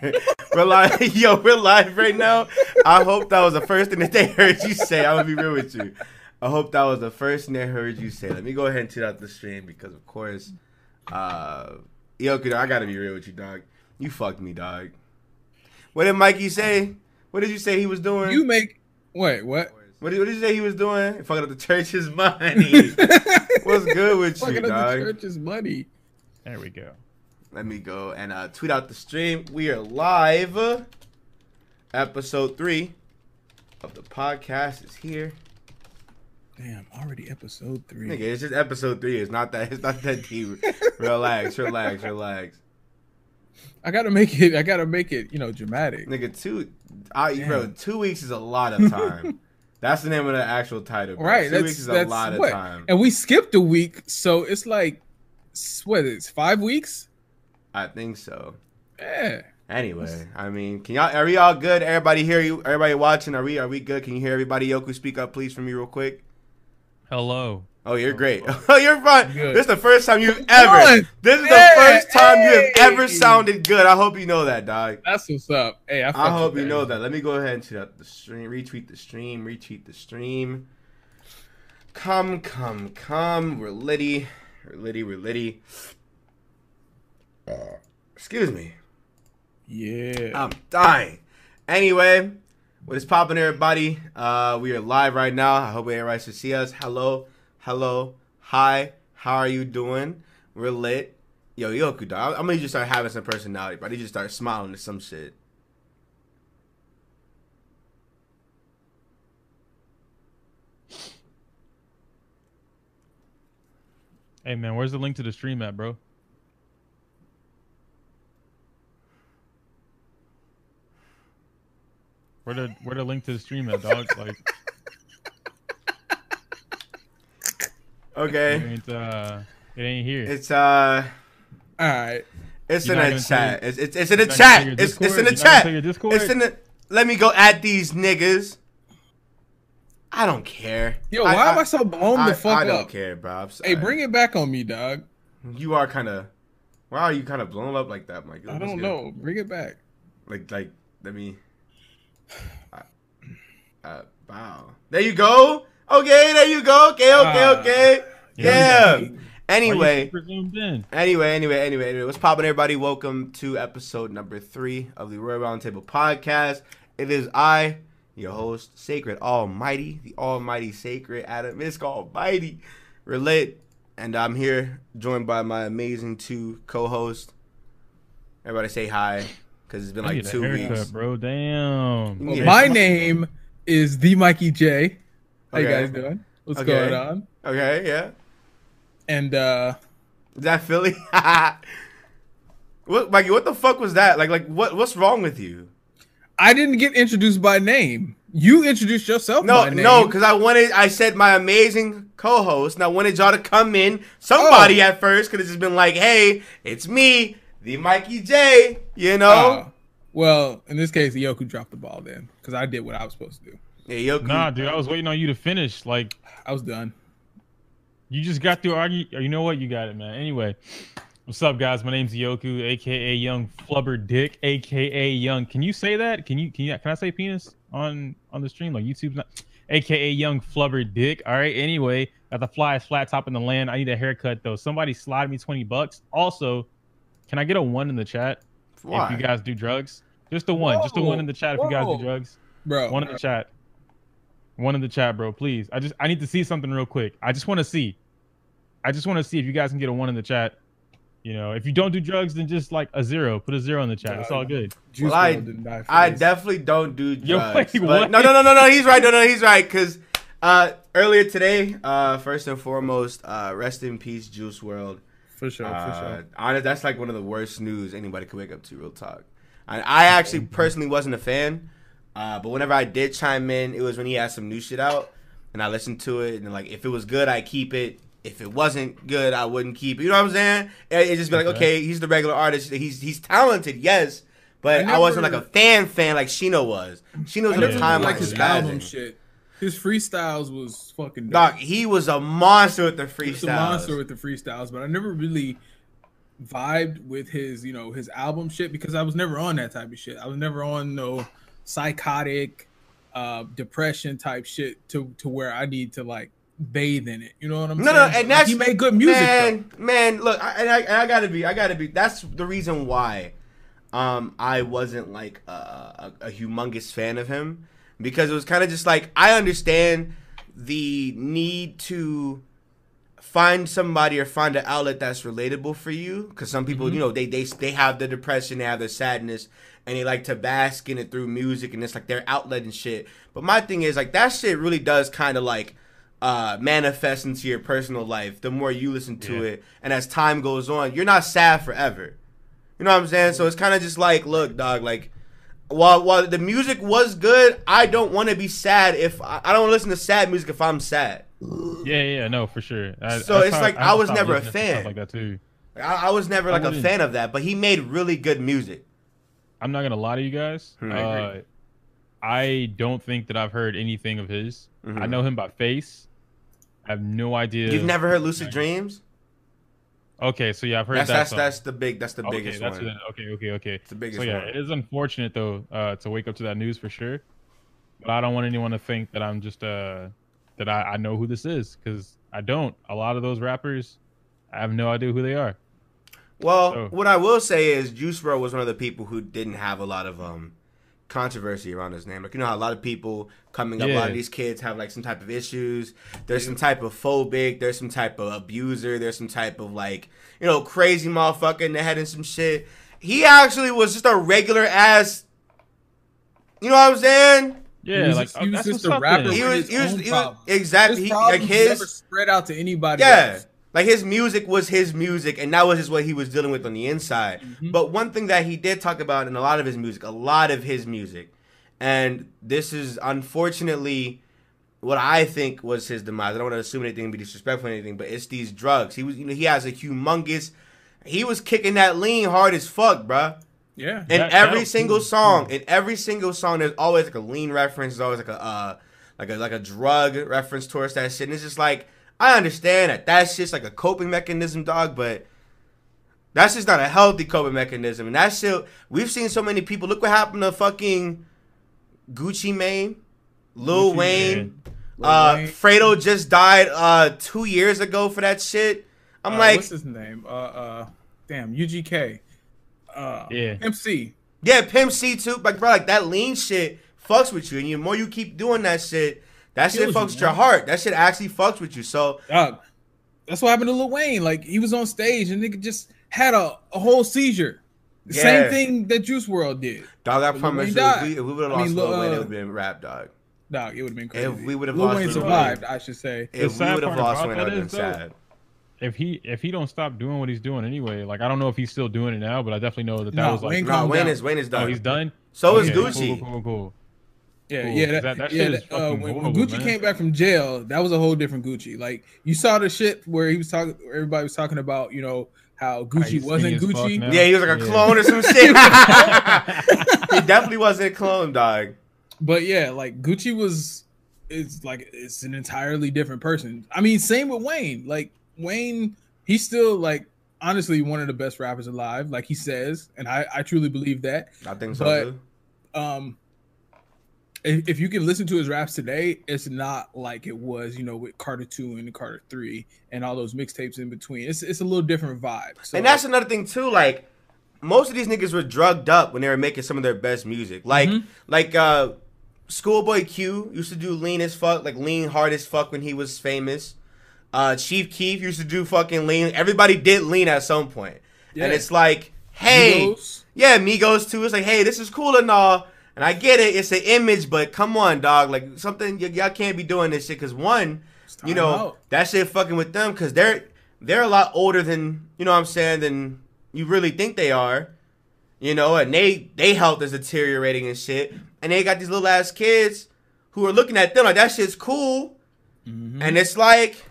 we're live. Yo, we're live right now. I hope that was the first thing that they heard you say. I'm gonna be real with you. I hope that was the first thing they heard you say. Let me go ahead and tune out the stream because, of course, uh, yo, I gotta be real with you, dog. You fucked me, dog. What did Mikey say? What did you say he was doing? You make wait what? What did, what did you say he was doing? Fucking up the church's money. What's good with Fucking you, dog? Fucking up the church's money. There we go. Let me go and uh, tweet out the stream. We are live. Episode three of the podcast is here. Damn, already episode three. Nigga, it's just episode three. It's not that. It's not that deep. relax, relax, relax. I gotta make it. I gotta make it. You know, dramatic. Nigga, two. I, bro, two weeks is a lot of time. That's the name of the actual title. Bro. Right. Two That's weeks is a lot of what? time. And we skipped a week, so it's like what? It's five weeks. I think so. Yeah. Anyway, I mean, can y'all are we all good? Everybody hear you? Everybody watching? Are we are we good? Can you hear everybody? Yoku, speak up, please, for me, real quick. Hello. Oh, you're great. Oh, you're fine. Good. This is the first time you've ever. Fun. This is the first time you have ever sounded good. I hope you know that, dog. That's what's up. Hey, I, I hope you know that. Let me go ahead and tweet out the stream, retweet the stream, retweet the stream. Come, come, come. We're litty. We're litty. We're litty. Excuse me. Yeah. I'm dying. Anyway, what is popping, everybody? Uh, we are live right now. I hope everybody should see us. Hello, hello, hi. How are you doing? We're lit. Yo, Yoku, dog. I'm gonna just start having some personality, but I to start smiling at some shit. Hey man, where's the link to the stream at, bro? Where the where the link to the stream at, dog? Like it Okay. ain't uh it ain't here. It's uh, All right. it's You're in not the chat. tell It's, it's it's in the You're not gonna chat. your It's it's in the You're chat. your Discord? It's in the. Let me go at these niggas. I don't care. Yo, why am I so blown I, the fuck I don't up? care, bro. I'm Hey, bring it back on me, dog. You are kind of. Why are you kind of blown up like that, Mike? I don't know. Bring it back. Like, like, let me. Uh, uh, wow. There you go. Okay, there you go. Okay, okay, Ah. okay. Yeah. Yeah. Anyway, anyway, anyway, anyway, anyway. What's poppin', everybody? Welcome to episode number three of the Royal Roundtable podcast. It is I, your host, Sacred Almighty, the Almighty Sacred Adam Misk Almighty. Lit, and I'm here joined by my amazing two co-hosts. Everybody say hi, because it's been I like a two haircut, weeks. bro. Damn. Well, Yeah. my name is the Mikey J. How you guys doing? What's Okay. going on? Okay, yeah. And uh Is that Philly? what, Mikey? What the fuck was that? Like, like what? What's wrong with you? I didn't get introduced by name. You introduced yourself No, by name. no, because I wanted. I said my amazing co-host, and I wanted y'all to come in. Somebody Oh. at first could have just been like, "Hey, it's me, the Mikey J." You know? Oh. well, in this case, Yoku dropped the ball then because I did what I was supposed to do. yeah, Yoku. Nah, dude, I was waiting on you to finish. Like I was done. You just got through argue. You know what? You got it, man. Anyway, what's up, guys? My name's Yoku, aka Young Flubber Dick, aka Young. Can you say that? Can you? Can you? Can I say penis on on the stream? Like YouTube's not. AKA Young Flubber Dick. All right. Anyway, got the flyest flat top in the land. I need a haircut though. Somebody slide me twenty bucks. Also, can I get a one in the chat Why? if you guys do drugs? Just a one. Just a one in the chat if you guys do drugs. Bro. One in the chat. One in the chat, bro. Please. I just I need to see something real quick. I just want to see. I just want to see if you guys can get a one in the chat. You know, if you don't do drugs, then just like a zero. Put a zero in the chat. It's all good. Juice Well, I- WRLD didn't die for I definitely don't do drugs. Yo, wait, what? No, no, no, no, no. He's right. No, no, he's right. Because uh, earlier today, uh, first and foremost, uh, rest in peace, Juice WRLD. For sure, for Uh, sure. honest, that's like one of the worst news anybody could wake up to. Real talk. I, I actually personally wasn't a fan, uh, but whenever I did chime in, it was when he had some new shit out, and I listened to it, and like if it was good, I keep it. If it wasn't good, I wouldn't keep it. You know what I'm saying? It, it just be like, Okay. okay, he's the regular artist. He's he's talented, yes, but I I, wasn't like a fan fan like Shino was. Shino was I at never a time like like his his album shit. His freestyles was fucking dope. Dog, he was a monster with the He was a monster with the freestyles, but I never really vibed with his, you know, his album shit because I was never on that type of shit. I was never on no psychotic, uh, depression type shit to to where I need to like bathe in it. You know what I'm No, saying? no, and Like, that's he made good music. Man, though. man, look, I, and I, and I gotta be, I gotta be. That's the reason why, um, I wasn't like a, a, a humongous fan of him because it was kind of just like I understand the need to find somebody or find an outlet that's relatable for you because some people, you know, they they they have the depression, they have the sadness, and they like to bask in it through music, and it's like their outlet and shit. But my thing is like that shit really does kind of like uh, manifest into your personal life the more you listen to Yeah. it, and as time goes on, you're not sad forever. You know what I'm saying? So it's kind of just like, look, dog, like. While, while the music was good, I don't want to be sad if I, I don't wanna listen to sad music if I'm sad. Yeah, yeah, no, for sure. I, So it's like, I have was never a fan. like that too. I, I was never like a fan of that, but he made really good music. I'm not gonna lie to you guys. Hmm. Uh, I I don't think that I've heard anything of his. Mhm. I know him by face. I have no idea. You've never heard "Lucid Dreams"? Okay, so yeah, I've heard That's that. that's that's the big that's the okay, biggest that's one. what- okay, okay, okay. It's the biggest So yeah, one. it is unfortunate though uh, to wake up to that news for sure. But I don't want anyone to think that I'm just uh that I, I know who this is because I don't. A lot of those rappers, I have no idea who they are. Well, So- what I will say is Juice WRLD was one of the people who didn't have a lot of um controversy around his name. Like you know how a lot of people coming up, a lot of these kids have like some type of issues. There's some type of phobic. There's some type of abuser. There's some type of like you know crazy motherfucker in the head and some shit. He actually was just a regular ass. You know what I'm saying? Yeah, was like just- he was just a rapper. He was, he was, he was exactly His he, like his never spread out to anybody Yeah. else. Like his music was his music, and that was just what he was dealing with on the inside. Mhm. But one thing that he did talk about in a lot of his music, a lot of his music, and this is unfortunately what I think was his demise. I don't want to assume anything, be disrespectful or anything, but it's these drugs. He was, you know, he has a humongous. He was kicking that lean hard as fuck, bruh. Yeah. In every single song, in every single song, there's always like a lean reference. There's always like a uh, like a like a drug reference towards that shit. And it's just like I understand that that's just like a coping mechanism, dog, but that's just not a healthy coping mechanism. And that shit, we've seen so many people. Look what happened to fucking Gucci Mane, Lil Gucci Wayne. Lil Uh, Wayne. Fredo just died uh two years ago for that shit. I'm Uh, like, what's his name? Uh, uh, damn, UGK. Uh, Yeah. MC. Yeah, Pimp C too. Like, bro, like that lean shit fucks with you, and the more you keep doing that shit, that shit Kills you, fucks with your heart. That shit actually fucks with you. So Dog. That's what happened to Lil Wayne. Like he was on stage and nigga just had a, a whole seizure. The Yeah. Same thing that Juice WRLD did. Dog, I promise you, if we, if we would have I lost mean, Lil Lil- Wayne, it uh, would have been rap, dog. Dog, it would have been crazy. If we would've Lil lost Wayne Lil survived, I should say. The If we sad would have part lost about Wayne, I would have been though, sad. If he if he don't stop doing what he's doing anyway, like I don't know if he's still doing it now, but I definitely know that that No, was like Wayne No, Wayne is Wayne is oh done. he's done. So is Okay, Gucci. Cool, cool, cool, cool. Yeah, Cool. yeah, That- that, that yeah. shit is that, uh, fucking when, when horrible, Gucci man. came back from jail, that was a whole different Gucci. Like you saw the shit where he was talking, everybody was talking about, you know, how Gucci he's wasn't skinny as fuck Gucci. Yeah, he was like a Yeah. clone or some shit. he definitely wasn't a clone, dog. But yeah, like Gucci was, it's like it's an entirely different person. I mean, same with Wayne. Like Wayne, he's still like honestly one of the best rappers alive, like he says, and I I truly believe that. I think so. But- too. um if, if you can listen to his raps today, it's not like it was, you know, with Carter Two and Carter Three and all those mixtapes in between. It's it's a little different vibe. So, and that's another thing too. Like most of these niggas were drugged up when they were making some of their best music. Like Mhm. like uh Schoolboy Q used to do lean as fuck, like lean hard as fuck when he was famous. Uh Chief Keef used to do fucking lean. Everybody did lean at some point. And it's like, hey, Migos, yeah, Migos too. It's like, hey, this is cool and all. And I get it, it's an image, but come on, dog. Like something y- y'all can't be doing this shit because one, you know out. that shit fucking with them because they're they're a lot older than you know what i'm saying than you really think they are you know and they they health is deteriorating and shit and they got these little ass kids who are looking at them like that shit's cool Mhm. and it's like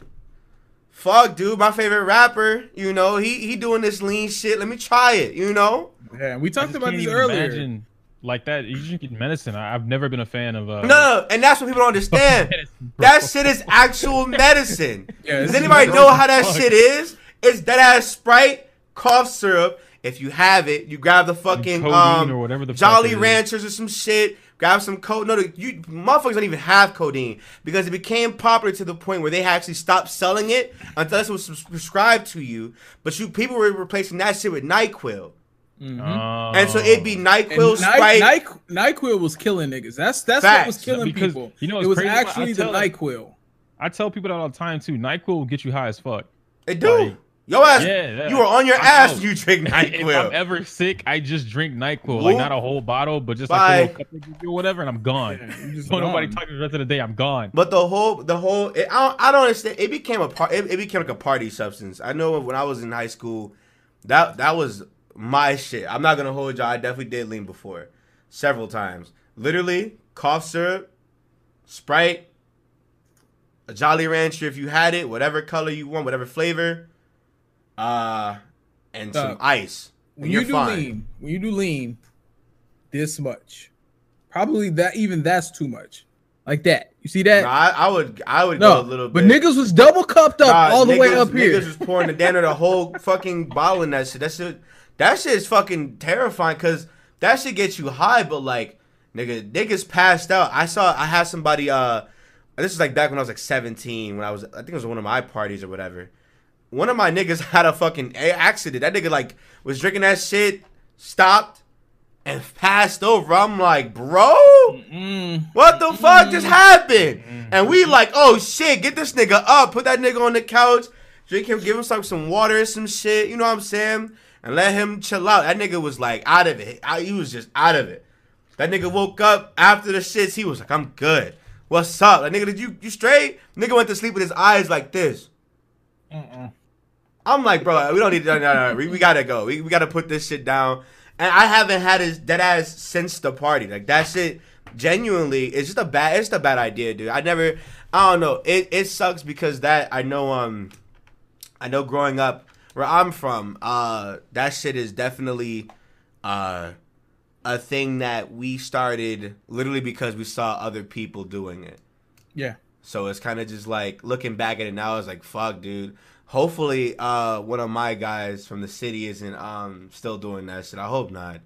fuck dude my favorite rapper you know he he doing this lean shit let me try it you know yeah, we talked about can't this earlier. Imagine like that. You should get medicine. I, I've never been a fan of. Uh, no, no and that's what people don't understand medicine, that shit is actual medicine Yeah, Does anybody know how that Fuck. shit is? It's that ass Sprite, cough syrup. If you have it, you grab the fucking um, or whatever the Jolly it is. Ranchers or some shit. Grab some code. No, the- you motherfuckers don't even have codeine because it became popular to the point where they actually stopped selling it unless it was sus- prescribed to you. But you people were replacing that shit with Nyquil, Mhm. Oh. and so it'd be And Nyquil, Ny- Sprite. Ny- Nyquil was killing niggas. That's that's what was killing Because, people. you know, it was crazy, actually the tell- Nyquil. I tell people that all the time too. Nyquil will get you high as fuck. It do. Like- Yo ass, Yeah, yeah. you were on your I ass know. you drink I, if I'm ever sick, I just drink Nyquil, like not a whole bottle, but just Bye. like a little cup of or whatever, and I'm gone. Yeah, you just So nobody talking the rest of the day. I'm gone. But the whole, the whole, it, I, don't, I don't understand. It became a part. It, it became like a party substance. I know when I was in high school, that that was my shit. I'm not gonna hold y'all. I definitely did lean before, several times. Literally, cough syrup, Sprite, a Jolly Rancher if you had it, whatever color you want, whatever flavor, uh, and some Uh, ice. When you do fine. lean, when you do lean, this much, probably that even that's too much. Like that. You see that? No, I, I would, I would No, go a little bit. but niggas was double cupped up Nah, all the way niggas- up here. Niggas was pouring the down the whole fucking bottle in that shit. That shit, that shit is fucking terrifying because that shit gets you high, but like, nigga, niggas passed out. I saw, I had somebody, uh, this is like back when I was like 17, when I was, I think it was one of my parties or whatever. One of my niggas had a fucking accident. That nigga like was drinking that shit, stopped, and passed over. I'm like, bro. Mm. What the fuck just happened? And we like, oh shit, get this nigga up, put that nigga on the couch, drink him, give him some some water some shit. You know what I'm saying? And let him chill out. That nigga was like out of it. I- He was just out of it. That nigga woke up after the shits. He was like, I'm good. What's up? Like nigga, did you you straight? Nigga went to sleep with his eyes like this. Mm-mm. I'm like, bro, we don't need to. No, no, no, we, we gotta go. We, we gotta put this shit down. And I haven't had his dead ass since the party. Like that shit, genuinely, it's just a bad. It's just a bad idea, dude. I never. I don't know. It it sucks because that I know. Um, I know growing up where I'm from, uh, that shit is definitely, uh, a thing that we started literally because we saw other people doing it. Yeah. So it's kind of just like looking back at it now, it's like fuck, dude. Hopefully, uh, one of my guys from the city isn't um still doing that shit. I hope not,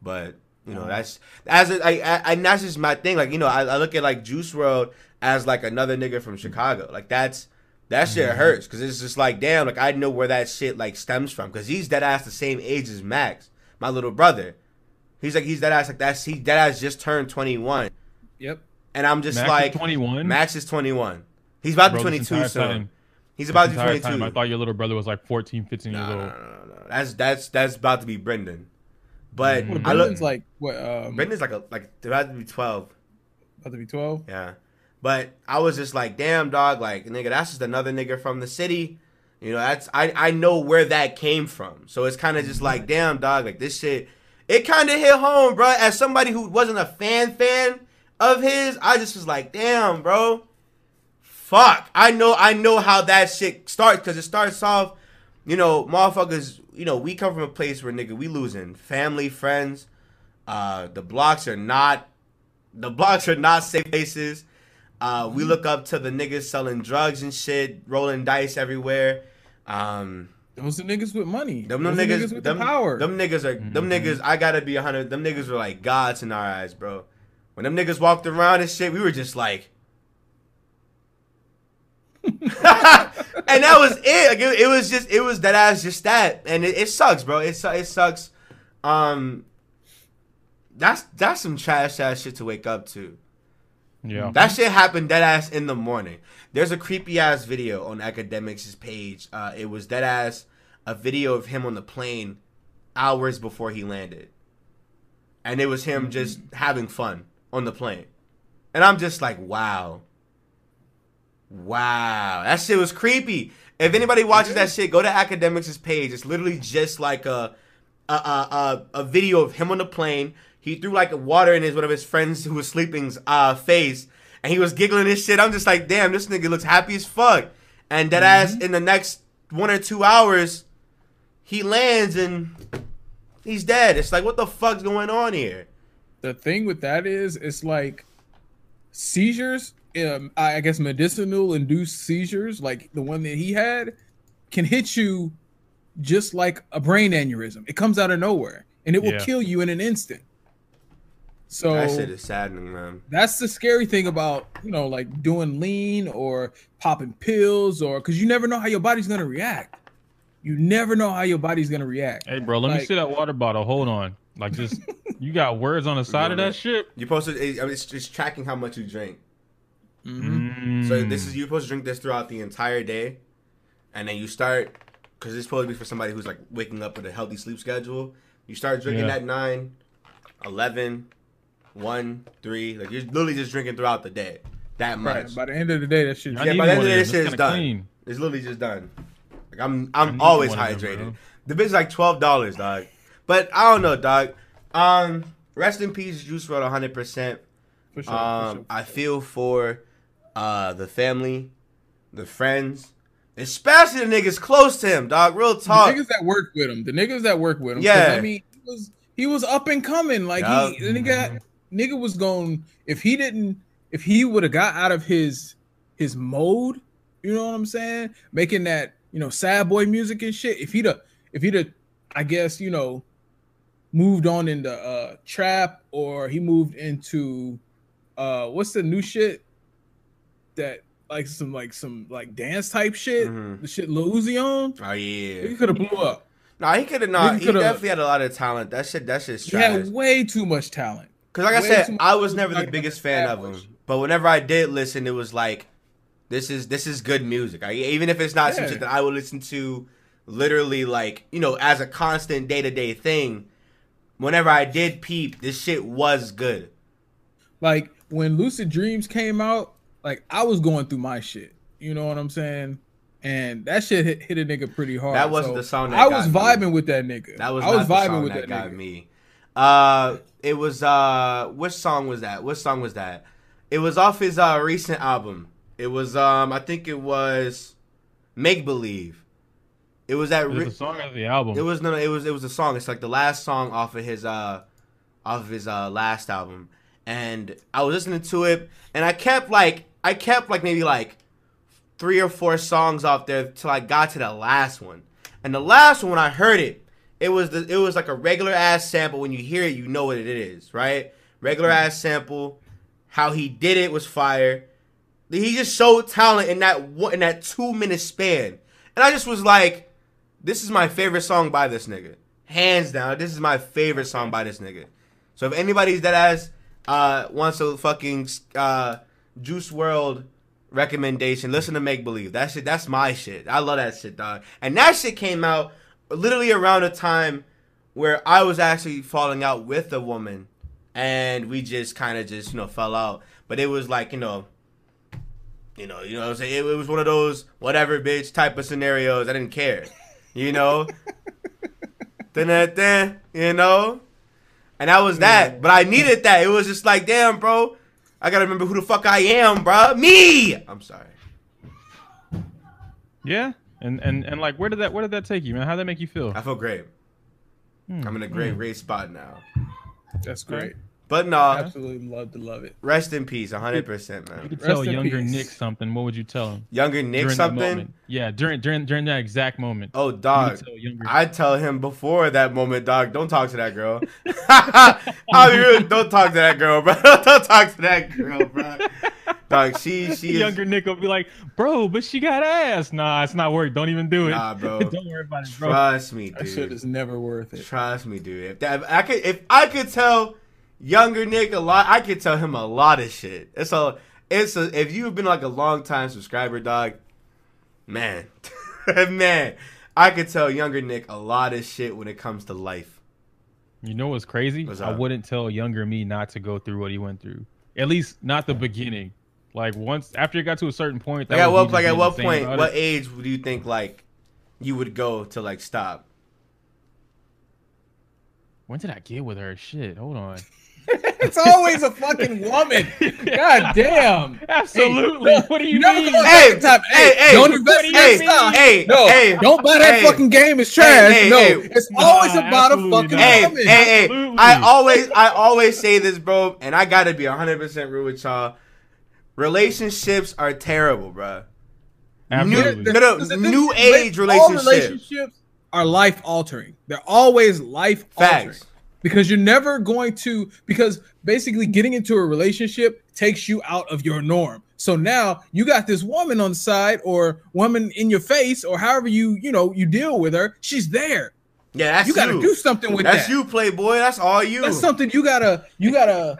but you know that's as a, I, I, and that's just my thing. Like you know, I, I look at like Juice WRLD as like another nigga from Chicago. Like that's that shit hurts because it's just like damn. Like I know where that shit like stems from because he's dead ass the same age as Max, my little brother. He's like he's dead ass like that's he dead ass just turned twenty one, Yep. and I'm just Max like is 21. Max is 21. He's about to be Bro, this 22 soon. time- He's about to be entire 22. time, I thought your little brother was like 14, 15 years no, no, old. no, no, no. That's that's that's about to be Brendan. But Mm. I look Brendan's like what? Um, Brendan's like a like they're about to be 12. about to be twelve. Yeah. But I was just like, damn dog, like nigga, that's just another nigga from the city. You know, that's I I know where that came from. So it's kind of just like, damn dog, like this shit. It kind of hit home, bro. As somebody who wasn't a fan fan of his, I just was like, damn, bro. Fuck. I know I know how that shit starts because it starts off, you know, motherfuckers. You know, we come from a place where nigga we losing family, friends. Uh, the blocks are not the blocks are not safe places. Uh, we look up to the niggas selling drugs and shit, rolling dice everywhere. Um, Those are niggas with money. them, them are niggas, with them, the power. them niggas are them niggas. I gotta be a hundred. Them niggas were like gods in our eyes, bro. When them niggas walked around and shit, we were just like, and that was it. Like it, it was just it was that ass just that, and it, it sucks, bro. It it sucks. Um, that's that's some trash ass shit to wake up to. Yeah. That shit happened dead ass in the morning. There's a creepy ass video on Akademiks' page. Uh, it was dead ass a video of him on the plane hours before he landed. And it was him just having fun on the plane. And I'm just like, wow. Wow. That shit was creepy. If anybody watches that shit, go to Akademiks' page. It's literally just like a a, a, a, a video of him on the plane. He threw like water in his one of his friends who was sleeping's uh, face, and he was giggling his shit. I'm just like, damn, this nigga looks happy as fuck. And that ass in the next one or two hours, he lands and he's dead. It's like, what the fuck's going on here? the thing with that is, it's like seizures. Um, I I guess medicinal induced seizures, like the one that he had, can hit you just like a brain aneurysm. It comes out of nowhere and it will Yeah. kill you in an instant. So That shit is saddening, man. that's the scary thing about you know like doing lean or popping pills or because you never know how your body's gonna react. You never know how your body's gonna react. Hey, bro, let me see that water bottle. Hold on. Like, just you got words on the side of that shit. You posted. I mean, it's, it's tracking how much you drink. Mhm. So this is you're supposed to drink this throughout the entire day, and then you start because it's supposed to be for somebody who's like waking up with a healthy sleep schedule. You start drinking Yeah. at 9, 11, 1, 3. Like you're literally just drinking throughout the day. That much. Right. By the end of the day, that shit. Yeah, by the end of the day, of this shit is done. clean. It's literally just done. Like I'm I I'm always one them, hydrated. the bitch is like twelve dollars, dog. But I don't know, dog. Um, rest in peace, Juice WRLD, hundred percent. Sure, Um, sure. I feel for uh the family, the friends, especially the niggas close to him, dog. Real the talk. niggas that work with him, the niggas that work with him. Yeah. I mean, he was he was up and coming. Like Yup. he, the nigga, nigga was going. If he didn't, if he would have got out of his his mode, you know what I'm saying, making that you know sad boy music and shit. If he'd have, if he'd have, I guess you know, moved on into uh trap or he moved into uh what's the new shit that like some like some like dance type shit, Mhm. the shit Lil Uzi on. Oh yeah. He could have blew up. No, he could have not. Nigga He definitely had a lot of talent. That shit. That shit's He had way too much talent. Because like I said, I was never the biggest fan of him. But whenever I did listen, it was like, this is this is good music. I, even if it's not some shit that I would listen to, literally like you know as a constant day to day thing. Whenever I did peep, this shit was good. Like when Lucid Dreams came out, like I was going through my shit. You know what I'm saying? And that shit hit, hit a nigga pretty hard. That wasn't So the song that I was me. vibing with that nigga. That was I was vibing song with that, that, got nigga. me. Uh, it was uh, which song was that? Which song was that? It was off his uh recent album. It was um, I think it was Make Believe. It was that. It Ri- the song of the album? It was no, no, it was it was a song. It's like the last song off of his uh off of his uh last album. And I was listening to it and I kept like I kept like maybe like three or four songs off there till I got to the last one. And the last one when I heard it, it was the it was like a regular ass sample. When you hear it, you know what it is, right? Regular ass sample. How he did it was fire. He just showed talent in that one in that two minute span. And I just was like, this is my favorite song by this nigga. Hands down, this is my favorite song by this nigga. So if anybody's that ass uh wants a fucking uh Juice WRLD recommendation, listen to Make Believe. That shit that's my shit. I love that shit, dog. And that shit came out literally around a time where I was actually falling out with a woman and we just kind of just, you know, fell out. But it was like, you know, you know, you know what I'm saying? It, it was one of those whatever bitch type of scenarios. I didn't care. You know? Dun-dun-dun, you know? And that was that. But I needed that. It was just like, damn, bro. I gotta remember who the fuck I am, bro. Me. I'm sorry. yeah, and and and like, where did that where did that take you, man? How did that make you feel? I feel great. Hmm, I'm in a great, hmm. great spot now. That's great. But no, Absolutely love to love it. rest in peace, 100%, You could tell Rest younger peace. Nick something. What would you tell him? Younger Nick during that something. moment? Yeah, during during during that exact moment. Oh, You dog. tell. I tell him before that moment, dog, don't talk to that girl. I'll be real, don't talk to that girl, bro. don't talk to that girl, bro. Dog, she she is, younger Nick will be like, bro, but she got ass. Nah, it's not work. Don't even do it. Nah, bro. Don't worry about it, bro. Trust me, dude. That shit dude. is never worth it. Trust me, dude. If that if I could if I could tell younger Nick a lot, I could tell him a lot of shit. It's a it's a if you've been like a long time subscriber, dog, man. man, I could tell younger Nick a lot of shit when it comes to life. You know what's crazy? What's I wouldn't tell younger me not to go through what he went through. At least not the beginning. Like once after it got to a certain point. that Like at what like at what point, what it. age do you think like you would go to like stop? When did I get with her? Shit, hold on. it's always a fucking woman. God damn. Absolutely. what do you, You never mean? go Hey, back time. hey, hey, don't invest do in you that. Hey, no, hey, don't buy that hey, fucking game. It's trash. hey, no, hey. it's always Nah, about a absolutely fucking not. Hey, woman. hey, hey! I always, I always say this, bro, and I gotta be hundred percent real with y'all. Relationships are terrible, bro. Absolutely. No, no, Listen, new this- age all relationships, are life altering. They're always life altering Facts. because you're never going to because basically getting into a relationship takes you out of your norm. So now you got this woman on the side or woman in your face or however you you know you deal with her. She's there. Yeah, that's you got to do something with That's that. That's you, Playboy. That's all you. That's something you gotta you gotta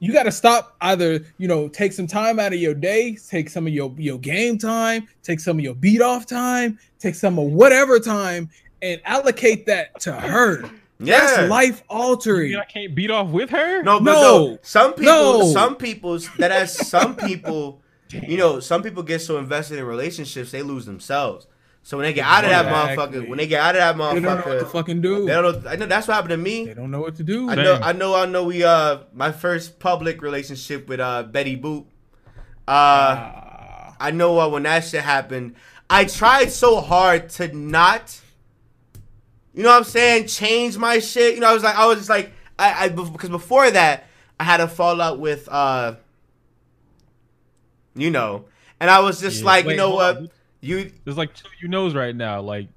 you gotta stop either you know take some time out of your day take some of your your game time take some of your beat off time take some of whatever time and allocate that to her yeah. that's life altering I can't beat off with her. No, but No. no. Some people, No. some people that as some people, you know, some people get so invested in relationships they lose themselves. So when they get out of that Exactly. motherfucker, when they get out of that motherfucker, they don't know what to fucking do they don't know. I know that's what happened to me. they don't know what to do I know, I know, I know. We uh, my first public relationship with uh Betty Boop. Uh, Ah. I know uh, when that shit happened, I tried so hard to not, you know what I'm saying, change my shit. You know, I was like, I was just like, I, I because before that, I had a fallout with uh, you know, and I was just Yeah. like, you know what, on. You There's like two you knows right now. Like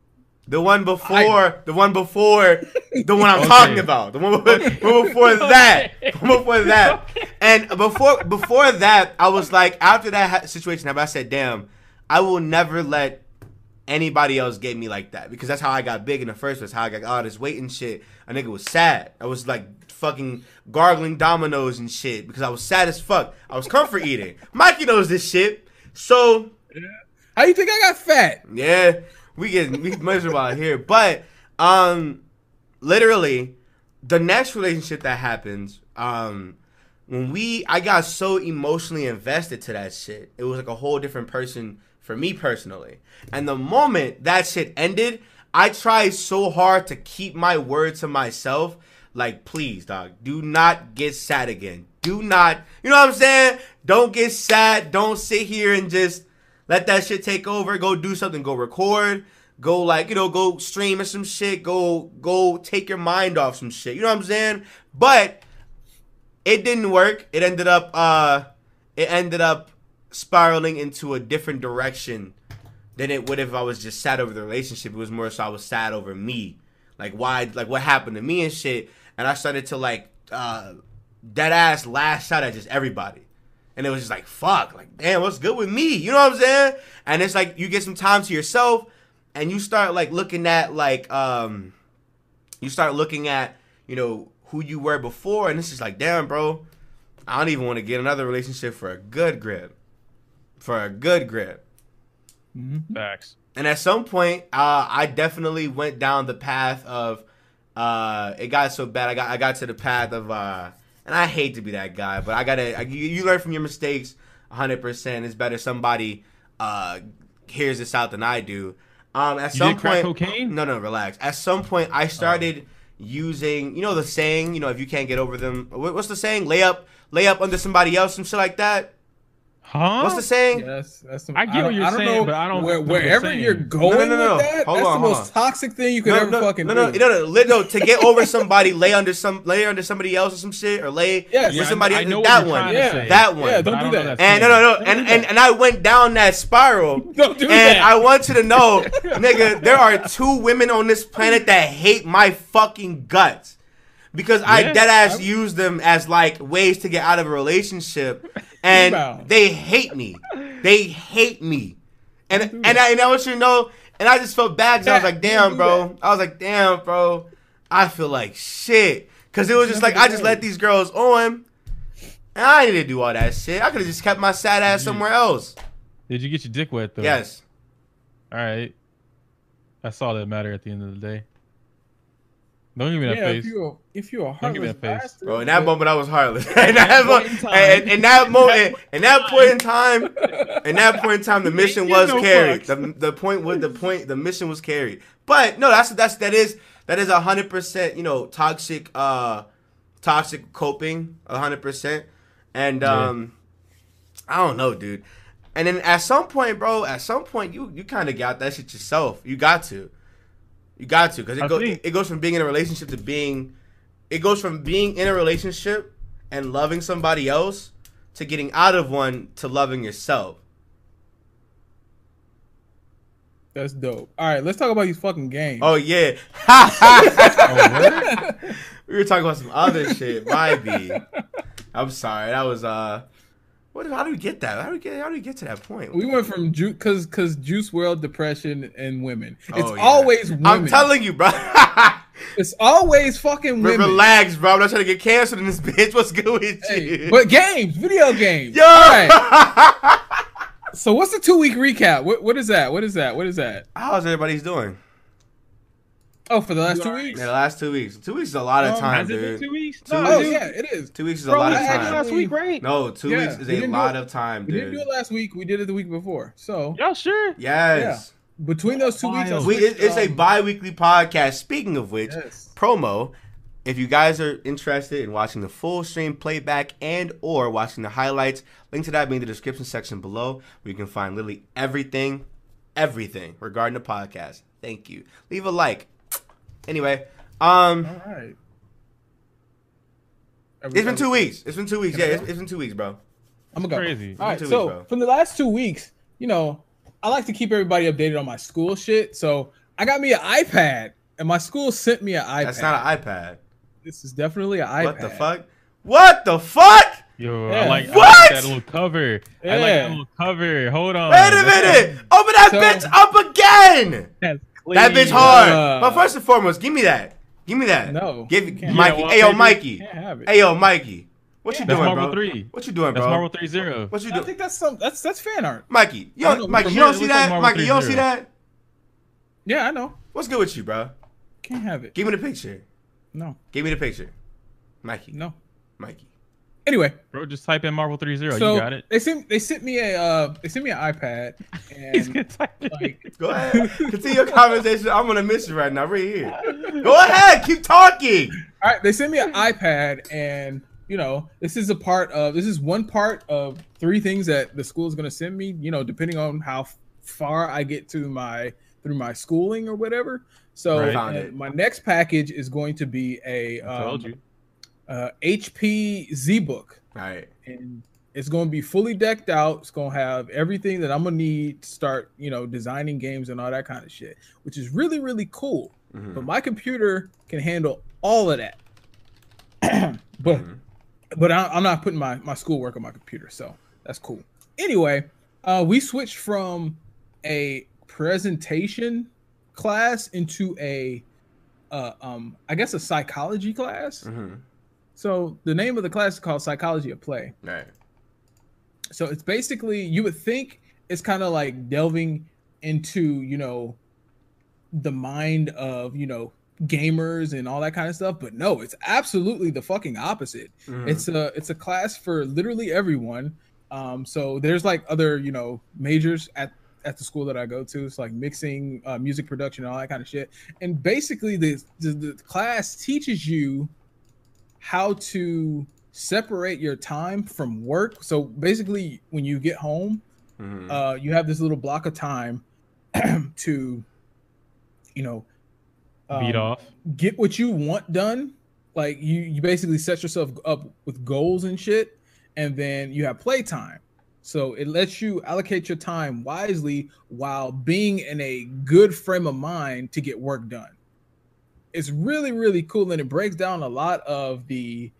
the one before, the one before, the one I'm Okay. talking about, the one before, one before that, the one before that, and before before that, I was like, after that situation I said, damn, I will never let anybody else get me like that because that's how I got big in the first place. How I got all this weight and shit. A nigga was sad. I was like fucking gargling dominoes and shit because I was sad as fuck. I was comfort eating. Mikey knows this shit, so how you think i got fat yeah, we get we miserable out here. But um literally the next relationship that happens, um when we I got so emotionally invested to that shit. It was like a whole different person for me personally. And the moment that shit ended, I tried so hard to keep my word to myself. Like, please, dog, do not get sad again. Do not, you know what I'm saying? Don't get sad. Don't sit here and just let that shit take over. Go do something. Go record. Go like you know, go stream or some shit. Go go take your mind off some shit. You know what I'm saying? But it didn't work. It ended up uh, it ended up spiraling into a different direction than it would if I was just sad over the relationship. It was more so I was sad over me, like why, like what happened to me and shit. And I started to like uh, dead ass lash out at just everybody. And it was just like, fuck, like, damn, what's good with me? You know what I'm saying? And it's like you get some time to yourself and you start like looking at like um you start looking at, you know, who you were before, and it's just like, damn, bro, I don't even want to get another relationship for a good grip. For a good grip. facts. And at some point, uh, I definitely went down the path of uh, it got so bad. I got I got to the path of uh, and I hate to be that guy, but I gotta. I, you, you learn from your mistakes. 100. percent It's better somebody uh, hears this out than I do. Um, at You some did crack point, cocaine? no, no, relax. At some point, I started using, you know, the saying, you know, if you can't get over them, what's the saying? Lay up, lay up under somebody else, some shit like that. Huh? What's the saying? Yes, that's. I get don't- what you're don't saying, know but I don't Where, know what you're wherever saying. you're going No, no, no, with that, Hold that's on, the hold most on. toxic thing you could no, ever no, fucking no, no, do. no, no, no, no, to get over somebody, lay under some, lay under somebody else or some shit, or lay Yes. with Yeah, somebody. I know what that you're one, to Yeah. say, that one. Yeah, don't do that. And no, no, no, and, and and I went down that spiral. Don't do that. and. I want you to know, nigga, there are two women on this planet that hate my fucking guts. Because I dead ass use them as like ways to get out of a relationship. And Wow. they hate me. They hate me. And and I, and I want you to know, and I just felt bad because I was like, damn, bro. I was like, damn, bro. I feel like shit. Cause it was just like I just let these girls on. And I didn't do all that shit. I could have just kept my sad ass somewhere else. Did you get your dick wet though? Yes. All right. That's all that matter at the end of the day. Don't give me that yeah, face. if you're if you're a Don't heartless face. bastard, Bro, in that moment I was heartless. in that point moment, in in, in that moment, in that point in time, in that point in time, the mission was no carried. fucks. The, the point was the point. The mission was carried. But no, that's that's that is that is a hundred percent. You know, toxic, uh, toxic coping, a hundred percent. And Yeah. um, I don't know, dude. And then at some point, bro, at some point, you you kind of got that shit yourself. You got to. You got to, because it, I go, think- it goes from being in a relationship to being, it goes from being in a relationship and loving somebody else to getting out of one to loving yourself. That's dope. All right, let's talk about these fucking games. Oh yeah. Oh, we were talking about some other shit. My I'm sorry. That was uh. What? How do we get that? How do we get? How do we get to that point? we went from Ju- cause cause Juice WRLD depression and women. Oh, it's Oh, yeah. always women. I'm telling you, bro. it's always fucking women. Relax, bro. I'm not trying to get canceled in this bitch. What's good with Hey, you? but games, video games. Yo. All right. So what's the two week recap? What what is that? What is that? What is that? How's everybody's doing? Oh, for the last You two alright? weeks. Yeah, the last two weeks. Two weeks is a lot of Um, time, Has it been dude. two weeks? Two No, Oh yeah, it is. Two weeks is a Bro, lot we of had time. last week, right? No, two Yeah, weeks is we a lot it- of time, dude. We didn't do it last week. We did it the week before. So Y'all sure? Yes. between those two weeks, We, it, it's a um, bi-weekly podcast. Speaking of which, yes. promo. If you guys are interested in watching the full stream playback and or watching the highlights, link to that be in the description section below, where you can find literally everything, everything regarding the podcast. Thank you. Leave a like. Anyway, um, All right. it's been two weeks. It's been two weeks. Yeah, it's, it's been two weeks, bro. I'm gonna go. Crazy. All right. So weeks, from the last two weeks, you know, I like to keep everybody updated on my school shit. So I got me an iPad, and my school sent me an iPad. That's not an iPad. This is definitely an iPad. What the fuck? What the fuck? Yo, Yeah. I like, I like that little cover. I like that little cover. Hold on. Wait a minute! Open that So- bitch up again! That's That bitch hard. Uh, but first and foremost, give me that. Give me that. No, Give you can't. Mikey. Yeah, hey yo. Mikey. Can't have it. Hey yo, Mikey. What you That's doing, Marvel bro? 3. What you doing, That's bro? Marvel 3 0. What you doing? I think that's some. That's that's fan art. Mikey? You I don't, don't know. Mikey, you don't see looks like that? Mikey, you don't see that? Yeah, I know. What's good with you, bro? Can't have it. Give me the picture. No, Give me the picture. Mikey. no. Mikey. Anyway, Bro, just type in Marvel 3 0. so you got it. they sent they sent me a uh they sent me an iPad He's and gonna type it. like Go ahead. Continue your conversation. I'm gonna miss you right now, right here. Go ahead. Keep talking. all right they sent me an iPad and you know this is a part of this is one part of three things that the school is going to send me you know depending on how far I get to my through my schooling or whatever. So Right. Found it. my next package is going to be a I told um, you. Uh, HP ZBook. All right. and it's going to be fully decked out. It's going to have everything that I'm gonna need to start, you know, designing games and all that kind of shit, which is really really cool. Mhm. But my computer can handle all of that. but Mhm. but I, I'm not putting my my schoolwork on my computer, so that's cool. Anyway, uh, we switched from a presentation class into a uh, um I guess a psychology class. Mhm. So the name of the class is called Psychology of Play. Right. So it's basically you would think it's kind of like delving into you know the mind of you know gamers and all that kind of stuff, but no, it's absolutely the fucking opposite. Mhm. It's a it's a class for literally everyone. Um, so there's like other you know majors at at the school that I go to. It's like mixing, uh, music production, and all that kind of shit. And basically, the, the the class teaches you how to separate your time from work. So basically, when you get home, Mhm. uh, you have this little block of time to, you know, Beat um, off. get what you want done. Like you, you basically set yourself up with goals and shit, and then you have playtime. So it lets you allocate your time wisely while being in a good frame of mind to get work done. It's really, really cool, and it breaks down a lot of the,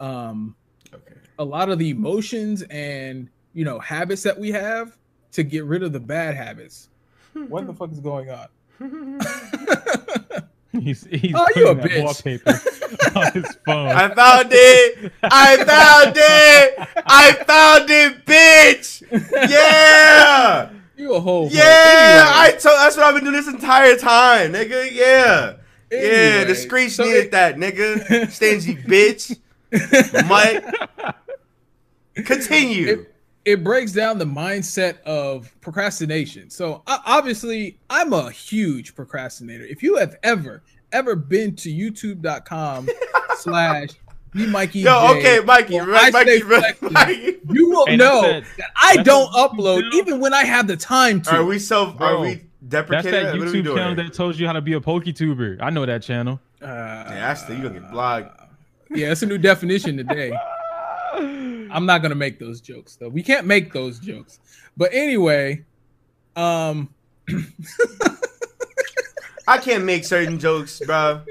um, Okay. a lot of the emotions and you know habits that we have to get rid of the bad habits. What the fuck is going on? He's, he's Oh, you a bitch. wallpaper on his phone. I found it. I found it. I found it, bitch. Yeah. you a whole Yeah. I told. That's what I've been doing this entire time, nigga. Yeah. Yeah. The screech so needed it- that, nigga. Stingy bitch. Mike. Continue. it, it breaks down the mindset of procrastination. So obviously, I'm a huge procrastinator. If you have ever ever been to YouTube.com slash me Mikey, Yo, J, okay, Mikey, right, Mikey, right, Flexing, Mikey. you will know that- that I don't upload even when I have the time to. Are we self? Are Bro, we That's deprecating? that What are we YouTube channel that told you how to be a PokeTuber. I know that channel. Uh, Yeah, that's the you gonna get blocked. Yeah, it's a new definition today. I'm not gonna make those jokes though. We can't make those jokes. But anyway, um, I can't make certain jokes, bro.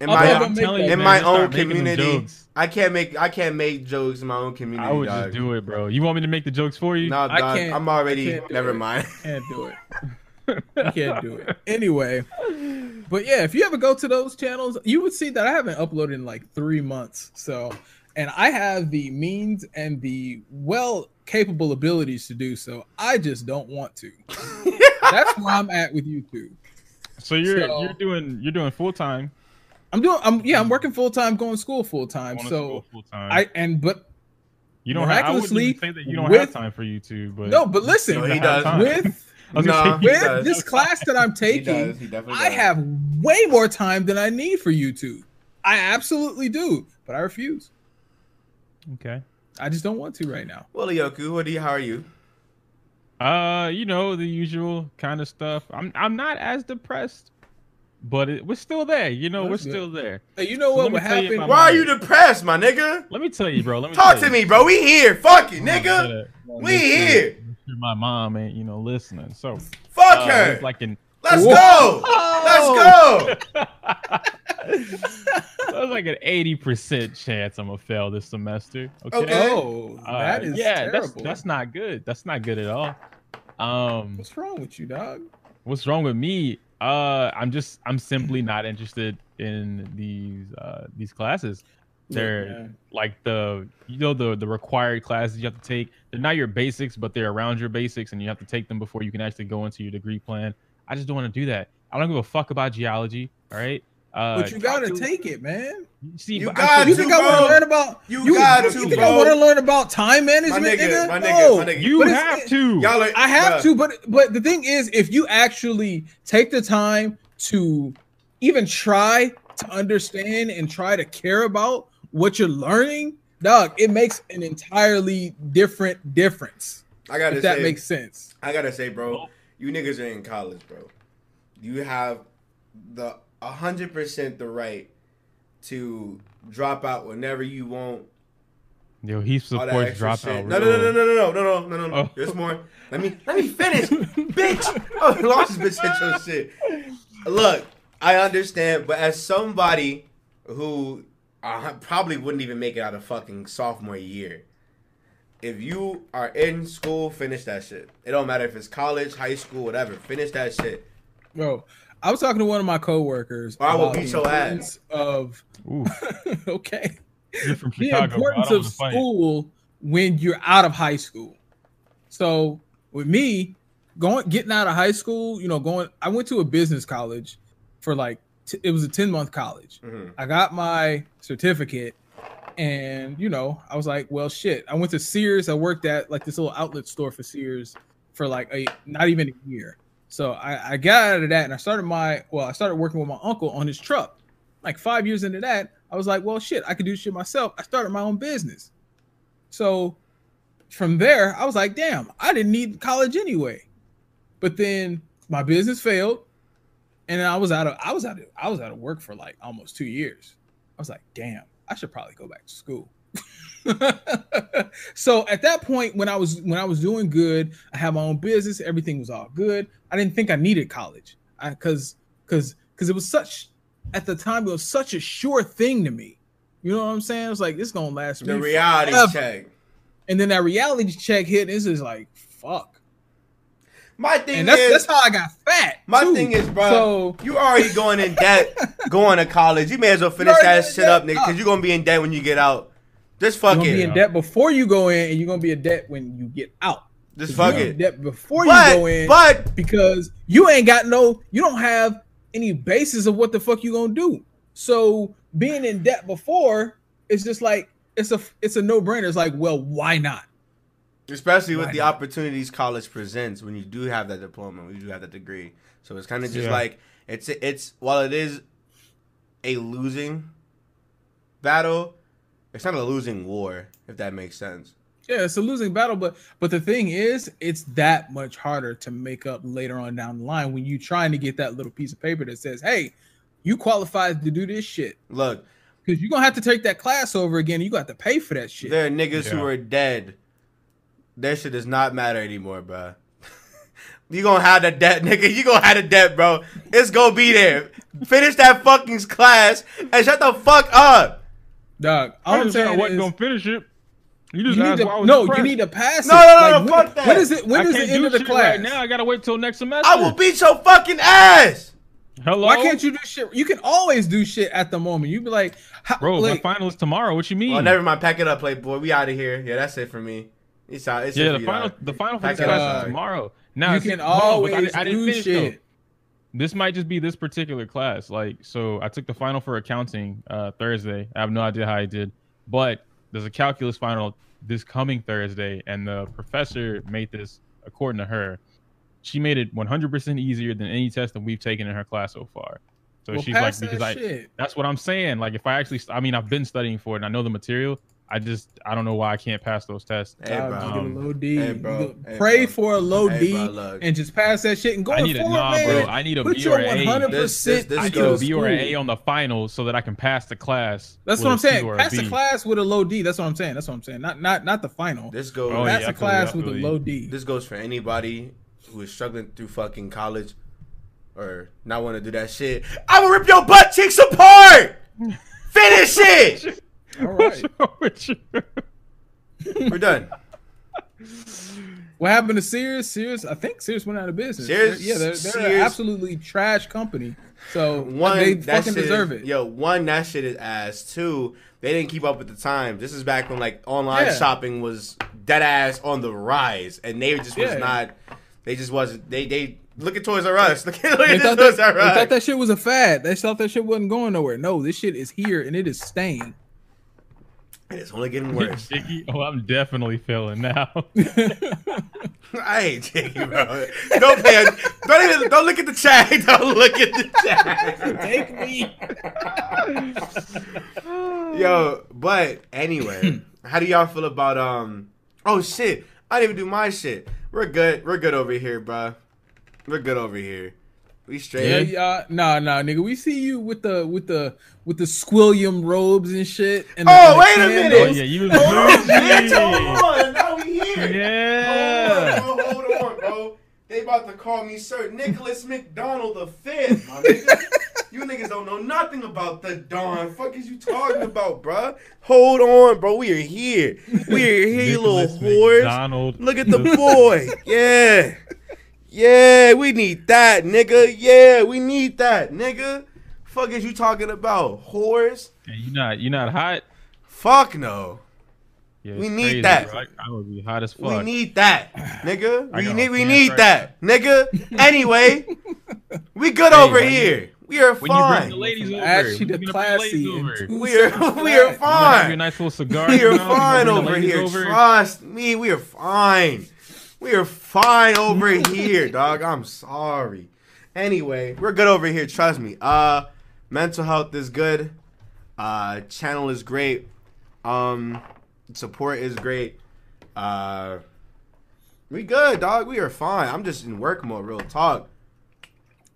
In my I'm make telling that. you, in my own community, jokes. I can't make I can't make jokes in my own community. I would dog. just do it, bro. You want me to make the jokes for you? No, I dog, can't- I'm I already. can't Never it. mind. Can't do it. You can't do it. Anyway, but yeah, if you ever go to those channels, you would see that I haven't uploaded in like three months. So, and I have the means and the well capable abilities to do so. I just don't want to. That's where I'm at with YouTube. So you're So- you're doing you're doing full time. I'm doing. I'm yeah. I'm working full time, going to school full time. going to So school full time. I and but you don't have, I wouldn't even say that you don't with- have time for YouTube, but no, but listen, No, he does. with I was gonna Nah. say, He with does. this class that I'm He taking, does. He I does. have way more time than I need for YouTube. I absolutely do, but I refuse. okay. I just don't want to right now. Well, Yoku, what do you? How are you? Uh, you know the usual kind of stuff. I'm I'm not as depressed, but it, we're still there. You know, That's we're good. still there. Hey, you know So what let would happen? Why my- are you depressed, my nigga? Let me tell you, bro. Let me Talk tell to you. me, bro. We here. Fuck it, nigga. We here. Make My mom ain't, you know, listening. So Fuck uh, her. like an Let's Whoa. go. Oh! Let's go. there's like an eighty percent chance I'm gonna fail this semester. Okay. Okay. Oh, Uh, that is yeah, that's that's not good. That's not good at all. Um, What's wrong with you, dog? what's wrong with me? Uh, I'm just I'm simply not interested in these uh these classes. They're Yeah. like the you know the the required classes you have to take. They're not your basics, but they're around your basics, and you have to take them before you can actually go into your degree plan. I just don't want to do that. I don't give a fuck about geology. All right. Uh, But you gotta calculus- take it, man. See, You got I You to, feel- think I want to learn about You you? got you to, think bro. I want to learn about time My management, nigga, nigga? my no. my nigga. you But have to. Y'all are, I have bruh. to, but but the thing is, if you actually take the time to even try to understand and try to care about what you're learning, dog, it makes an entirely different difference. I gotta If that say, makes sense. I gotta say, bro, you niggas are in college, bro. You have the hundred percent the right to drop out whenever you want. Yo, he supports dropout. No, no, no, no, no, no, no, no, no, no, no. Oh. There's more. Let me let me finish, bitch. Oh, lost bitch said your shit. Look, I understand, but as somebody who uh, probably wouldn't even make it out of fucking sophomore year, if you are in school, finish that shit. It don't matter if it's college, high school, whatever. Finish that shit. Bro, I was talking to one of my coworkers. I will about beat the your ass. Of okay, you're from the Chicago. bro. Importance of wanna fight. school when you're out of high school. So with me, going getting out of high school, you know, going I went to a business college for like t- it was a 10 month college. Mhm. I got my certificate and you know, I was like, well shit. I went to Sears. I worked at like this little outlet store for Sears for like a not even a year. So I, I got out of that and I started my well, I started working with my uncle on his truck. Like five years into that, I was like, well shit, I could do shit myself. I started my own business. So from there, I was like, damn, I didn't need college anyway. But then my business failed, and I was out of I was out of I was out of work for like almost two years. I was like, damn, I should probably go back to school. so at that point, when I was when I was doing good, I had my own business, everything was all good. I didn't think I needed college, because because because it was such at the time it was such a sure thing to me. You know what I'm saying? It's like this gonna last me The reality forever. check. And then that reality check hit. And this is like fuck. My thing And that's is, that's how I got fat. my too. thing is, bro. So You already going in debt, going to college. You may as well finish that shit up, nigga, because ah. you're gonna be in debt when you get out. Just fuck you're gonna be in debt before you go in, and you're gonna be in debt when you get out. Just fuck it. Debt before But, you go in, but because you ain't got no, you don't have any basis of what the fuck you gonna do. So being in debt before, it's just like it's a it's a no brainer. It's like, well, why not? Especially with Why the not? opportunities college presents when you do have that diploma, when you do have that degree. So it's kind of just Yeah. like it's it's while it is a losing battle, it's not a losing war, if that makes sense. Yeah, it's a losing battle, but but the thing is, it's that much harder to make up later on down the line when you're trying to get that little piece of paper that says, "Hey, you qualified to do this shit." Look, Because you're gonna have to take that class over again. And you got to pay for that shit. there are niggas who are dead. Their shit does not matter anymore, bruh. You gonna have the debt, nigga. You gonna have the debt, bro. It's gonna be there. Finish that fucking class and shut the fuck up. Dog, all I I'm just said I saying wasn't is, gonna finish it. You you just need asked to, why I was no, depressed. you need to pass it. No, no, no, no, when, fuck that. When is it? When I is the can't end of the class? right now. I gotta wait till next semester. I will beat your fucking ass. Hello. Why can't you do shit? You can always do shit at the moment. You be like, Bro, like, my final is tomorrow. What you mean? Oh, never mind. Pack it up, Playboy. We out of here. Yeah, that's it for me. It's out. It's yeah, the final, dog. the final for Pack this class is tomorrow. Now you can hold on, but always I, didn't- I didn't do finish, though. shit. This might just be this particular class. Like, so I took the final for accounting uh, Thursday. I have no idea how I did, but there's a calculus final this coming Thursday, and the professor made this according to her. She made it 100% easier than any test that we've taken in her class so far. So Well, she's like, pass that because I, shit. that's what I'm saying. Like, if I actually, I mean, I've been studying for it and I know the material. I just, I don't know why I can't pass those tests. Hey, bro. just get a Um, low D. hey, bro. go- Hey, Pray bro. for a low Hey, D bro, and just pass that shit and go I need a nah, man. bro. I need a Put B or an A. 100% This- this- this I need into a or an. A on the final so that I can pass the class. That's what I'm saying. Pass the class with a low D. That's what I'm saying. That's what I'm saying. Not not not the final. This goes. Oh, Pass yeah, the class with a low D. This goes for anybody who is struggling through fucking college or not want to do that shit. I will rip your butt cheeks apart. Finish it. All right. What's wrong with you? We're done. What happened to Sears? Sears, I think Sears went out of business. Sears- yeah, they're, they're an absolutely trash company. So One, they that fucking shit deserve it. Yo, one, that shit is ass. Two, they didn't keep up with the times. This is back when like online Yeah. shopping was dead ass on the rise, and they just was Yeah. not. They just wasn't. They they look at Toys R Us. Look at, look They at thought, Toys that, R they thought that shit was a fad. They thought that shit wasn't going nowhere. No, this shit is here and it is staying. And it's only getting worse. Jiggy, oh, I'm definitely feeling now. I ain't taking, bro. Don't pay. Don't even. Don't look at the chat. Don't look at the chat. Take me. Yo, but anyway, how do y'all feel about um? Oh shit! I didn't even do my shit. We're good. We're good over here, bro. We're good over here. We Yeah, straight. yeah, nah, nah, nigga. We see you with the with the with the squillium robes and shit. And the, Oh, and the wait a minute. oh yeah, you was Hold on, bitch, hold on. Now we here. Yeah. Hold on, hold on, bro. They about to call me Sir Nicholas McDonald the Fifth, my nigga. You niggas don't know nothing about the Dawn. Fuck is you talking about, bruh? Hold on, bro. We are here. We are here, you little Nicholas whores. McDonald. Look at the boy. Yeah. Yeah, we need that, nigga. Yeah, we need that, nigga. Fuck is you talking about? Whores? Hey, you not you not hot? Fuck no. Yeah, We need crazy, that. bro. I, I would be hot as fuck. We need that, nigga. We need we need right that, nigga. Anyway, we good Hey, over when you- here. We are when you bring fine. the ladies over, Ashy when you bring the ladies classy. over. and two We are separate we are flags. You wanna have your fine. nice little cigar. We are mouth, fine wanna bring the over here. over. Trust me, we are fine. We are fine over here, dog. I'm sorry. Anyway, we're good over here. Trust me. Uh, mental health is good. Uh, channel is great. Um, support is great. Uh, we good, dog. We are fine. I'm just in work mode. Real talk.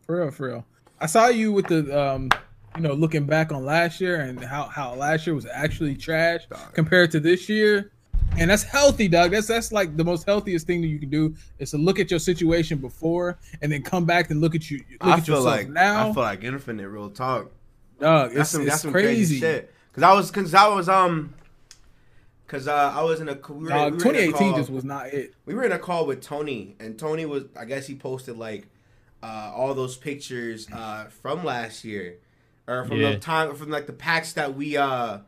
For real, for real. I saw you with the um, you know, looking back on last year and how how last year was actually trash Dog. compared to this year. And that's healthy, Doug. That's that's like the most healthiest thing that you can do is to look at your situation before and then come back and look at you look I at feel yourself like now. I feel like infinite. Real talk. dog, That's it's, some it's that's some crazy. crazy, shit. Cause I was cause I was um. Cause uh, I was in a we were, Dog, we were in a 2018 call- just was not it. we were in a call with Tony, and Tony was I guess he posted like uh, all those pictures uh, from last year, or from Yeah. the time from like the packs that we uh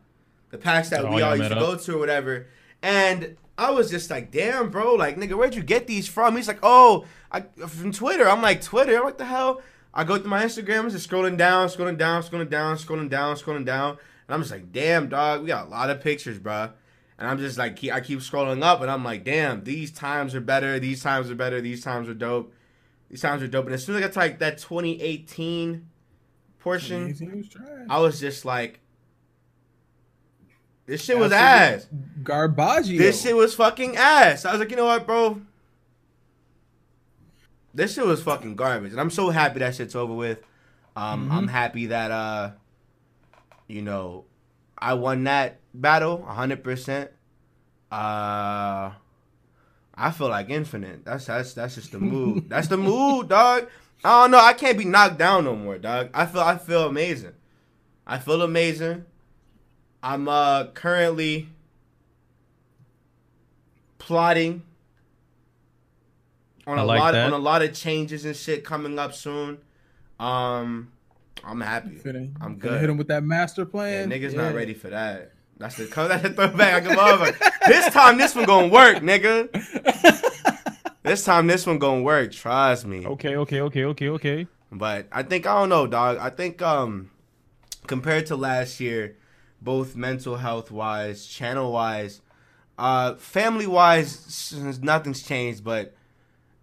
the packs that Oh, we y'all used to up? go to or whatever. And I was just like, damn, bro, like nigga, where'd you get these from? He's like, oh, I from Twitter. I'm like, Twitter? What the hell? I go through my Instagram, I'm just scrolling down, scrolling down, scrolling down, scrolling down, scrolling down, and I'm just like, damn, dog, we got a lot of pictures, bro. And I'm just like, I keep scrolling up, and I'm like, damn, these times are better. These times are better. These times are dope. These times are dope. And as soon as I got to like that 2018 portion, 2018 was. I was just like, this shit was ass. Garbage. This shit was fucking ass. I was like, you know what, bro? This shit was fucking garbage, and I'm so happy that shit's over with. Um, I'm happy that uh, you know, I won that battle 100. percent Uh, I feel like infinite. That's that's that's just the mood. That's the mood, dog. I don't know. I can't be knocked down no more, dog. I feel I feel amazing. I feel amazing. I'm uh currently plotting on I a like lot that. on a lot of changes and shit coming up soon. Um, I'm happy. Finna, I'm finna good. Hit him with that master Yeah, plan. niggas Yeah. not ready for that. That's the come that's the throwback. I can love it. This time this one gonna work, nigga. This time this one gonna work. Trust me. Okay, okay, okay, okay, okay. But I think I don't know, dog. I think um compared to last year, both mental health wise, channel wise, uh family wise, nothing's changed. But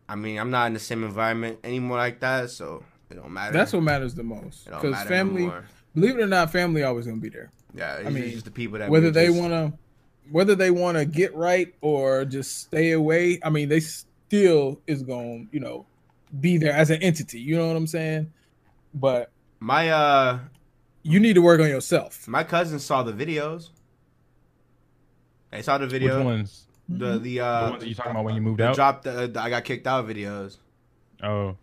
I mean, I'm not in the same environment anymore like that, so it don't matter. That's what matters the most. Because family, anymore. believe it or not, family always gonna be there. Yeah, I mean, just the people that Whether they just- want to, whether they want to get right or just stay away. I mean, they still is gonna, you know, be there as an entity. You know what I'm saying? But my uh you need to work on yourself. my cousins saw the videos. They saw the Which ones? The the the uh ones that you talking about when you moved the out? drop the, the I got kicked out videos. Oh,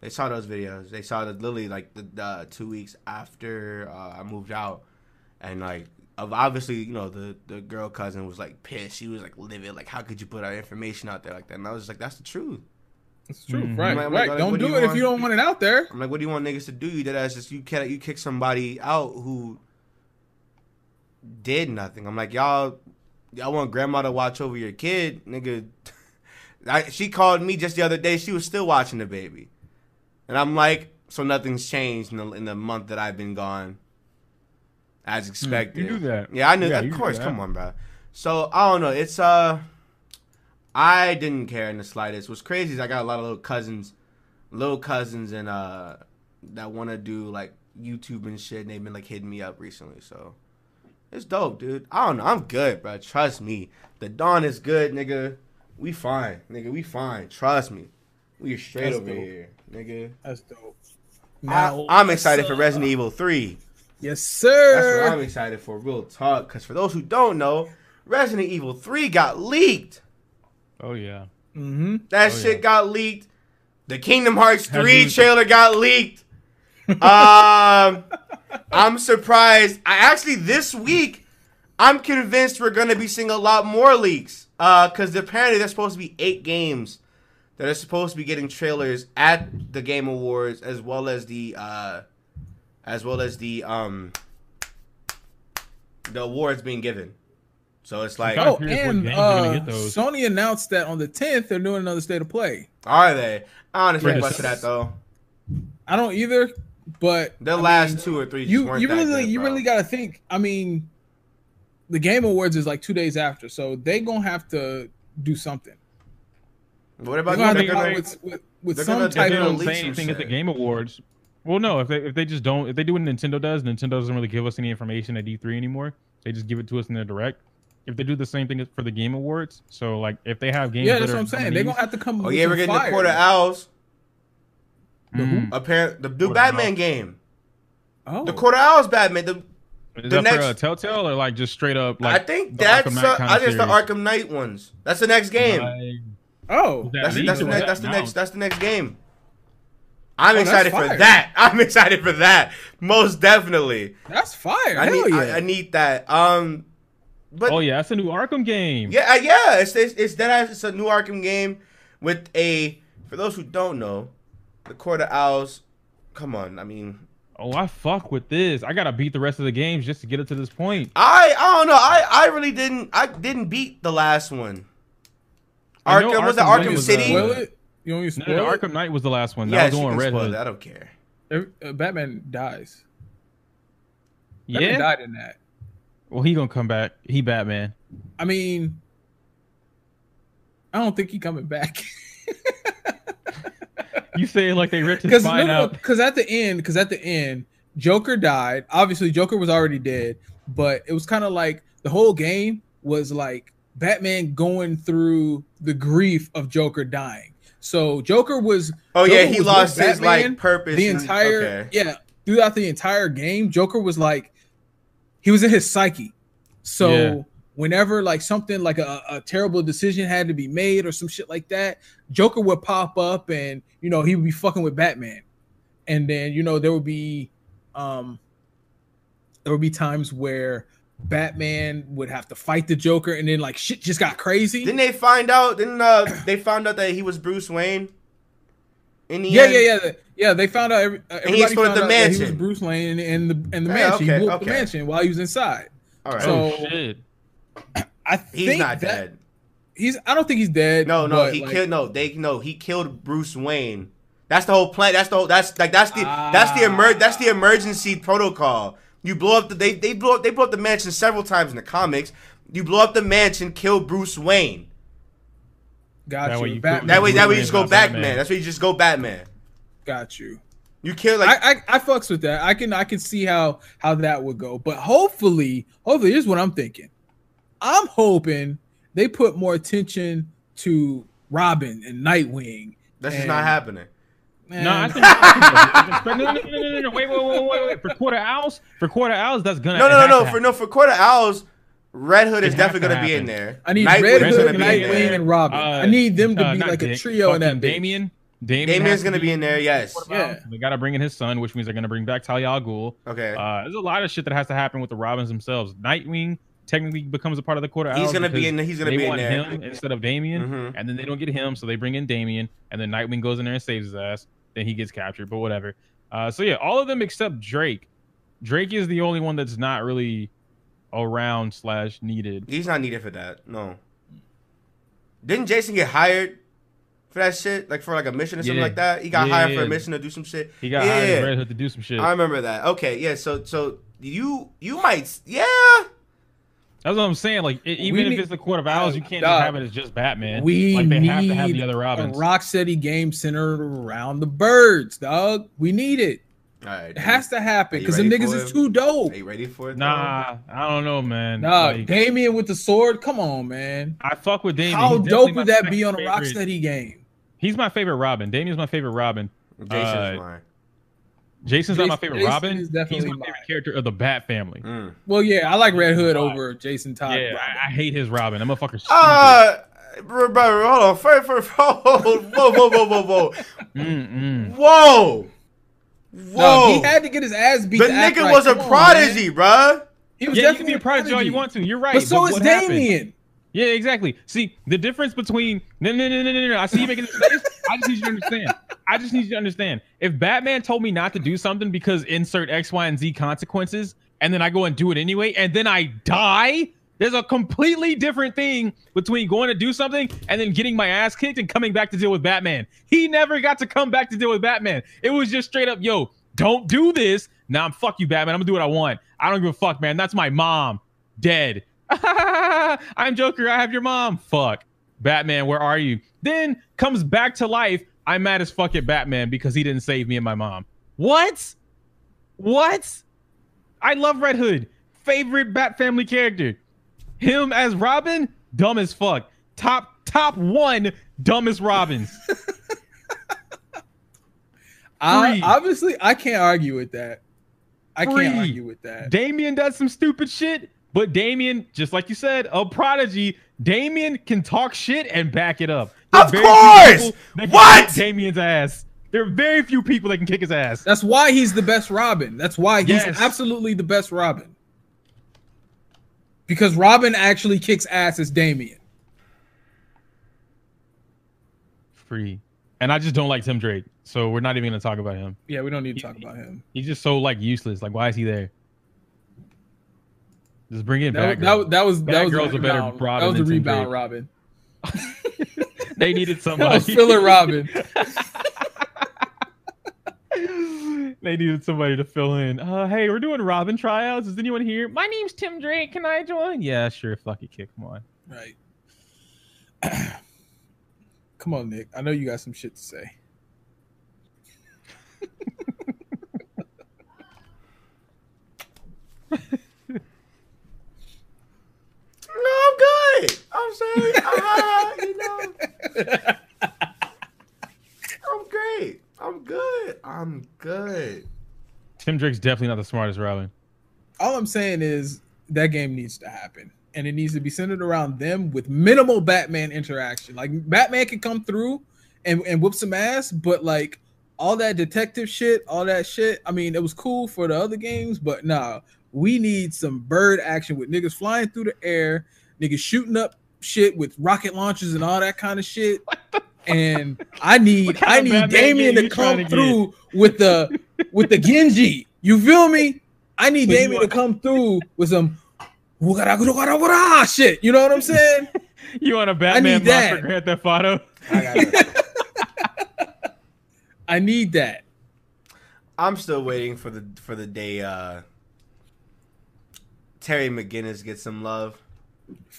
They saw those videos. They saw the literally like the, the two weeks after uh, I moved out, and like obviously you know the the girl cousin was like pissed. She was like livid. Like how could you put our information out there like that? And I was just like that's the truth. It's true, Mhm. right? Like- right. like, don't do do you it if you don't want it out there. I'm like, what do you want niggas to do? You did ass just you can't you kick somebody out who did nothing. I'm like y'all y'all want grandma to watch over your kid, nigga. I, she called me just the other day. She was still watching the baby, and I'm like, so nothing's changed in the, in the month that I've been gone, as expected. you do that. Yeah, I knew. Yeah, of course, come on, bro. So I don't know. It's uh, I didn't care in the slightest. What's crazy is I got a lot of little cousins, little cousins, and uh, that want to do like YouTube and shit. And they've been like hitting me up recently. So it's dope, dude. I don't know. I'm good, bro. Trust me. The dawn is good, nigga. We fine, nigga. We fine. Trust me. We straight That's over dope. here, nigga. That's dope. I, I'm excited for Resident Evil 3. Yes, sir. That's what I'm excited for. Real talk. Because for those who don't know, Resident Evil 3 got leaked. Oh yeah. mm-hmm. That Oh, shit yeah. got leaked. The Kingdom Hearts 3 you- trailer got leaked. um, I'm surprised. I actually, this week, I'm convinced we're going to be seeing a lot more leaks. Because apparently there's supposed to be eight games that are supposed to be getting trailers at the Game Awards as well as the uh, as well as the um the awards being given. So it's like, Oh, and games you're gonna uh, get those. Sony announced that on the 10th they're doing another state of play. are they? I don't expect Yes. much of that though. I don't either, but The I last mean, two or three, just you weren't you that really good, you bro. really got to think. I mean, the Game Awards is like two days after, so they gonna have to do something. What They're about gonna have you? to They're gonna- with with, with they're some gonna- type they gonna don't of. leak say some anything at the. Game Awards, well, no. If they if they just don't, if they do what Nintendo does, Nintendo doesn't really give us any information at E3 anymore. They just give it to us in their direct. If they do the same thing for the Game Awards, so like if they have games, Yeah, that that's are what I'm saying. They're gonna have to come. Oh yeah, we're getting fire. the Court of Owls. The? Apparent the new Court Batman Owls. game. Oh, The Court of Owls Batman. The, Is the that next- for uh, Telltale or like just straight up? Like I think that's Arkham uh, I think it's the? Arkham Knight ones. That's the next game. Like, oh, that That's the, that's the next. That's the next. That's the next game. I'm Oh, excited for that. I'm excited for that. Most definitely. that's fire. I Hell need. yeah. I, I need that. Um, but oh yeah, that's a new Arkham game. yeah, uh, yeah. It's it's, it's that. It's a new Arkham game with a. For those who don't know, the Court of Owls. Come on. I mean, Oh, I fuck with this. I gotta beat the rest of the games just to get it to this point. I I don't know. I I really didn't. I didn't beat the last one. I know Arkham was it Arkham Arkham was, City? Spoil uh. You want me to No, spoil no, it? Arkham Knight was the last one. That yeah, was the one can Red spoil Hood. that. I don't care. Every- uh, Batman dies. Batman Yeah. died in that. Well, he gonna come back. He Batman. I mean, I don't think he coming back. You say like they ripped his Because spine out. because at the end, because at the end, Joker died. Obviously, Joker was already dead, but it was kind of like the whole game was like Batman going through the grief of Joker dying. So Joker was Oh yeah, he lost his Batman like purpose. the entire okay. yeah throughout the entire game. Joker was like he was in his psyche. So Yeah. whenever like something like a, a terrible decision had to be made or some shit like that, Joker would pop up and you know he would be fucking with Batman, and then you know there would be, um, there would be times where Batman would have to fight the Joker, and then like shit just got crazy. Didn't they find out? Didn't uh, they found out that he was Bruce Wayne? In the yeah, end? yeah, yeah, the- yeah. They found out. Every, uh, And he everybody found the out that he was. Bruce Wayne in the in the Yeah, mansion. okay, he blew up the mansion while he was inside. All right. So- oh shit. I he's not that- dead. He's. I don't think he's dead. No, no, he like, killed. No, they no, he killed Bruce Wayne. That's the whole plan. That's the whole. That's like that's the that's the emer- that's the emergency protocol. You blow up the they they blow up they blow up the mansion several times in the comics. You blow up the mansion, kill Bruce Wayne. Got That you. way you Batman. That way, that way you just go Batman. Batman. That's why you just go Batman. Got you. You kill like I, I I fucks with that. I can I can see how how that would go. But hopefully, hopefully, here's what I'm thinking. I'm hoping they put more attention to Robin and Nightwing. that's just and- not happening. Man, No, I think, I think no, no, no, no, no, no, wait, wait, wait, wait, wait. For quarter owls, for Court of Owls, that's gonna No, no, no, no. For no, for Court of Owls, Red Hood is definitely gonna be in there. I need Nightwing's Red Hood, Nightwing, and Robin. Uh, I need them to uh, be not like a Dick, trio in that fucking bitch. Damian. Damian Damian's gonna be in there. Yes. Yeah. They gotta bring in his son, which means they're gonna bring back Talia al Ghul. Okay. Uh, there's a lot of shit that has to happen with the Robins themselves. Nightwing technically becomes a part of the quarter. he's gonna be because in. He's gonna they be in want there. him instead of Damian, Mhm. and then they don't get him, so they bring in Damian, and then Nightwing goes in there and saves his ass. Then he gets captured, but whatever. Uh, so yeah, all of them except Drake. Drake is the only one that's not really around slash needed. He's not needed for that. No. Didn't Jason get hired for that shit? Like for like a mission or something Yeah. like that? He got Yeah, hired for a mission to do some shit. He got Yeah, hired yeah. as Red Hood to do some shit. I remember that. Okay, yeah. So so you you might yeah. That's what I'm saying. Like, e- even We if it's the Court of Owls, you can't Dog. just have it as just Batman. We like they need have to have the other a Robins. Rocksteady game centered around the birds, dog. We need it. All right. It has to happen because the niggas is too dope. Are you ready for it? though? Nah, I don't know, man. Nah, Like, Damian with the sword. Come on, man. I fuck with Damian. How dope would that be on a Rocksteady game? He's my favorite Robin. Damian's my favorite Robin. Jason's Uh, mine. Jason's not my favorite Jason Robin. is He's definitely my mine. favorite character of the Bat family. Mm. Well, yeah, I like Red Hood Why? over Jason Todd. yeah, Robin. I, I hate his Robin. That motherfucker. stupid. Uh, bro, bro, hold on. First, first, whoa, whoa, whoa, whoa, whoa, whoa, Mm-mm. whoa, No, he had to get his ass beat. the to act nigga right. was a Come on, prodigy, man. bruh. He was Yeah, you can definitely be a prodigy all you want to. You're right. But so is what happened? Yeah, exactly. See, the difference between no, no, no, no, no, no. I see you making this face. I just need you to understand. I just need you to understand. If Batman told me not to do something because insert X, Y, and Z consequences, and then I go and do it anyway, and then I die, there's a completely different thing between going to do something and then getting my ass kicked and coming back to deal with Batman. He never got to come back to deal with Batman. It was just straight up, yo, don't do this. Now I'm fuck you, Batman. I'm gonna do what I want. I don't give a fuck, man. That's my mom. Dead. I'm Joker. I have your mom. Fuck. Batman, where are you? Then comes back to life. I'm mad as fuck at Batman because he didn't save me and my mom. What? What? I love Red Hood. Favorite Bat family character. Him as Robin, dumb as fuck. Top top one dumbest Robins. I, obviously, I can't argue with that. I Free. can't argue with that. Damian does some stupid shit, but Damian, just like you said, a prodigy. Damian can talk shit and back it up. There Of course! people that can What? Damian's ass. There are very few people that can kick his ass. That's why he's the best Robin. That's why he's Yes. absolutely the best Robin. Because Robin actually kicks ass as Damian. Free. And I just don't like Tim Drake, so we're not even gonna talk about him. Yeah, we don't need to talk about him. He's just so like useless. Like, why is he there? Just bring in That, Batgirl. that, that was that was the a better rebound. Robin That was Tim rebound. Robin. they needed That was filler Robin. they needed somebody to fill in. Uh, hey, we're doing Robin tryouts. Is anyone here? My name's Tim Drake. Can I join? Yeah, sure. Fuck it, kick. Come on. Right. Come on, Nick. I know you got some shit to say. No, I'm good. I'm saying, ah, you know, I'm great. I'm good. I'm good. Tim Drake's definitely not the smartest Robin. All I'm saying is that game needs to happen. and it needs to be centered around them with minimal Batman interaction. Like Batman can come through and, and whoop some ass, but like all that detective shit, all that shit. I mean, it was cool for the other games, but nah, we need some bird action with niggas flying through the air, niggas shooting up shit with rocket launchers and all that kind of shit. And I need I need Batman Damian to you trying come to through with the with the Genji. You feel me? I need So Damian to come through with some shit. You know what I'm saying? You want a Batman need mod that. for Grand Theft Auto? I. I need that. I'm still waiting for the for the day uh, Terry McGinnis gets some love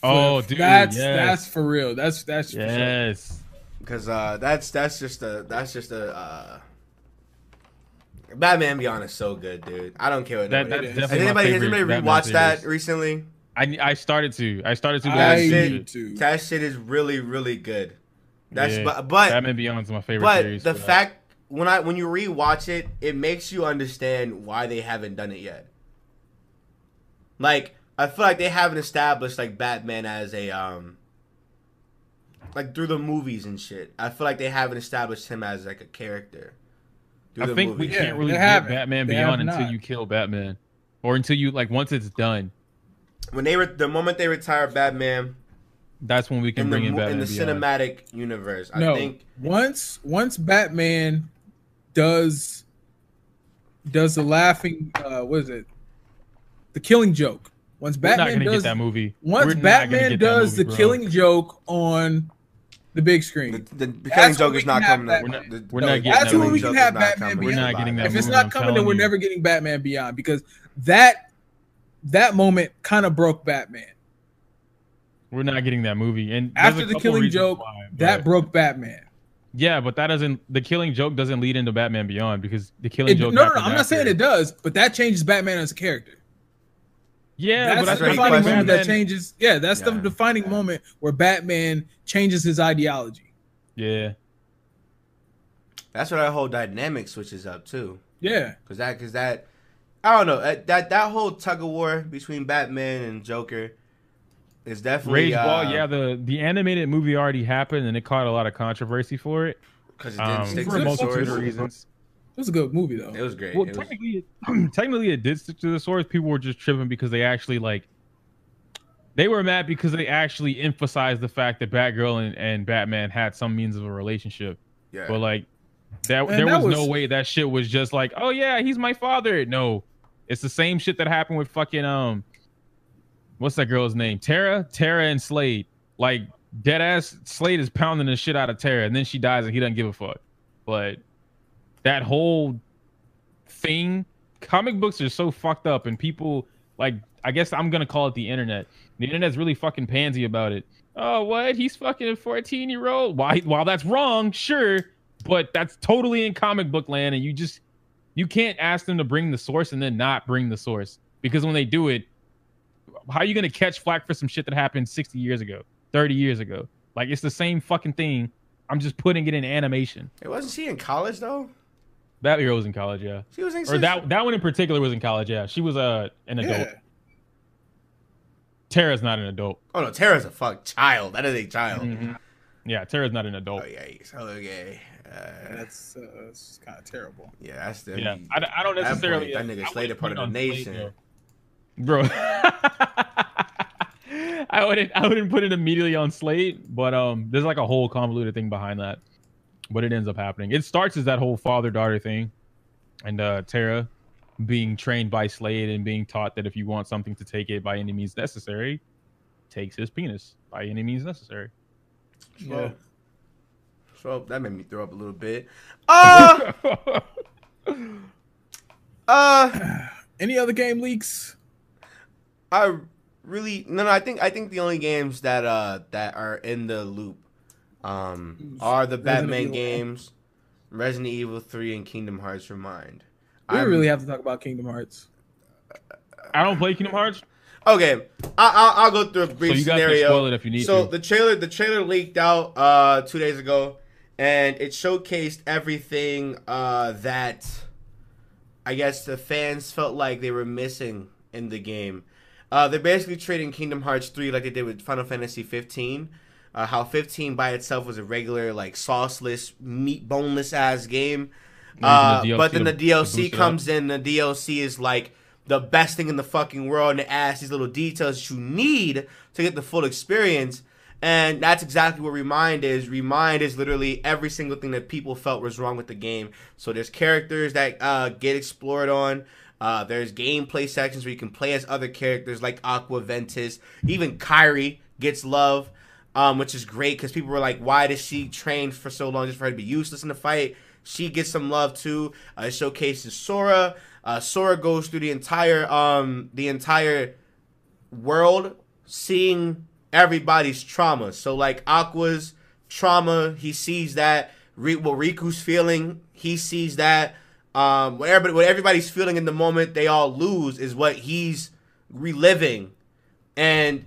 Oh, dude, that's yes. that's for real. That's that's for sure. Yes. Because uh, that's that's just a that's just a uh, Batman Beyond is so good, dude. I don't care what That, nobody-. Has anybody has anybody rewatched that recently? I I started to. I started to. but I I didn't did finish need it. to. That shit is really really good. That's Yeah. but but Batman Beyond's my favorite but series. the that. fact when I when you rewatch it, it makes you understand why they haven't done it yet. Like I feel like they haven't established like Batman as a um like through the movies and shit. I feel like they haven't established him as like a character. Through I the think we movies. Yeah, can't really they get haven't. Batman They Beyond until you kill Batman, or until you like once it's done. when they were the moment they retire Batman That's when we can in the bring in mo- Batman in the Beyond. cinematic universe, I no, think once once Batman does does the laughing uh what is it? The killing joke. Once We're not Batman does get that movie. once We're not Batman get does movie, the bro. killing joke on the big screen. the, the, the That's killing when joke we is not have coming. Batman. up. The- We're the- not getting That's that when we can have Batman. We're not getting that if it's movie, not I'm coming, then we're you. never getting Batman Beyond because that that moment kind of broke Batman. We're not getting that movie. And After the killing joke, why, that broke Batman. yeah, but that doesn't. The killing joke doesn't lead into Batman Beyond because the killing It, joke. no, no, happens I'm not saying it does, but that changes Batman as a character. Yeah, that's I the a feel great like defining question. moment that changes. Yeah, that's the defining Yeah. moment where Batman changes his ideology. Yeah, That's where that whole dynamic switches up too. Yeah, Cause that, cause that, I don't know that that, that whole tug of war between Batman and Joker is definitely Rage uh, Ball. Yeah, the the animated movie already happened, and it caught a lot of controversy for it. because it didn't Um, stick for to a multitude of reasons. It was a good movie though. It was great. Well, It technically, it, technically, it did stick to the source. People were just tripping because they actually like. They were mad because they actually emphasized the fact that Batgirl and, and Batman had some means of a relationship. yeah. But like, that Man, there that was, no way that shit was just like, oh yeah, he's my father. No, it's the same shit that happened with fucking um, what's that girl's name? Tara, Tara and Slade. Like dead ass Slade is pounding the shit out of Tara, and then she dies, and he doesn't give a fuck. But that whole thing, comic books are so fucked up, and people like, I guess I'm gonna call it the internet. The internet's really fucking pansy about it. Oh, what? He's fucking a 14 year old. Why? While that's wrong, sure, but that's totally in comic book land, and you just you can't ask them to bring the source and then not bring the source because when they do it, how are you gonna catch flack for some shit that happened 60 years ago, 30 years ago? Like it's the same fucking thing. I'm just putting it in animation. it wasn't she in college though. That girl was in college, yeah. She was in Or that that one in particular was in college, yeah. She was uh, an adult. yeah, Tara's not an adult. Oh no, Tara's a fuck child. That is a child. Mhm. Yeah, Tara's not an adult. Oh adult. yeah, he's hella gay. Uh, that's uh, that's kind of terrible. yeah, that's the. Yeah, I, I don't At that necessarily. point, that nigga slayed a part of the nation. Slade, though. bro. I wouldn't. I wouldn't put it immediately on Slade, but um, there's like a whole convoluted thing behind that. But it ends up happening. It starts as that whole father daughter thing, and uh Tara being trained by Slade and being taught that if you want something to take it by any means necessary, takes his penis by any means necessary. Yeah. So that made me throw up a little bit. Uh, uh, Any other game leaks? I really no no. I think I think the only games that uh that are in the loop, um, are the Resident Batman Evil. games, Resident Evil Three, and Kingdom Hearts Re Mind. We I'm- really have to talk about Kingdom Hearts. I don't play Kingdom Hearts, Okay, I, I, I'll go through a so brief you scenario. spoil it if you need so to. the trailer, the trailer leaked out uh two days ago, and it showcased everything uh that I guess the fans felt like they were missing in the game. Uh, they're basically treating Kingdom Hearts 3 like they did with Final Fantasy 15. Uh, how 15 by itself was a regular, like, sauceless, meat, boneless ass game. Uh, the but then the DLC comes in, the DLC is like the best thing in the fucking world, and it adds these little details that you need to get the full experience. And that's exactly what Re Mind is. Re Mind is literally every single thing that people felt was wrong with the game. So there's characters that uh, get explored on. Uh, there's gameplay sections where you can play as other characters like Aqua Ventus. Even Kairi gets love, um, which is great because people were like, why does she train for so long just for her to be useless in the fight? She gets some love too. Uh, it showcases Sora. Uh, Sora goes through the entire um, the entire world seeing everybody's trauma. So like Aqua's trauma, he sees that. What Riku's feeling, he sees that. Um, what everybody, what everybody's feeling in the moment, they all lose is what he's reliving, and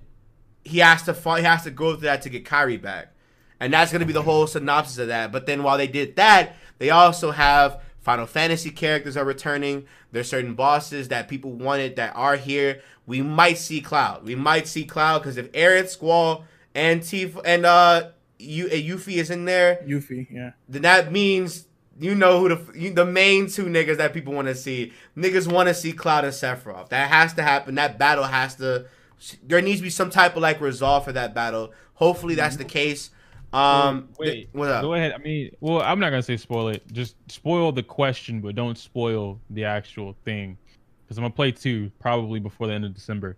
he has to find, he has to go through that to get Kairi back, and that's gonna be the whole synopsis of that. But then while they did that, they also have Final Fantasy characters are returning. There's certain bosses that people wanted that are here. We might see Cloud. We might see Cloud because if Aerith, Squall, and Tifa and uh, you, Yuffie is in there, Yuffie, yeah. then that means you know who the you, the main two niggas that people want to see. Niggas want to see Cloud and Sephiroth. That has to happen. That battle has to. There needs to be some type of like resolve for that battle. Hopefully that's the case. Um, Wait, th- what up? Go ahead. I mean, well, I'm not gonna say spoil it. Just spoil the question, but don't spoil the actual thing, because I'm gonna play two probably before the end of December.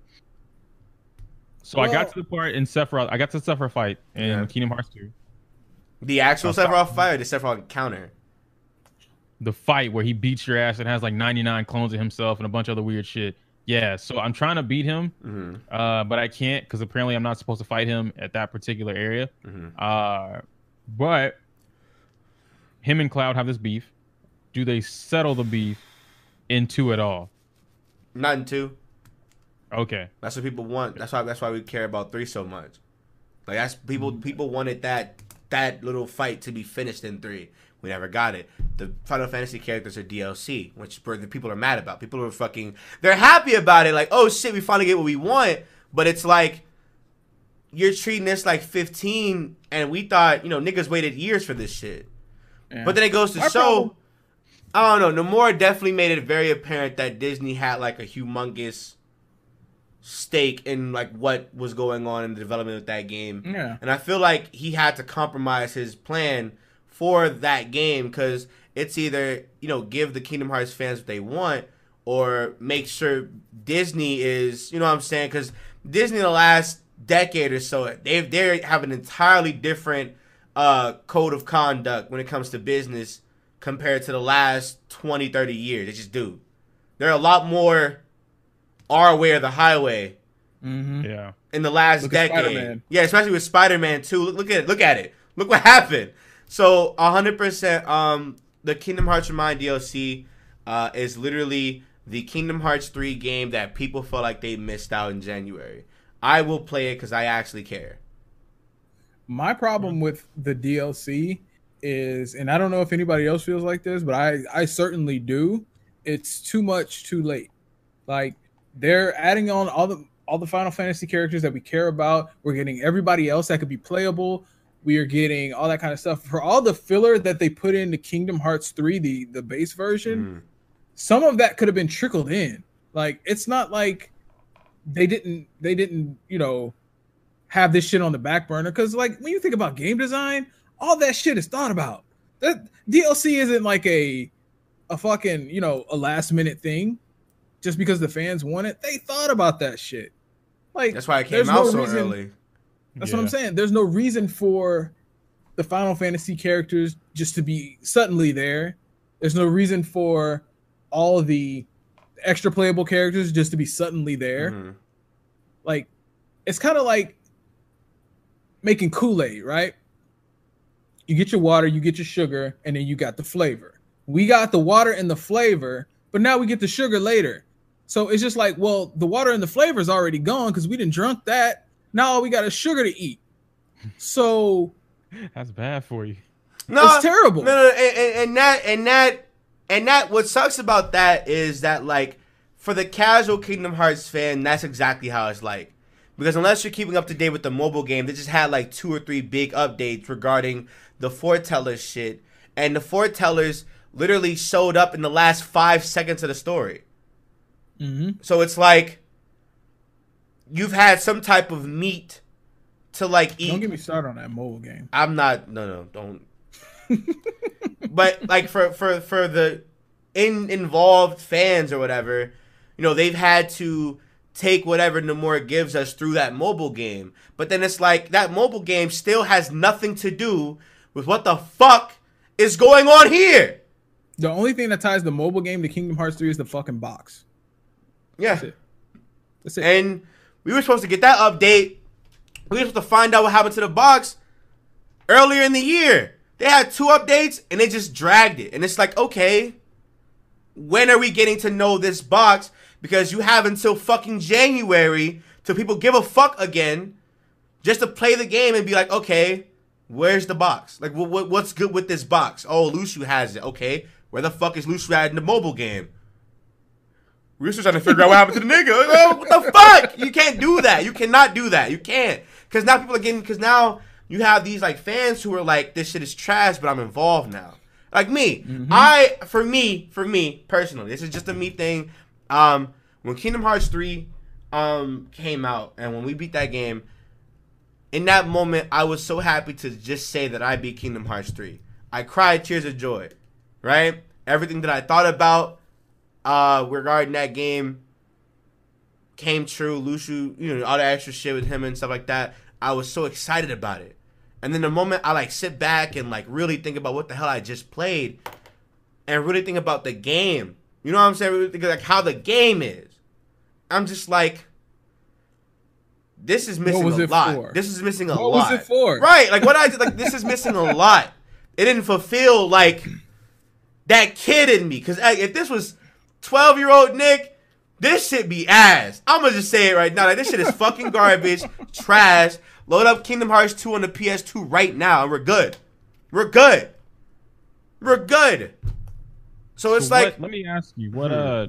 So I got to the part in Sephiroth. I got to the Sephiroth fight in Yeah. Kingdom Hearts 2. The actual. Sephiroth fight or the Sephiroth counter? The fight where he beats your ass and has like 99 clones of himself and a bunch of other weird shit. Yeah, so I'm trying to beat him, Mm-hmm. uh, but I can't because apparently I'm not supposed to fight him at that particular area. Mm-hmm. Uh, but him and Cloud have this beef. Do they settle the beef into it all? Not in two. Okay. That's what people want. That's why. That's why we care about three so much. Like that's people. People wanted that that little fight to be finished in three. We never got it. The Final Fantasy characters are DLC, which where the people are mad about. People are fucking. They're happy about it. Like, oh shit, we finally get what we want. But it's like you're treating this like 15, and we thought you know niggas waited years for this shit. yeah. But then it goes to My show. problem- I don't know. Nomura definitely made it very apparent that Disney had like a humongous stake in like what was going on in the development of that game. yeah. And I feel like he had to compromise his plan for that game because it's either, you know, give the Kingdom Hearts fans what they want or make sure Disney is, you know what I'm saying? Because Disney, the last decade or so, they they have an entirely different uh, code of conduct when it comes to business compared to the last 20, 30 years. They just do. They're a lot more our way or the highway Mm-hmm. Yeah. in the last Look decade. Yeah, especially with Spider-Man 2. Look, look at it. Look at it. Look what happened. So, 100% um the Kingdom Hearts Re Mind DLC uh is literally the Kingdom Hearts 3 game that people felt like they missed out in January. I will play it cuz I actually care. My problem with the DLC is, and I don't know if anybody else feels like this, but I I certainly do. It's too much, too late. Like they're adding on all the all the Final Fantasy characters that we care about. We're getting everybody else that could be playable. We are getting all that kind of stuff for all the filler that they put into Kingdom Hearts 3, the the base version. Mm. Some of that could have been trickled in. Like it's not like they didn't they didn't you know have this shit on the back burner because like when you think about game design all that shit is thought about that dlc isn't like a a fucking you know a last minute thing just because the fans want it they thought about that shit like That's why it came out no so reason- early. That's what i'm saying there's no reason for the final fantasy characters just to be suddenly there there's no reason for all the extra playable characters just to be suddenly there Mhm. like it's kind of like making Kool-Aid, right? You get your water, you get your sugar, and then you got the flavor. We got the water and the flavor, but now we get the sugar later. So it's just like, well, the water and the flavor is already gone because we didn't drunk that. Now all we got is sugar to eat. So That's bad for you. No, it's terrible. No, no, and, and- and that and that and that what sucks about that is that like for the casual Kingdom Hearts fan, that's exactly how it's like. Because unless you're keeping up to date with the mobile game, they just had like two or three big updates regarding the foretellers shit. And the foretellers literally showed up in the last five seconds of the story. Mm-hmm. So it's like you've had some type of meat to like eat. Don't get me started on that mobile game. I'm not. No, no, don't. but like for for for the in involved fans or whatever, you know, they've had to take whatever Nomura gives us through that mobile game. But then it's like that mobile game still has nothing to do with what the fuck is going on here. The only thing that ties the mobile game to Kingdom Hearts 3 is the fucking box. Yeah. That's it. That's it. And we were supposed to get that update. We were supposed to find out what happened to the box earlier in the year. They had two updates and they just dragged it. And it's like, okay, when are we getting to know this box? Because you have until fucking January till people give a fuck again just to play the game and be like, okay, where's the box? Like, what, what, what's good with this box? Oh, Lucio has it. Okay, where the fuck is Lucio at in the mobile game? We're still trying to figure out what happened to the nigga. Like, what the fuck? You can't do that. You cannot do that. You can't. Because now people are getting, because now you have these like fans who are like, this shit is trash, but I'm involved now. Like me. I, for me, for me personally, this is just a me thing. Um, when Kingdom Hearts 3 um, came out and when we beat that game, in that moment, I was so happy to just say that I beat Kingdom Hearts 3. I cried tears of joy, right? Everything that I thought about uh, regarding that game came true. Lucio, you know, all the extra shit with him and stuff like that. I was so excited about it. And then the moment I like sit back and like really think about what the hell I just played and really think about the game, you know what I'm saying? Like how the game is. I'm just like, this is missing a lot. for? This is missing a What lot. was it for? Right. Like what I did, like this is missing a lot. It didn't fulfill like that kid in me. Cause like, if this was 12 year old Nick, this shit be ass. I'm gonna just say it right now. Like this shit is fucking garbage, trash. Load up Kingdom Hearts 2 on the PS2 right now, and we're good. We're good. We're good. So it's So like what, let me ask you what Hmm. uh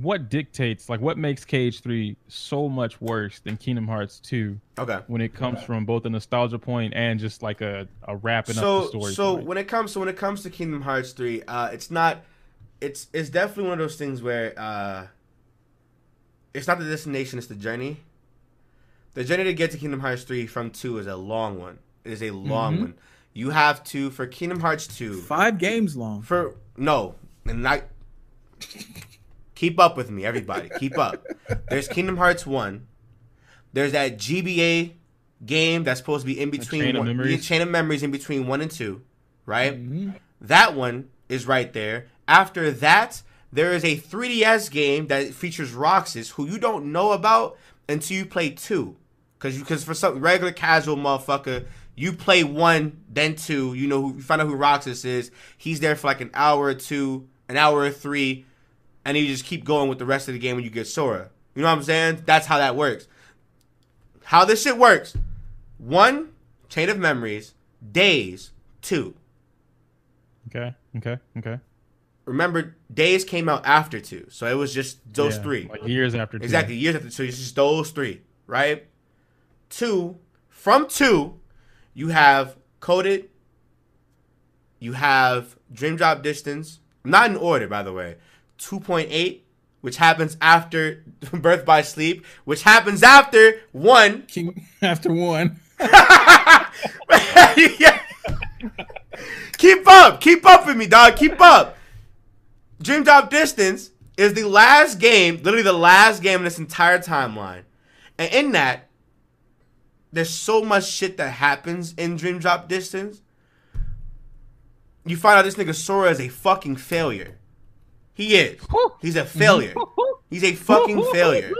what dictates like what makes Cage 3 so much worse than Kingdom Hearts 2 okay. when it comes from both a nostalgia point and just like a, a wrapping up so the story. so point? when it comes so when it comes to Kingdom Hearts 3, uh it's not it's it's definitely one of those things where uh it's not the destination, it's the journey. The journey to get to Kingdom Hearts 3 from 2 is a long one. It is a long Mhm. one. You have to for Kingdom Hearts 2 Five games long. for no, and not keep up with me, everybody. Keep up. There's Kingdom Hearts 1. There's that GBA game that's supposed to be in between Chain one, the Memories. chain of memories in between 1 and 2, right? Mhm. That one is right there. After that, there is a 3DS game that features Roxas, who you don't know about until you play two. Cause you, cause for some regular casual motherfucker, you play one, then two. You know, you find out who Roxas is. He's there for like an hour or two, an hour or three, and you just keep going with the rest of the game when you get Sora. You know what I'm saying? That's how that works. How this shit works: one, chain of memories, days, two. okay, okay, okay. Remember days came out after two so it was just those Yeah, three like years after two. exactly years after so it's just those three right two from two you have coded you have dream drop distance not in order by the way 2.8 which happens after birth by sleep which happens after one King after one. Yeah. keep up, keep up with me, dog. Keep up. Dream Drop Distance is the last game, literally the last game in this entire timeline, and in that, there's so much shit that happens in Dream Drop Distance. You find out this nigga Sora is a fucking failure. He is. He's a failure. He's a fucking failure.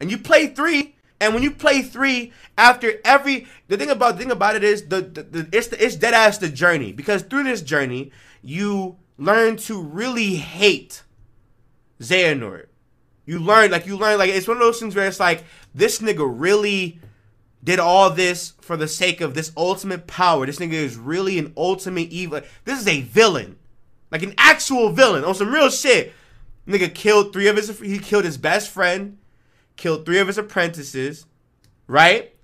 And you play three, and when you play three, after every the thing about the thing about it is the, the, the it's the, it's dead ass the journey because through this journey you learn to really hate Xehanort. You learn like you learn like it's one of those things where it's like this nigga really did all this for the sake of this ultimate power. This nigga is really an ultimate evil. This is a villain, like an actual villain on some real shit. Nigga killed three of his. He killed his best friend, killed three of his apprentices, right?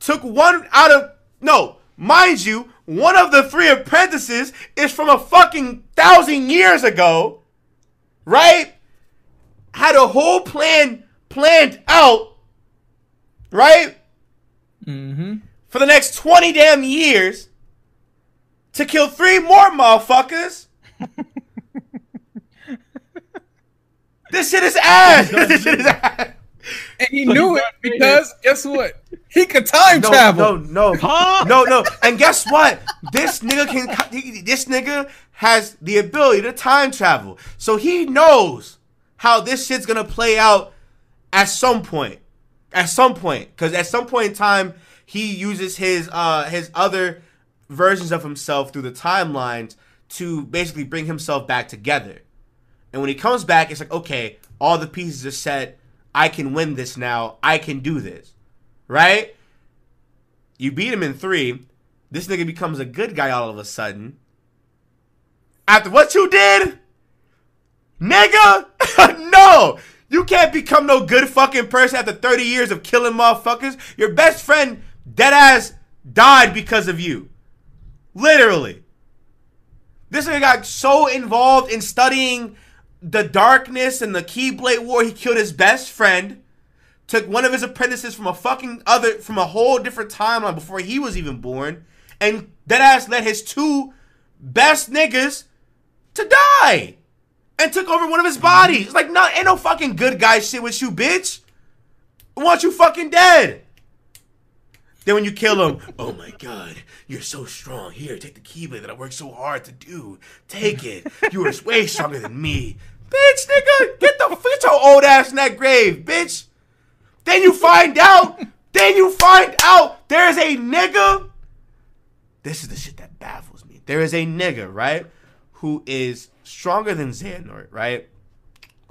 Took one out of no, mind you, one of the three apprentices is from a fucking thousand years ago, right? Had a whole plan planned out, right? Mm-hmm. For the next 20 damn years to kill three more motherfuckers. this shit is ass. this shit is ass. And he So knew he it got because guess what? He could time No, travel. no, no, Huh? no, no. And guess what? This nigga can. This nigga has the ability to time travel, so he knows how this shit's gonna play out at some point. At some point, because at some point in time, he uses his uh his other versions of himself through the timelines to basically bring himself back together. And when he comes back, it's like, okay, all the pieces are set. I can win this now. I can do this. Right? You beat him in three. This nigga becomes a good guy all of a sudden. After what you did? Nigga? no! You can't become no good fucking person after 30 years of killing motherfuckers. Your best friend, deadass, died because of you. Literally. This nigga got so involved in studying the darkness and the Keyblade War, he killed his best friend. Took one of his apprentices from a fucking other, from a whole different timeline before he was even born, and that ass let his two best niggas to die, and took over one of his bodies. Like, no, ain't no fucking good guy shit with you, bitch. I want you fucking dead. Then when you kill him, oh my god, you're so strong. Here, take the keyblade that I worked so hard to do. Take it. You were way stronger than me. Bitch, nigga, get the get your old ass in that grave, bitch. Then you find out, then you find out there is a nigga. This is the shit that baffles me. There is a nigga, right? Who is stronger than Xehanort, right?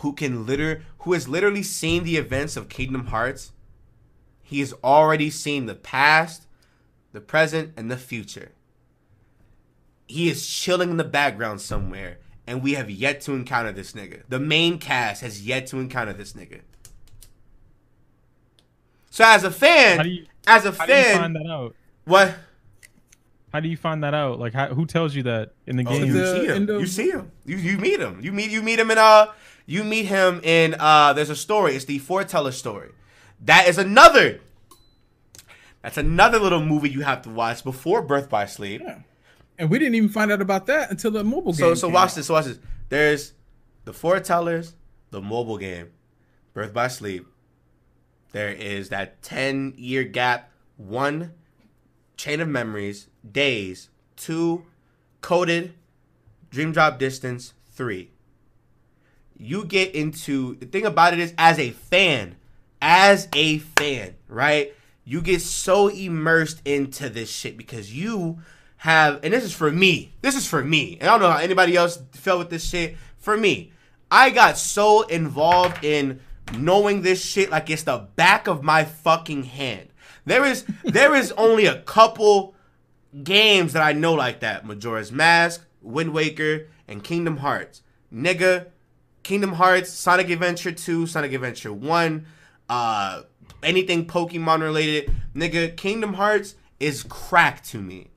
Who can liter who has literally seen the events of Kingdom Hearts he has already seen the past, the present, and the future. He is chilling in the background somewhere, and we have yet to encounter this nigga. The main cast has yet to encounter this nigga. So as a fan, How do you as a how do you fan, find that out? what? How do you find that out? Like, how, who tells you that in the Oh, game? you The see him. end of- You see him. You you meet him. You meet you meet him in uh you meet him in uh there's a story. It's the foreteller story. That is another that's another little movie you have to watch before Birth by Sleep. Yeah. And we didn't even find out about that until the mobile game. So so came watch out. this. So watch this. There's the foretellers, the mobile game, Birth by Sleep. There is that ten year gap. One, chain of memories. Days. Two, coded. Dream drop distance. Three. You get into the thing about it is as a fan, as a fan, right? You get so immersed into this shit because you have, and this is for me. This is for me. And I don't know how anybody else felt with this shit. For me, I got so involved in knowing this shit like it's the back of my fucking hand. There is there is only a couple games that I know like that. Majora's Mask, Wind Waker, and Kingdom Hearts. Nigga, Kingdom Hearts, Sonic Adventure 2, Sonic Adventure 1, uh anything Pokemon related. Nigga, Kingdom Hearts is crack to me.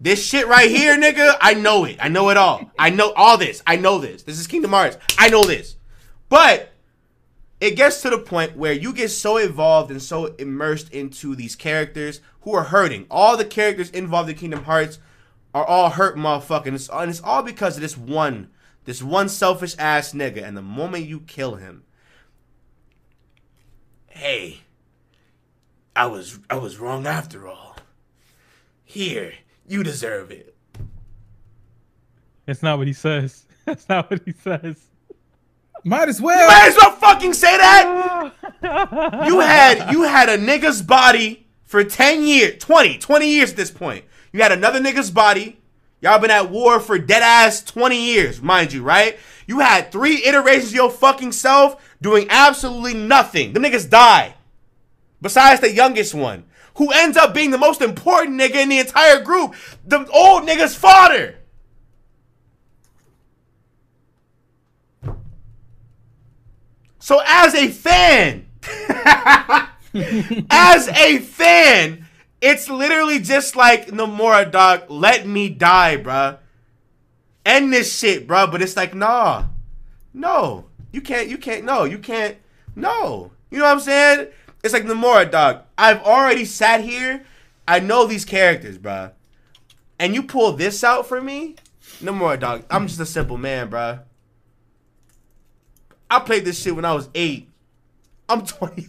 This shit right here, nigga, I know it. I know it all. I know all this. I know this. This is Kingdom Hearts. I know this. But it gets to the point where you get so involved and so immersed into these characters who are hurting. All the characters involved in Kingdom Hearts are all hurt motherfucking. It's, and it's all because of this one, this one selfish ass nigga. And the moment you kill him, hey, I was I was wrong after all. Here, you deserve it. It's not what he says. That's not what he says. Might as well. Might as well fucking say that. You had you had a nigga's body for 10 years, 20, 20 years at this point. You had another nigga's body. Y'all been at war for dead ass 20 years, mind you, right? You had three iterations of your fucking self doing absolutely nothing. The niggas die. Besides the youngest one, who ends up being the most important nigga in the entire group, the old nigga's father. So as a fan, as a fan, it's literally just like Nomura, dog. Let me die, bruh. End this shit, bruh. But it's like, nah, no, you can't, you can't, no, you can't, no. You know what I'm saying? It's like Nomura, dog. I've already sat here. I know these characters, bruh. And you pull this out for me? Nomura, dog. I'm just a simple man, bruh. I played this shit when I was eight. I'm 23.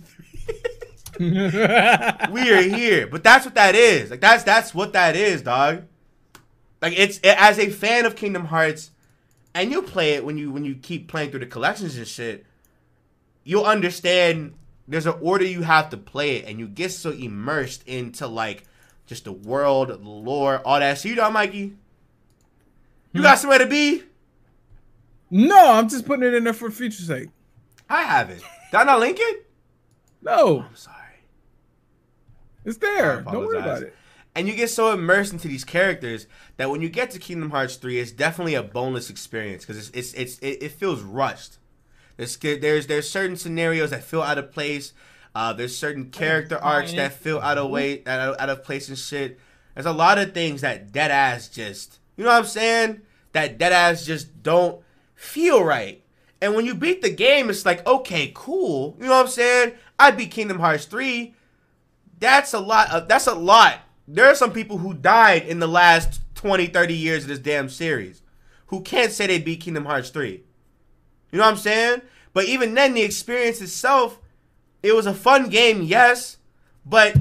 we are here, but that's what that is. Like that's that's what that is, dog. Like it's it, as a fan of Kingdom Hearts, and you play it when you when you keep playing through the collections and shit. You'll understand. There's an order you have to play it, and you get so immersed into like just the world, the lore, all that. So you know, Mikey, you hmm. got somewhere to be. No, I'm just putting it in there for future sake. I have it. Did I not link it? No, I'm sorry. it's there. Don't worry about it. And you get so immersed into these characters that when you get to Kingdom Hearts 3, it's definitely a boneless experience because it's, it's, it's, it, it feels rushed. There's, there's, there's certain scenarios that feel out of place. Uh, there's certain character arcs that feel out of way, out of, out of place and shit. There's a lot of things that dead ass just, you know what I'm saying? That dead ass just don't feel right. And when you beat the game, it's like, okay, cool. You know what I'm saying? I beat Kingdom Hearts 3 that's a lot of, that's a lot there are some people who died in the last 20 30 years of this damn series who can't say they beat kingdom hearts 3 you know what i'm saying but even then the experience itself it was a fun game yes but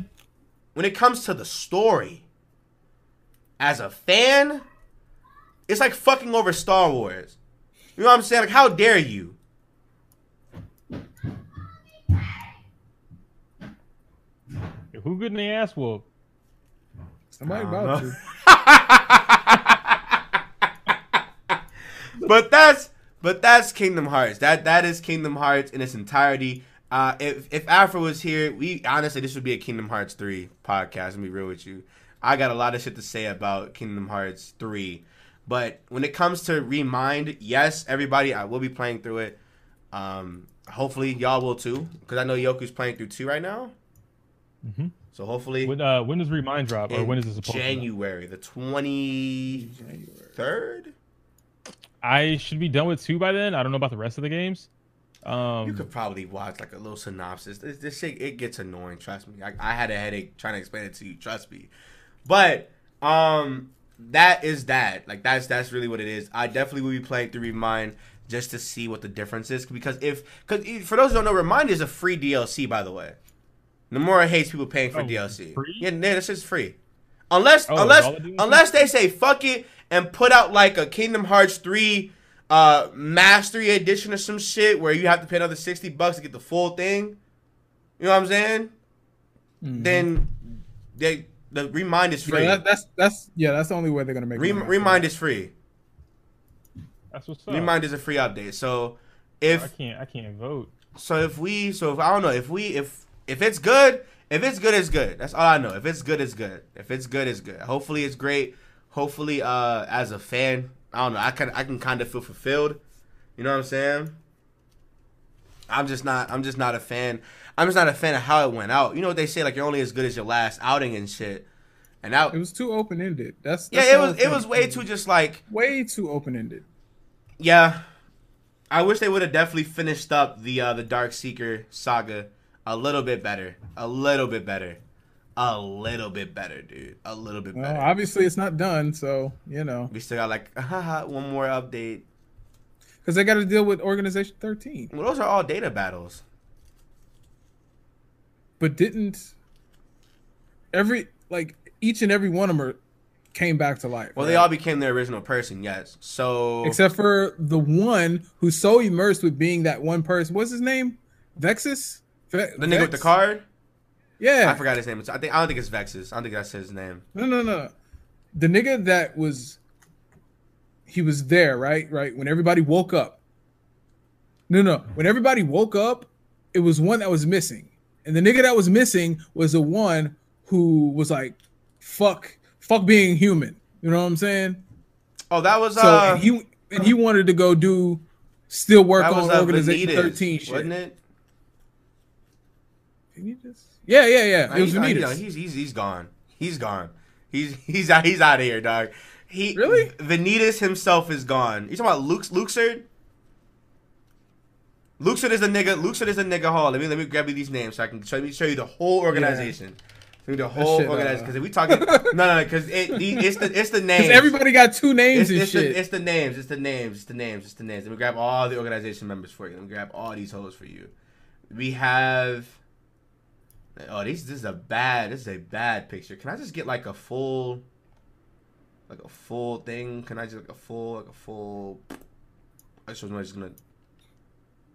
when it comes to the story as a fan it's like fucking over star wars you know what i'm saying like how dare you Who good in the ass whoop? Somebody about don't to. but that's but that's Kingdom Hearts. That that is Kingdom Hearts in its entirety. Uh, if if Afro was here, we honestly this would be a Kingdom Hearts three podcast. Let me be real with you. I got a lot of shit to say about Kingdom Hearts three, but when it comes to Re Mind, yes, everybody, I will be playing through it. Um, hopefully y'all will too, because I know Yoku's playing through two right now. Mhm. So hopefully When uh when does Re Mind drop or when is it supposed to? drop? January the twenty third. I should be done with two by then. I don't know about the rest of the games. Um, You could probably watch like a little synopsis. This, this shit it gets annoying. Trust me. I, I had a headache trying to explain it to you. Trust me. But um, that is that. Like that's that's really what it is. I definitely will be playing through Re Mind just to see what the difference is. Because if because for those who don't know, Re Mind is a free DLC by the way. Nomura hates people paying for Oh, DLC. free? Yeah, yeah, this is free. Unless Oh, unless all the DLC? unless they say fuck it and put out like a Kingdom Hearts 3 uh mastery edition or some shit where you have to pay another 60 bucks to get the full thing. You know what I'm saying? Mhm. Then they the Re Mind is free. yeah, that, that's that's yeah, that's the only way they're gonna make. Rem- money Re Mind is free. that's what's up. Re Mind is a free update. So if I can't I can't vote. so if we so if I don't know if we if if it's good if it's good it's good. That's all I know. If it's good it's good. If it's good it's good. Hopefully it's great. Hopefully uh as a fan I don't know I can I can kind of feel fulfilled. You know what I'm saying? I'm just not I'm just not a fan. I'm just not a fan of how it went out. You know what they say like you're only as good as your last outing and shit. And that It was too open ended. That's, yeah it was it was way too just like way too open ended. Yeah, I wish they would have definitely finished up the uh, the Dark Seeker saga a little bit better, a little bit better, a little bit better, dude, a little bit Well, better. obviously it's not done, so you know, we still got like haha, one more update. because they got to deal with Organization 13. Well, those are all data battles. But didn't every like each and every one of them are, came back to life? Well, right? they all became their original person, yes. So except for the one who's so immersed with being that one person. What's his name? Vexus. Ve- the nigga with the card, Yeah, I forgot his name. I think I don't think it's Vexus. I don't think that's his name. No, no, no. The nigga that was he was there, right? Right. When everybody woke up. No, no. When everybody woke up, it was one that was missing. And the nigga that was missing was the one who was like, fuck, fuck being human. You know what I'm saying? Oh, that was So uh. and he and he wanted to go do still work on uh, Organization Vanitas, 13 shit. wasn't it? Vanitas? Yeah, yeah, yeah. Nah, It was Vanitas. you he's he's he's gone. He's gone. He's he's out. He's out of here, dog. He Really? Vanitas himself is gone. You talking about Luke Luxord? Luxord is a nigga. Luxord is a nigga hall. Let me let me grab you these names so I can show me show you the whole organization. Show me the whole organization. Because if we talking, no, no, because it it's the it's the names. Everybody got two names It's, and it's, shit. the, it's the names. It's the names. It's the names. It's the names. Let me grab all the organization members for you. Let me grab all these hoes for you. We have. Oh, this this is a bad. This is a bad picture. Can I just get like a full, like a full thing? Can I just like a full, like a full? I just nobody's gonna.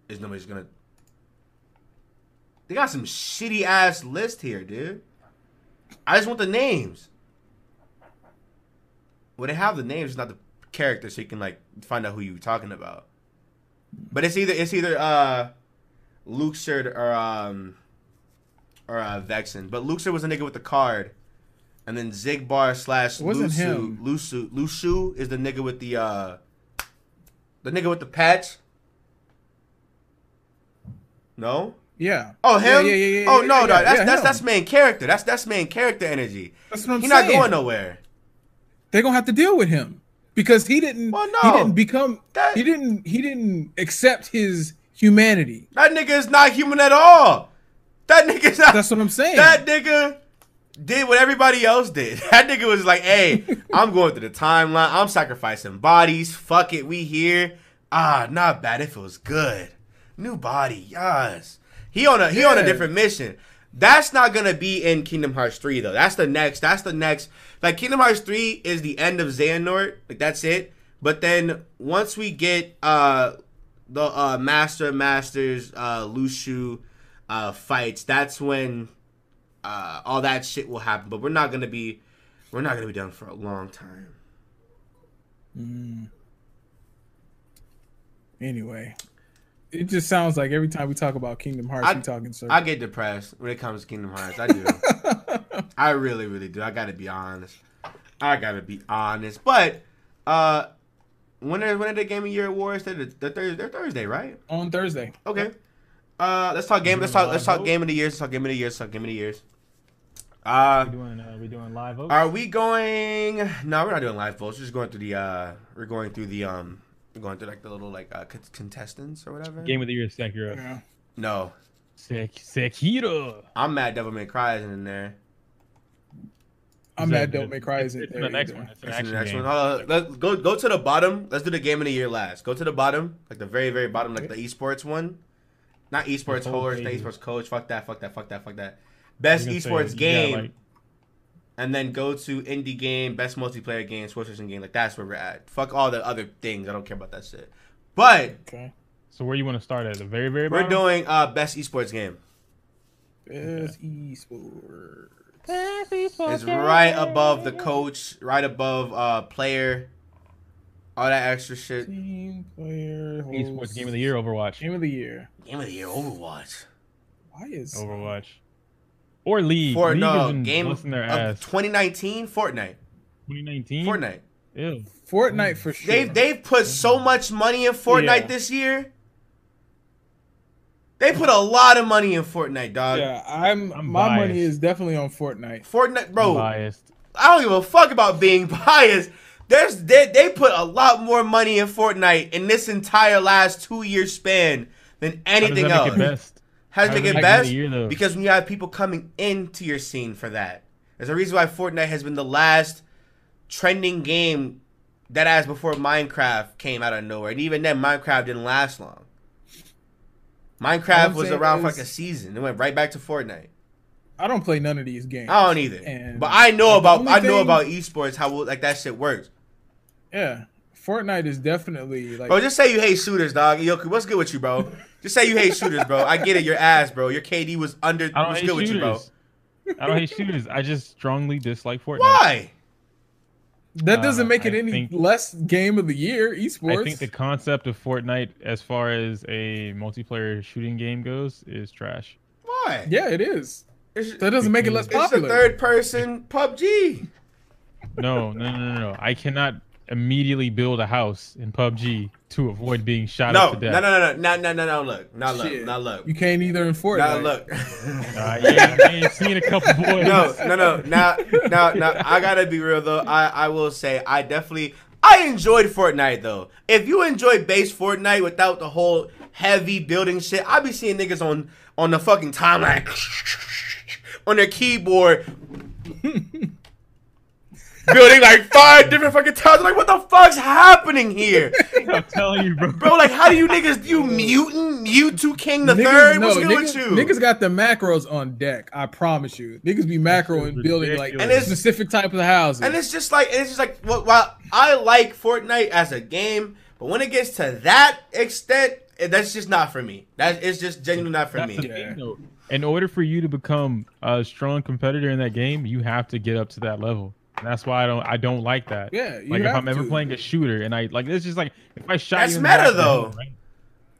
Is nobody's gonna. They got some shitty ass list here, dude. I just want the names. Well, they have the names, not the character, so you can like find out who you're talking about. But it's either it's either uh Luxord or um or uh Vexen. But Luxord was a nigga with the card. And then Xigbar slash Luxu. Luxu Luxu is the nigga with the uh the nigga with the patch. No? yeah. Oh him? Yeah, yeah, yeah, oh no, no, that's that's that's main character. That's that's main character energy. That's what I'm saying. He's saying. not going nowhere. They're gonna have to deal with him because he didn't. Well, no. He didn't become. That- he didn't. He didn't accept his humanity. That nigga is not human at all. That nigga's not. That's what I'm saying. That nigga did what everybody else did. That nigga was like, "Hey, I'm going through the timeline. I'm sacrificing bodies. Fuck it, we here. Ah, not bad. It feels good. New body, yes. He on a he on a different mission. That's not gonna be in Kingdom Hearts three though. That's the next. That's the next. Like Kingdom Hearts three is the end of Xehanort. Like that's it. But then once we get uh the uh Master of Masters uh Luxu uh fights, that's when uh all that shit will happen. But we're not gonna be we're not gonna be done for a long time. Anyway, it just sounds like every time we talk about Kingdom Hearts, I- we talking circles. I get depressed when it comes to Kingdom Hearts. I do. I really, really do. I gotta be honest. I gotta be honest. But uh when are when are the Game of Year awards? They're, they're, Thursday, they're Thursday, right? on Thursday. Okay. Uh let's talk game let's talk let's talk vote? game of the years. Let's talk game of the years. Let's talk game of the years. Uh We doing uh, we doing live votes? Are we going? No, we're not doing live votes. We're just going through the. uh We're going through the. um We're going through like the little like uh, contestants or whatever. Game of the year, Sekiro. Yeah. No, Sek- Sekiro. I'm mad. Devil May Cry isn't in there. I'm mad. Devil Don't cry it's- isn't It's there the next either. one. It's an That's in the next game. one. Hold on. Let's go go to the bottom. Let's do the game of the year last. Go to the bottom, like the very very bottom, like the esports one. Not esports The not esports coach. Fuck that. Fuck that. Fuck that. Fuck that. Best You're say esports you game, like, and then go to indie game, best multiplayer game, sports person game. Like that's where we're at. Fuck all the other things. I don't care about that shit. But Okay. so where you want to start at? The very very we're bottom? doing uh best esports game. Best esports. It's right above the coach, right above uh player, all that extra shit. Team player. esports game of the year, Overwatch. Game of the year. Game of the year, Overwatch. Why is Overwatch. Or League. For League no game their of ass. 2019, Fortnite. 2019. Fortnite. Ew. Fortnite for sure? They've they've put so much money in Fortnite Yeah. this year. They put a lot of money in Fortnite, dog. yeah, I'm. I'm my money is definitely on Fortnite. Fortnite, I'm bro. biased. I don't give a fuck about being biased. There's they, they put a lot more money in Fortnite in this entire last two year span than How does anything that else. Make it best? How does How it make does it that make best? year, because when you have people coming into your scene for that. There's a reason why Fortnite has been the last trending game that as before Minecraft came out of nowhere. And even then Minecraft didn't last long. Minecraft I'm was around for like a season. It went right back to Fortnite. I don't play none of these games. I don't either. And but I know about I know thing- about esports, how like that shit works. Yeah, Fortnite is definitely like. Bro, just say you hate shooters, dog. Yo, what's good with you, bro? Just say you hate shooters, bro. I get it, your ass, bro. Your KD was under. I don't What's hate good with you, bro? shooters. I don't hate shooters. I just strongly dislike Fortnite. Why? that doesn't Uh, make it I any think- less game of the year. Esports. I think the concept of Fortnite, as far as a multiplayer shooting game goes, is trash. Why? yeah, it is. It's, That doesn't make it less it's a popular. third person PUBG. No, no, no, no, no. I cannot immediately build a house in PUBG to avoid being shot No, up no, to no, death. no, no, no, no, no, no. Look, now look, Shit. now look, You can't either in Fortnite. now look. Uh, yeah, I ain't seen a couple boys. no, no, no. Now, now, now. I gotta be real though. I, I will say, I definitely, I enjoyed Fortnite though. If you enjoy base Fortnite without the whole heavy building shit, I be seeing niggas on on the fucking timeline on their keyboard. Building like five different fucking towers. Like, what the fuck's happening here, I'm telling you, bro. bro? Like, how do you niggas? You mutant, Mewtwo King the Niggas, third? no, What's good niggas, with you? niggas got the macros on deck. I promise you. Niggas be macro and building like ridiculous. And it's- specific type of houses. And it's just like it's just like well, while I like Fortnite as a game, but when it gets to that extent, eh, that's just not for me. That is it's just genuinely not for That's me. Yeah. In order for you to become a strong competitor in that game, you have to get up to that level. And that's why I don't I don't like that. Yeah, you like if I'm ever playing a shooter and I like it's just like if I shot That's you in the meta, back though. head, right?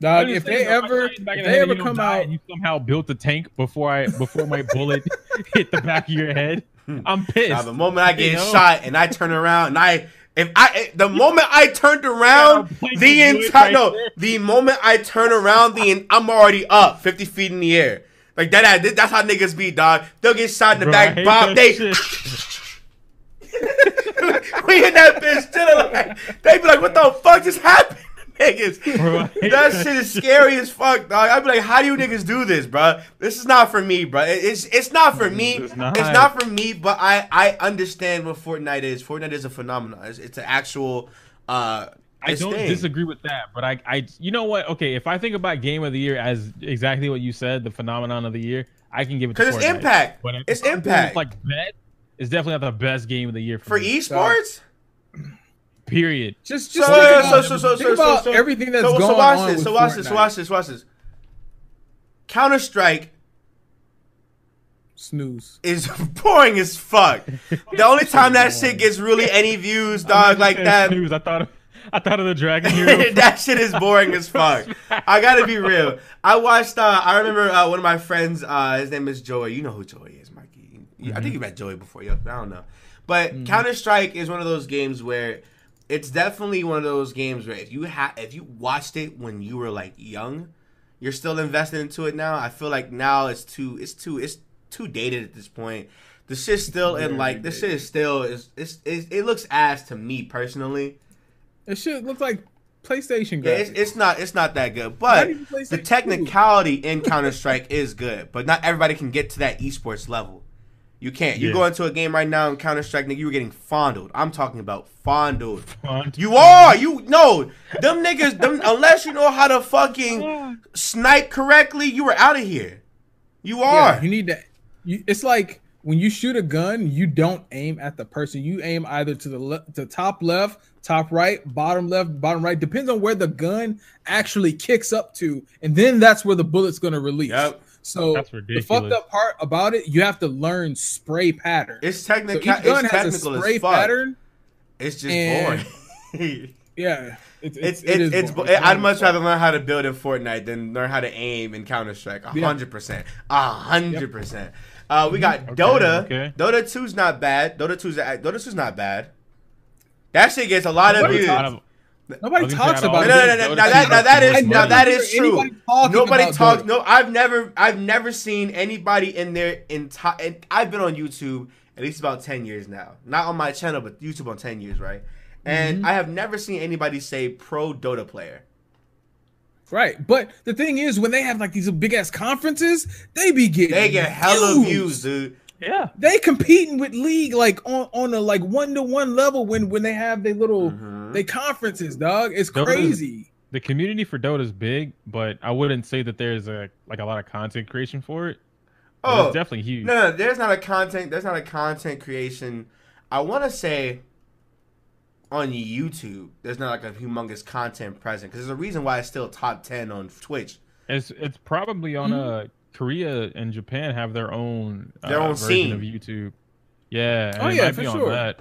Dog, if they saying, though, if I ever shot you in the back if the they head ever come out and you somehow built a tank before I before my bullet hit the back of your head, I'm pissed. Now, the moment I get You know? shot and I turn around and I if I eh, the moment I turned around Yeah, the playing entire right no there. the moment I turn around the I'm already up 50 feet in the air. Like that, that's how niggas be, dog. They'll get shot in the Bro, back, Bob. They shit. we in that bitch chilling like they be like, what the fuck just happened, niggas? That shit is scary as fuck, dog. I'd be like, how do you niggas do this, bro? This is not for me, bro. It's it's not for me. It's It's not. not, for me. But I I understand what Fortnite is. Fortnite is a phenomenon. It's, it's an actual. uh I don't thing. disagree with that, but I, I, you know what? Okay, if I think about game of the year as exactly what you said, the phenomenon of the year, I can give it to 'Cause it's Fortnite. impact. But It's I'm impact. Like bet is definitely not the best game of the year for, for me, esports. Period. just just so think so about, so so think so about so everything that's so, going so watch on this. with So watch this. Watch this. Watch this. Counter Strike Snooze. is boring as fuck. The only time that shit gets really any views, dog, like that. News. I thought, of, I thought of the Dragon Hero. that shit is boring as fuck. I gotta be real. I watched. Uh, I remember uh, one of my friends. Uh, his name is Joey. You know who Joey is, You- I think mm-hmm. you met Joey before. Yo, I don't know. But mm-hmm. Counter Strike is one of those games where it's definitely one of those games where if you had if you watched it when you were like young, you're still invested into it now. I feel like now it's too it's too it's too dated at this point. The shit's still in like this shit is still is it's, it's it looks ass to me personally. It should look like PlayStation Yeah, it's, it's not it's not that good, but the technicality in Counter Strike is good. But not everybody can get to that esports level. You can't. You Yeah. go into a game right now in Counter Strike, nigga, you were getting fondled. I'm talking about fondled. Font. You are. You no. Them niggas. Them unless you know how to fucking snipe correctly, you were out of here. You are. Yeah, you need to. You, it's like when you shoot a gun, you don't aim at the person. You aim either to the le- to top left, top right, bottom left, bottom right. Depends on where the gun actually kicks up to, and then that's where the bullet's gonna release. Yep. So That's the fucked up part about it, you have to learn spray pattern. it's so technical. each gun it's has a technical spray as fuck. pattern. It's just and- boring. Yeah, it's It's it is it's, it's, boring. I'd much rather learn how to build in Fortnite than learn how to aim in Counter Strike. A hundred percent. A hundred percent. Uh, we got Okay, Dota. okay. Dota 2's not bad. Dota 2's Dota 2's not bad. That shit gets a lot of Nobody views. Out of- Nobody I talks say, I No, about no, it. no, no, no. Now that, now that is I now never that hear is true. Nobody talks. Dota. No, I've never, I've never seen anybody in their entire. I've been on YouTube at least about ten years now. Not on my channel, but YouTube on ten years, right? And Mm-hmm. I have never seen anybody say pro Dota player. Right, but the thing is, when they have like these big ass conferences, they be getting They get hella views, dude. yeah. They competing with league like on on a like one to one level when when they have their little Mhm. They conferences, dog. It's Dota's- crazy. The community for Dota is big, but I wouldn't say that there's a like a lot of content creation for it. Oh, it's definitely huge. No, no, there's not a content. There's not a content creation. I want to say on YouTube, there's not like a humongous content present because there's a reason why it's still top ten on Twitch. It's it's probably on uh Korea and Japan have their own uh, Their own version scene. of YouTube. Yeah, Oh, yeah, might for be on sure. that.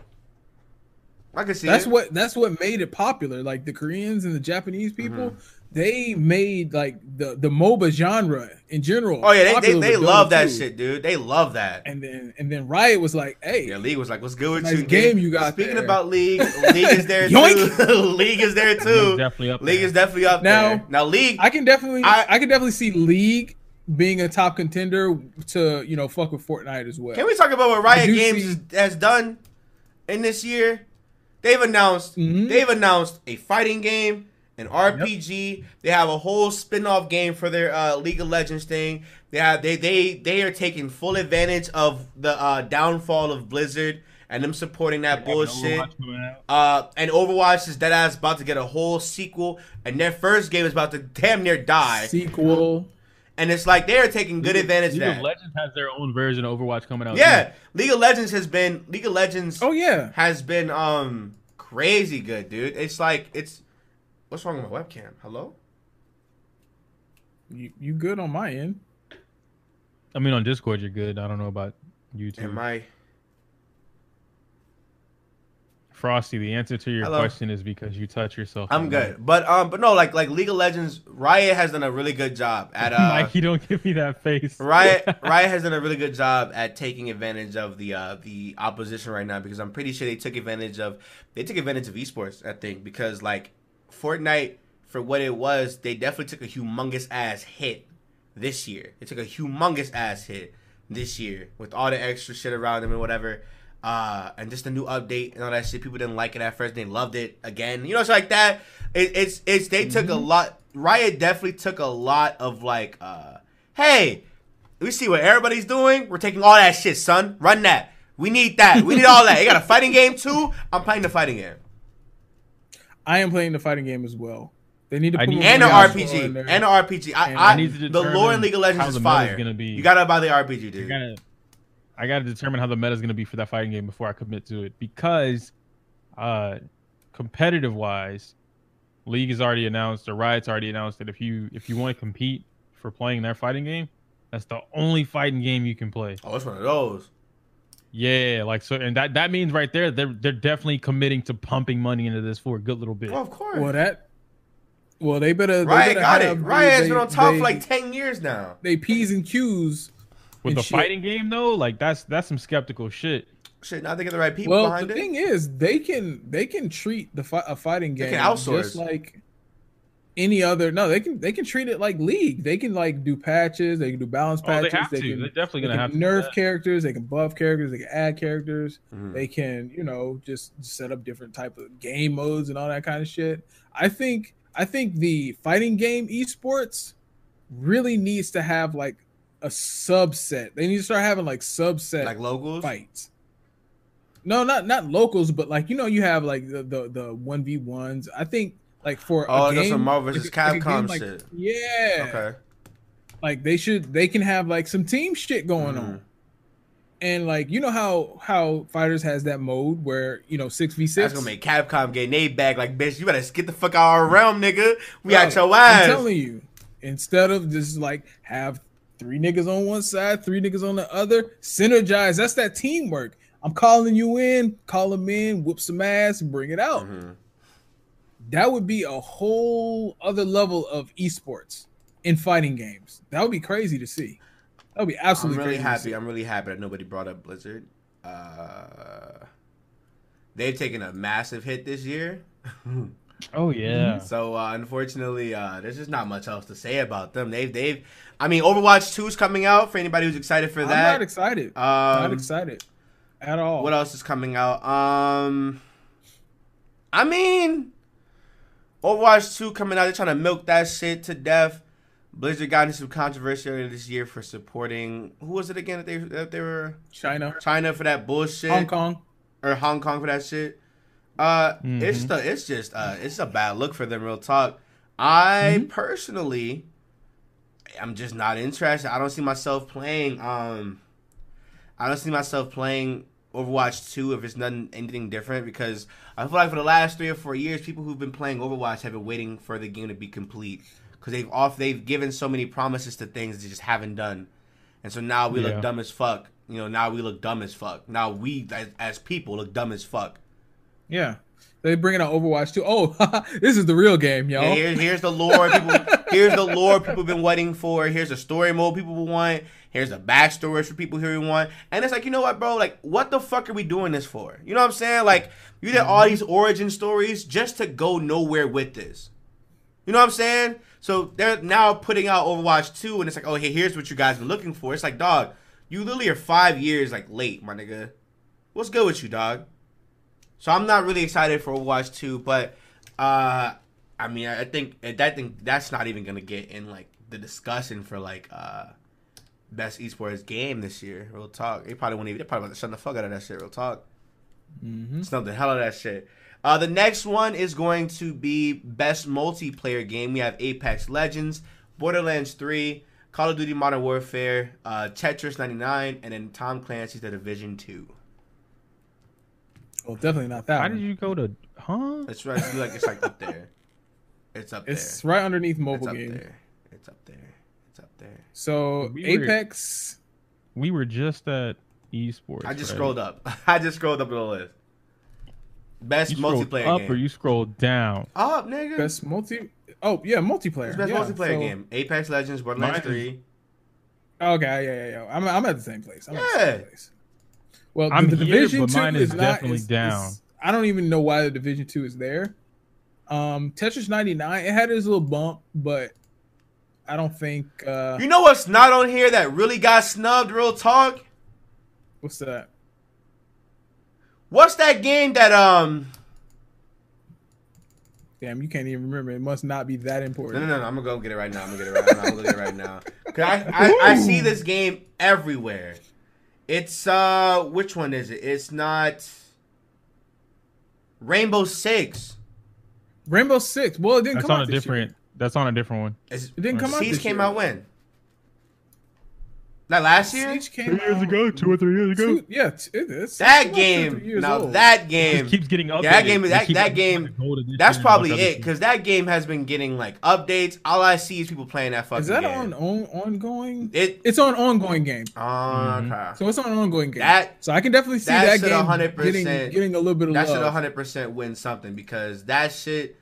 I can see That's it. what that's what made it popular. Like the Koreans and the Japanese mm-hmm. people, they made like the the MOBA genre in general. Oh yeah, they they, they love Dota that 2. shit, dude. They love that. And then and then Riot was like, "Hey, Yeah, League was like, "What's good with Nice you?" game you got Speaking there. about League, League is there too. League is there League's too. definitely up League there. is definitely up Now- there. Now League, I can definitely I- I, can definitely see League being a top contender to you know fuck with Fortnite as well." can we talk about what Riot Games see- has- has done in this year? They've announced Mhm. they've announced a fighting game, an RPG. They have a whole spin-off game for their uh, League of Legends thing. They have they they they are taking full advantage of the uh, downfall of Blizzard and them supporting that bullshit. Overwatch. Uh, and Overwatch is dead ass about to get a whole sequel, and their first game is about to damn near die. sequel. And it's like they are taking good advantage of League of that. Legends has their own version of Overwatch coming out. Yeah, too. League of Legends has been League of Legends Oh yeah, has been um crazy good, dude. It's like it's what's wrong with my webcam? Hello? you, you good on my end? I mean on Discord you're good. I don't know about YouTube. Am I? Frosty, the answer to your Hello. question is because you touch yourself. I'm good, but um, but no, like like League of Legends, Riot has done a really good job at uh. Mikey, don't give me that face. Riot Riot has done a really good job at taking advantage of the uh, the opposition right now because I'm pretty sure they took advantage of they took advantage of esports I think because like Fortnite for what it was they definitely took a humongous ass hit this year they took a humongous ass hit this year with all the extra shit around them and whatever uh, and just a new update and all that shit people didn't like it at first they loved it again you know it's like that it, it's it's they took a lot Riot definitely took a lot of like uh hey we see what everybody's doing. We're taking all that shit, son. Run that. We need that. We need all that. You got a fighting game too. I'm playing the fighting game I am playing the fighting game as well. They need to I put need- and an guys in RPG and an RPG. I, And I, I need to the lore in determine League of how Legends is the meta's fire. gonna be. You gotta buy the RPG, I dude. Gotta, I gotta determine how the meta is gonna be for that fighting game before I commit to it because, uh, competitive wise, League has already announced or Riot's already announced that if you if you want to compete for playing their fighting game, that's the only fighting game you can play. Oh, it's one of those. Yeah, like so, and that that means right there they're they're definitely committing to pumping money into this for a good little bit. Well, of course. Well, that. Well, they better. they better got it. have Riot has been on top they- for like ten years now. They p's and q's. With and the shit. fighting game though, like that's that's some skeptical shit. Shit, now they get the right people behind it. Well, behind the it. thing is, they can they can treat the fi- a fighting They game can outsource. just like any other. No, they can they can treat it like league. They can like do patches. They can do balance Oh, they patches. have to. can, They're definitely gonna can have nerf that. characters. They can buff characters. They can add characters. Mhm. They can you know just set up different type of game modes and all that kind of shit. I think I think the fighting game esports really needs to have like a subset. They need to start having like subset Like locals. fights. No, not not locals, but like you know, you have like the the the one v ones. I think like for Oh, a that's game, Marvel versus like a- like a Capcom like- shit. Yeah, Okay. like they should they can have like some team shit going Mhm. on, and like you know how how fighters has that mode where you know six v six. That's gonna make Capcom get they back. like, bitch. You better get the fuck out of our realm, nigga. We Bro, your ass. I'm telling you, instead of just like have three niggas on one side, three niggas on the other, synergize. That's that teamwork. I'm calling you in, call them in, whoop some ass, and bring it out. Mhm. That would be a whole other level of esports in fighting games. That would be crazy to see. That would be absolutely. I'm really happy. I'm really happy that nobody brought up Blizzard. Uh, they've taken a massive hit this year. Oh yeah. So uh, unfortunately, uh, there's just not much else to say about them. They've they've. I mean, Overwatch 2 is coming out for anybody who's excited for that. I'm not excited. not Um, excited at all. what else is coming out? Um, I mean, Overwatch 2 coming out. They're trying to milk that shit to death. Blizzard got into some controversy earlier this year for supporting who was it again that they that they were China, China for that bullshit Hong Kong. or Hong Kong for that shit. Uh, it's Mhm. the it's just uh it's a bad look for them. Real talk. I Mhm. personally, I'm just not interested. I don't see myself playing. Um, I don't see myself playing Overwatch 2 if it's nothing anything different because I feel like for the last three or four years, people who've been playing Overwatch have been waiting for the game to be complete because they've off they've given so many promises to things they just haven't done, and so now we Yeah. look dumb as fuck. You know, now we look dumb as fuck. Now we as, as people look dumb as fuck. Yeah. They bring on Overwatch too. Oh, this is the real game, yo. Yeah, here, here's the lore. People, here's the lore people been waiting for. Here's the story mode people want. Here's the backstories for people who want. And it's like, you know what, bro? Like, what the fuck are we doing this for? You know what I'm saying? Like, you did all these origin stories just to go nowhere with this. You know what I'm saying? So they're now putting out Overwatch 2, and it's like, oh, hey, here's what you guys been looking for. It's like, dog, you literally are five years like late, my nigga. What's good with you, dog? So I'm not really excited for Overwatch 2, but uh I mean I think that thing that's not even gonna get in like the discussion for like uh best esports game this year. Real talk. They probably won't even they probably about to shut the fuck out of that shit, real talk. Mm-hmm. Snub the hell out of that shit. Uh, the next one is going to be best multiplayer game. We have Apex Legends, Borderlands 3, Call of Duty Modern Warfare, uh, Tetris 99, and then Tom Clancy's The Division 2. Well, definitely not that. How one. did you go to? Huh? It's right. It's like it's like up there. It's up there. It's right underneath It's mobile up game. there. It's up there. It's up there. So We were- Apex. We were just at esports. I just right? scrolled up. I just scrolled up the list. Best multiplayer. You scrolled multiplayer up game. or you scrolled down? up, nigga. Best multi. Oh yeah, multiplayer. It's best yeah, multiplayer so- game. Apex Legends, Borderlands Mine 3. Okay, yeah, yeah, yeah. I'm, I'm at the same place. I'm at the Yeah. same place. Well, I'm the, the here, division but two mine is not- definitely down. I don't even know why the division two is there. Um, Tetris 99, it had its little bump, but I don't think. uh You know what's not on here that really got snubbed? Real talk. What's that? What's that game that um? Damn, you can't even remember. It must not be that important. no, no, no. I'm gonna go get it right now. I'm gonna get it right now. I'm gonna get it right now. 'Cause I, I, I see this game everywhere. It's uh, which one is it? It's not Rainbow Six. Rainbow Six. Well, it didn't That's come on out a this year. different. That's on a different one. It's, It didn't come out Siege this came year. out when? Not last year. Siege came out two or three years two- yeah, t- it is. That It's about two or game. three years Now old. that game. just keeps getting updated. That game- They that- keep that adding game- the gold edition That's and a bunch probably it because that game has been getting like updates. All I see is people playing that fucking Is that game. on, on ongoing? It. It's on ongoing game. Mhm. Okay. So it's on ongoing game. That- so I can definitely see that that, game 100% getting getting a little bit of That should 100 percent win something because that shit.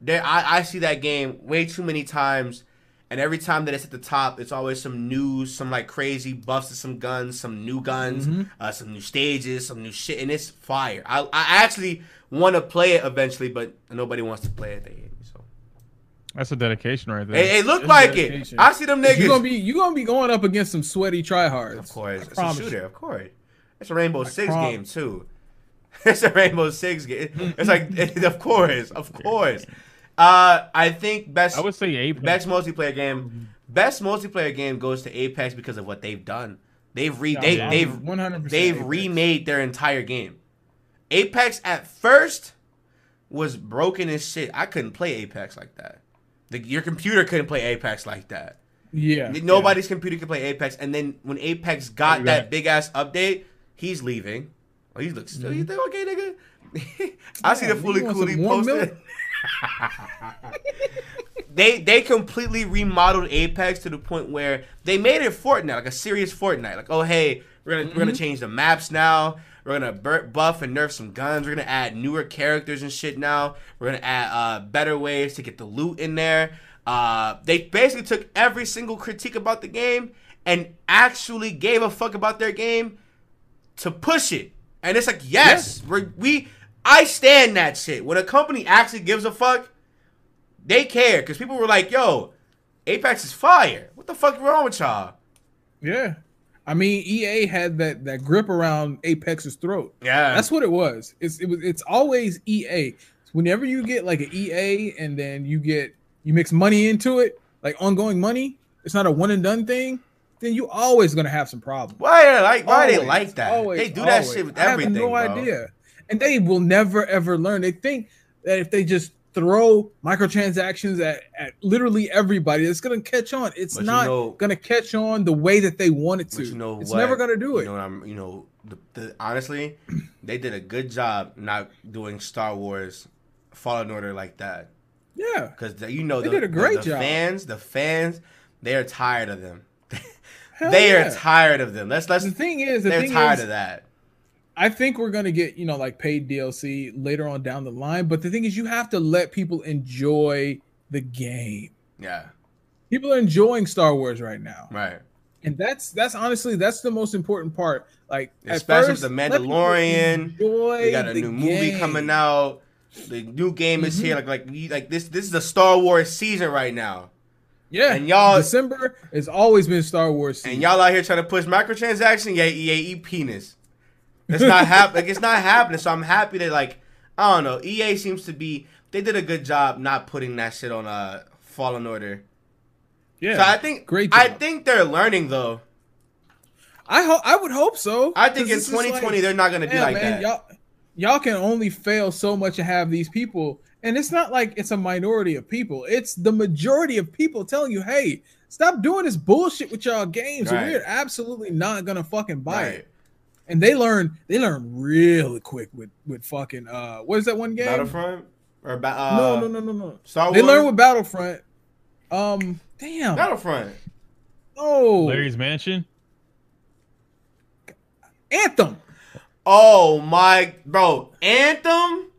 There, I, I see that game way too many times, and every time that it's at the top, it's always some news, some like crazy buffs to some guns, some new guns, Mm-hmm. uh, some new stages, some new shit, and it's fire. I, I actually want to play it eventually, but nobody wants to play it. They hate me, so That's a dedication right there. it, it look It's like dedication. it. I see them niggas. You're gonna be you gonna be going up against some sweaty tryhards. Of course, I it's a promise you. shooter. Of course, it's a Rainbow Six prom- game too. It's a Rainbow Six game. It's like, of course, of course. Uh, I think best I would say Apex. best multiplayer game, best multiplayer game goes to Apex because of what they've done. They've re they Yeah. they've 100% they've Apex. remade their entire game. Apex at first was broken as shit. I couldn't play Apex like that. The, your computer couldn't play Apex like that. Yeah. Nobody's computer could play Apex. And then when Apex got you that big ass update, he's leaving. Oh, he looks still. You think okay, nigga? I see the fully want coolly some warm posted. they they completely remodeled Apex to the point where they made it Fortnite, like a serious Fortnite. Like, oh hey, we're gonna we're gonna change the maps now. We're gonna bur- buff and nerf some guns. We're gonna add newer characters and shit now. We're gonna add uh, better ways to get the loot in there. Uh, they basically took every single critique about the game and actually gave a fuck about their game to push it. And it's like, yes, we're, we, I stand that shit. When a company actually gives a fuck, they care. Because people were like, yo, Apex is fire. What the fuck wrong with y'all? Yeah. I mean, EA had that that grip around Apex's throat. Yeah. That's what it was. It's it was it's always EA. Whenever you get like an EA and then you get you mix money into it, like ongoing money, it's not a one and done thing, then you always gonna have some problems. why they like why they like that? always, they do that always. shit with I have everything. no bro. idea. And they will never ever learn. They think that if they just throw microtransactions at, at literally everybody, it's gonna catch on. It's But you not know- gonna catch on the way that they want it to. You know it's what? never gonna do You it. know I'm. You know, the, the, honestly, they did a good job not doing Star Wars Fallen Order like that. yeah. Because you know They the, did a great the, job. fans, the fans, they are tired of them. They yeah. are tired of them. Let's let's. The thing is, the They're thing tired is, of that. I think we're gonna get you know like paid DLC later on down the line. But the thing is, you have to let people enjoy the game. Yeah. People are enjoying Star Wars right now, Right. and that's that's honestly that's the most important part. Like Especially first, with The Mandalorian, They got a new movie coming out. The new game is Mhm. here. Like like like this this is the Star Wars season right now. Yeah, And y'all- December has always been Star Wars. Season. And y'all out here trying to push microtransaction, yeah, EA eat penis. It's not hap- like it's not happening. So I'm happy that like I don't know. EA seems to be they did a good job not putting that shit on uh Fallen Order. yeah, So I think great I think they're learning though. I hope I would hope so. I think in this is like- 2020 they're not gonna be Yeah, like man, that. y'all y'all can only fail so much to have these people. And it's not like it's a minority of people. It's the majority of people telling you, hey, stop doing this bullshit with y'all games. Right. We're absolutely not gonna fucking buy Right. it. And they learn they learn really quick with with fucking uh what is that one game? Battlefront or ba- uh, no, no, no, no, no. Star Wars. They learn with Battlefront. Um damn. Battlefront. Oh Larry's Mansion. Anthem. Oh my bro, Anthem.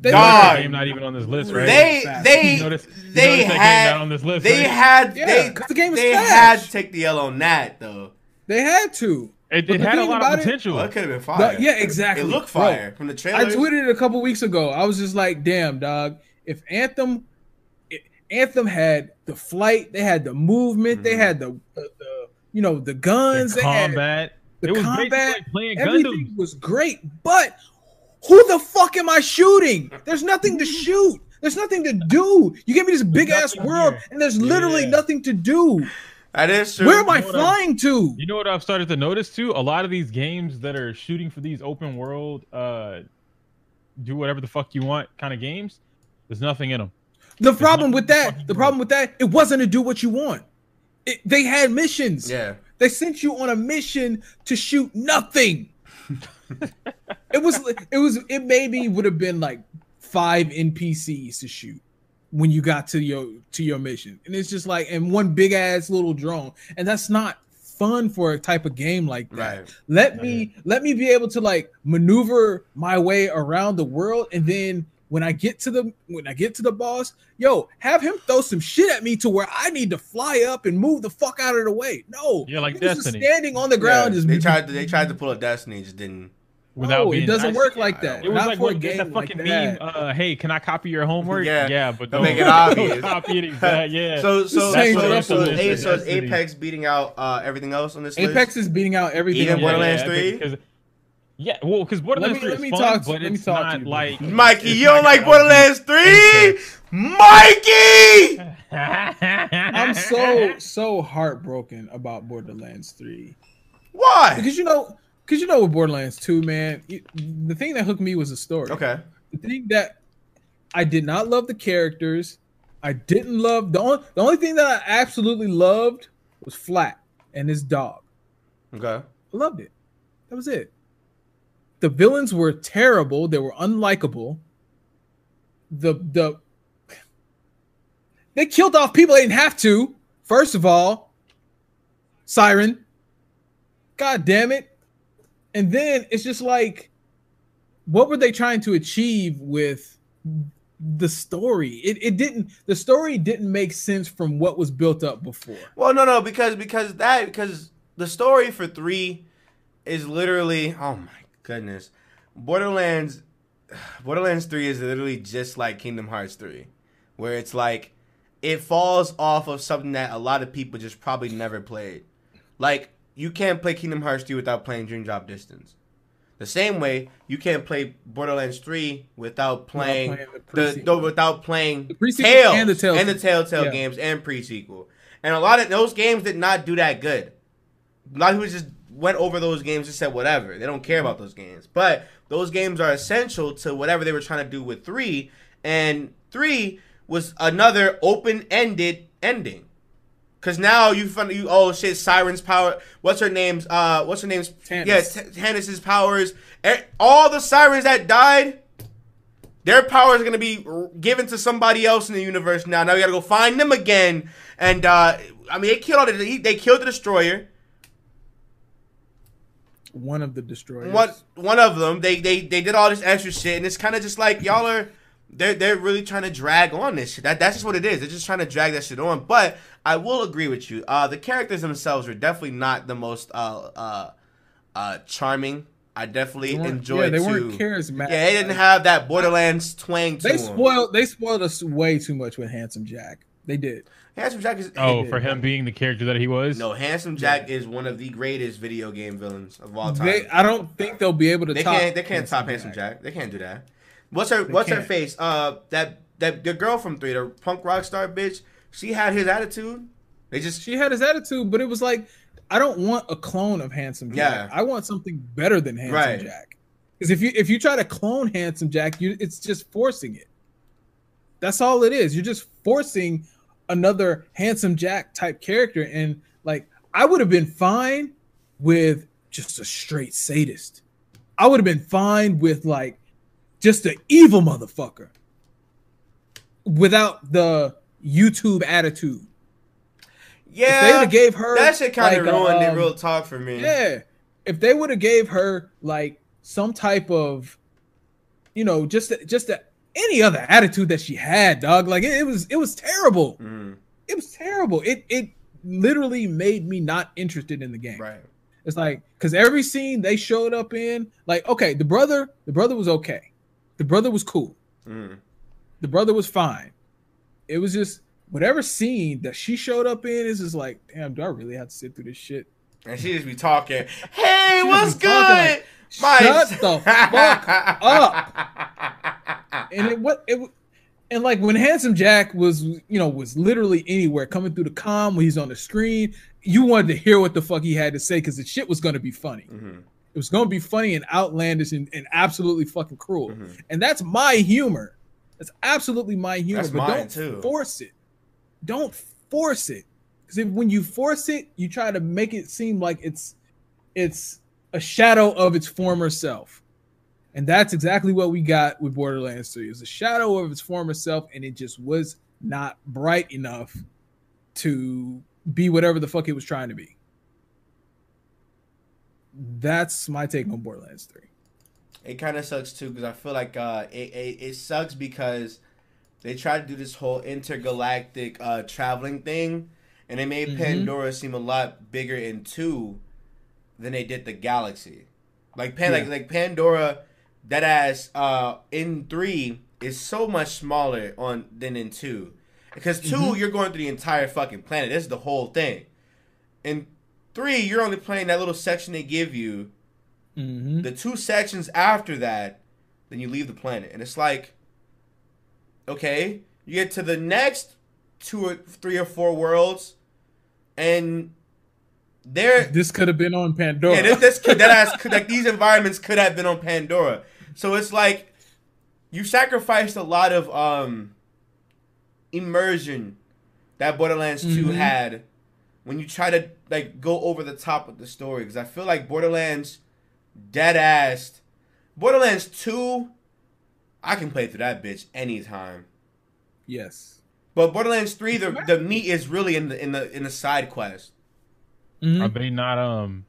They Dog. That game not even on this list, right? They they You notice- you they notice that game had on this list, they right? had Yeah, they 'cause the game is they trash. had to take the L on that though. They had to. It, it had a lot about of it- potential. Well, it could have been The- fire. yeah, exactly. It looked Bro, fire from the trailer. I tweeted it a couple weeks ago. I was just like, "Damn, dog! If Anthem, if Anthem had the flight, they had the movement, they Mhm. had the, the, the you know the guns, the they had combat. the it was combat, like playing everything Gundam. was great. But who the fuck am I shooting? There's nothing to shoot. There's nothing to do. You give me this big ass world, here. and there's literally Yeah. nothing to do. That is true. Where am I You know what I'm- flying to? You know what I've started to notice too? A lot of these games that are shooting for these open world, uh, do whatever the fuck you want kind of games. There's nothing in them. The problem with that, the do. problem with that, it wasn't to do what you want. It, they had missions. Yeah. They sent you on a mission to shoot nothing. it was it was it maybe would have been like five NPCs to shoot when you got to your to your mission. And it's just like and one big ass little drone. And that's not fun for a type of game like that. Right. Let me let me be able to like maneuver my way around the world and then when I get to the when I get to the boss, yo, have him throw some shit at me to where I need to fly up and move the fuck out of the way. No, Yeah, like niggas is Destiny. standing on the ground Yeah, is they tried to they tried to pull a Destiny, just didn't. Without no, being it doesn't nice. work like that. It It was Not like for what, a it's game that like fucking that. meme. Uh, hey, can I copy your homework? Yeah. yeah, but Don't don't, make it obvious. don't copy it exact. Yeah. So so Change so, it so, a little A- bit. so is Apex beating out uh, everything else on this Apex list? is beating out everything. Even on Borderlands there. 3? Yeah, well, because Borderlands me- 3 let is me fun, talk to- but let me it's talk to not you, like Mikey, you don't like like Borderlands 3? Mikey! I'm so so heartbroken about Borderlands 3. Why? Because you know, because you know with Borderlands 2, man, the thing that hooked me was the story. Okay. The thing that I did not love the characters. I didn't love the only the only thing that I absolutely loved was FL4K and his dog. Okay. I loved it. That was it. The villains were terrible. They were unlikable. The the they killed off people they didn't have to. First of all, Siren. God damn it. And then it's just like, what were they trying to achieve with the story? It, it didn't the story didn't make sense from what was built up before. Well, no, no, because because that because the story for three is literally oh my goodness, Borderlands, Borderlands three is literally just like Kingdom Hearts three, where it's like it falls off of something that a lot of people just probably never played. Like you can't play Kingdom Hearts three without playing Dream Drop Distance. The same way you can't play Borderlands three without playing, playing the the, pre-sequel. without playing The pre-sequel Tales and the Telltale. and the Telltale Yeah. games and pre-sequel. And a lot of those games did not do that good. A lot of people just went over those games and said whatever. They don't care about those games. But those games are essential to whatever they were trying to do with three. And three was another open-ended ending. Cause now you find you oh shit Siren's power what's her name's uh what's her name's Tannis. yeah Tannis's powers all the sirens that died their powers are gonna be given to somebody else in the universe now. Now we gotta go find them again. And uh I mean, they killed all the they killed the destroyer. One of the destroyers. one one of them they they they did all this extra shit and it's kind of just like y'all are they're they're really trying to drag on this shit. That that's just what it is. They're just trying to drag that shit on. But I will agree with you. Uh, the characters themselves are definitely not the most uh uh uh charming. I definitely They enjoyed. Yeah, they to, weren't charismatic. Yeah, they didn't have that Borderlands twang to They them. spoiled. They spoiled us way too much with Handsome Jack. They did. Handsome Jack is Oh, for him being the character that he was. no Handsome Jack is one of the greatest video game villains of all time. They. I don't think they'll be able to. They top can't. They can't top Handsome Jack. They can't do that. What's her? What's her can't. face? Uh, that that the girl from three, the punk rock star bitch. She had his attitude. They just She had his attitude, but it was like, I don't want a clone of Handsome Jack. Yeah. I want something better than Handsome Right. Jack. Because if you if you try to clone Handsome Jack, you it's just forcing it. That's all it is. You're just forcing another Handsome Jack type character, and like I would have been fine with just a straight sadist. I would have been fine with like just an evil motherfucker without the YouTube attitude. If they would have gave her That shit kind of like, ruined um, the real talk for me. Yeah, if they would have gave her like some type of, you know, just just a, any other attitude that she had, dog. Like it, it was it was terrible. Mm, It was terrible. It it literally made me not interested in the game. right. It's like because every scene they showed up in, like okay, the brother the brother was okay, the brother was cool, Mm. the brother was fine. It was just whatever scene that she showed up in is just like, damn, do I really have to sit through this shit? And she just be talking. Hey, She what's good? like, Shut the fuck up. and it what it and like when handsome jack was you know was literally anywhere coming through the com when he's on the screen you wanted to hear what the fuck he had to say because the shit was going to be funny Mhm, it was going to be funny and outlandish and, and absolutely fucking cruel mhm. and that's my humor that's absolutely my humor That's but don't too. force it don't force it because when you force it you try to make it seem like it's it's a shadow of its former self and that's exactly what we got with Borderlands 3. It was a shadow of its former self, and it just was not bright enough to be whatever the fuck it was trying to be. That's my take on Borderlands 3. It kind of sucks too because I feel like uh, it, it it sucks because they tried to do this whole intergalactic uh, traveling thing, and they made Mhm. Pandora seem a lot bigger in two than they did the galaxy. Like Pan, like Yeah. like Pandora, that ass uh, in three is so much smaller on than in two, because 2 Mhm. you're going through the entire fucking planet. This is the whole thing. In three, you're only playing that little section they give you Mm-hmm. the two sections after that, then you leave the planet. And it's like, okay, you get to the next two or three or four worlds, and there, This could have been on Pandora. yeah, this, this could, that ass, could, like these environments could have been on Pandora. So it's like, you sacrificed a lot of um immersion that Borderlands 2 Mhm. had when you try to like go over the top of the story because I feel like Borderlands dead assed Borderlands 2 I can play through that bitch anytime. yes. But Borderlands 3 the the meat is really in the in the in the side quest. Mhm. Are they not um?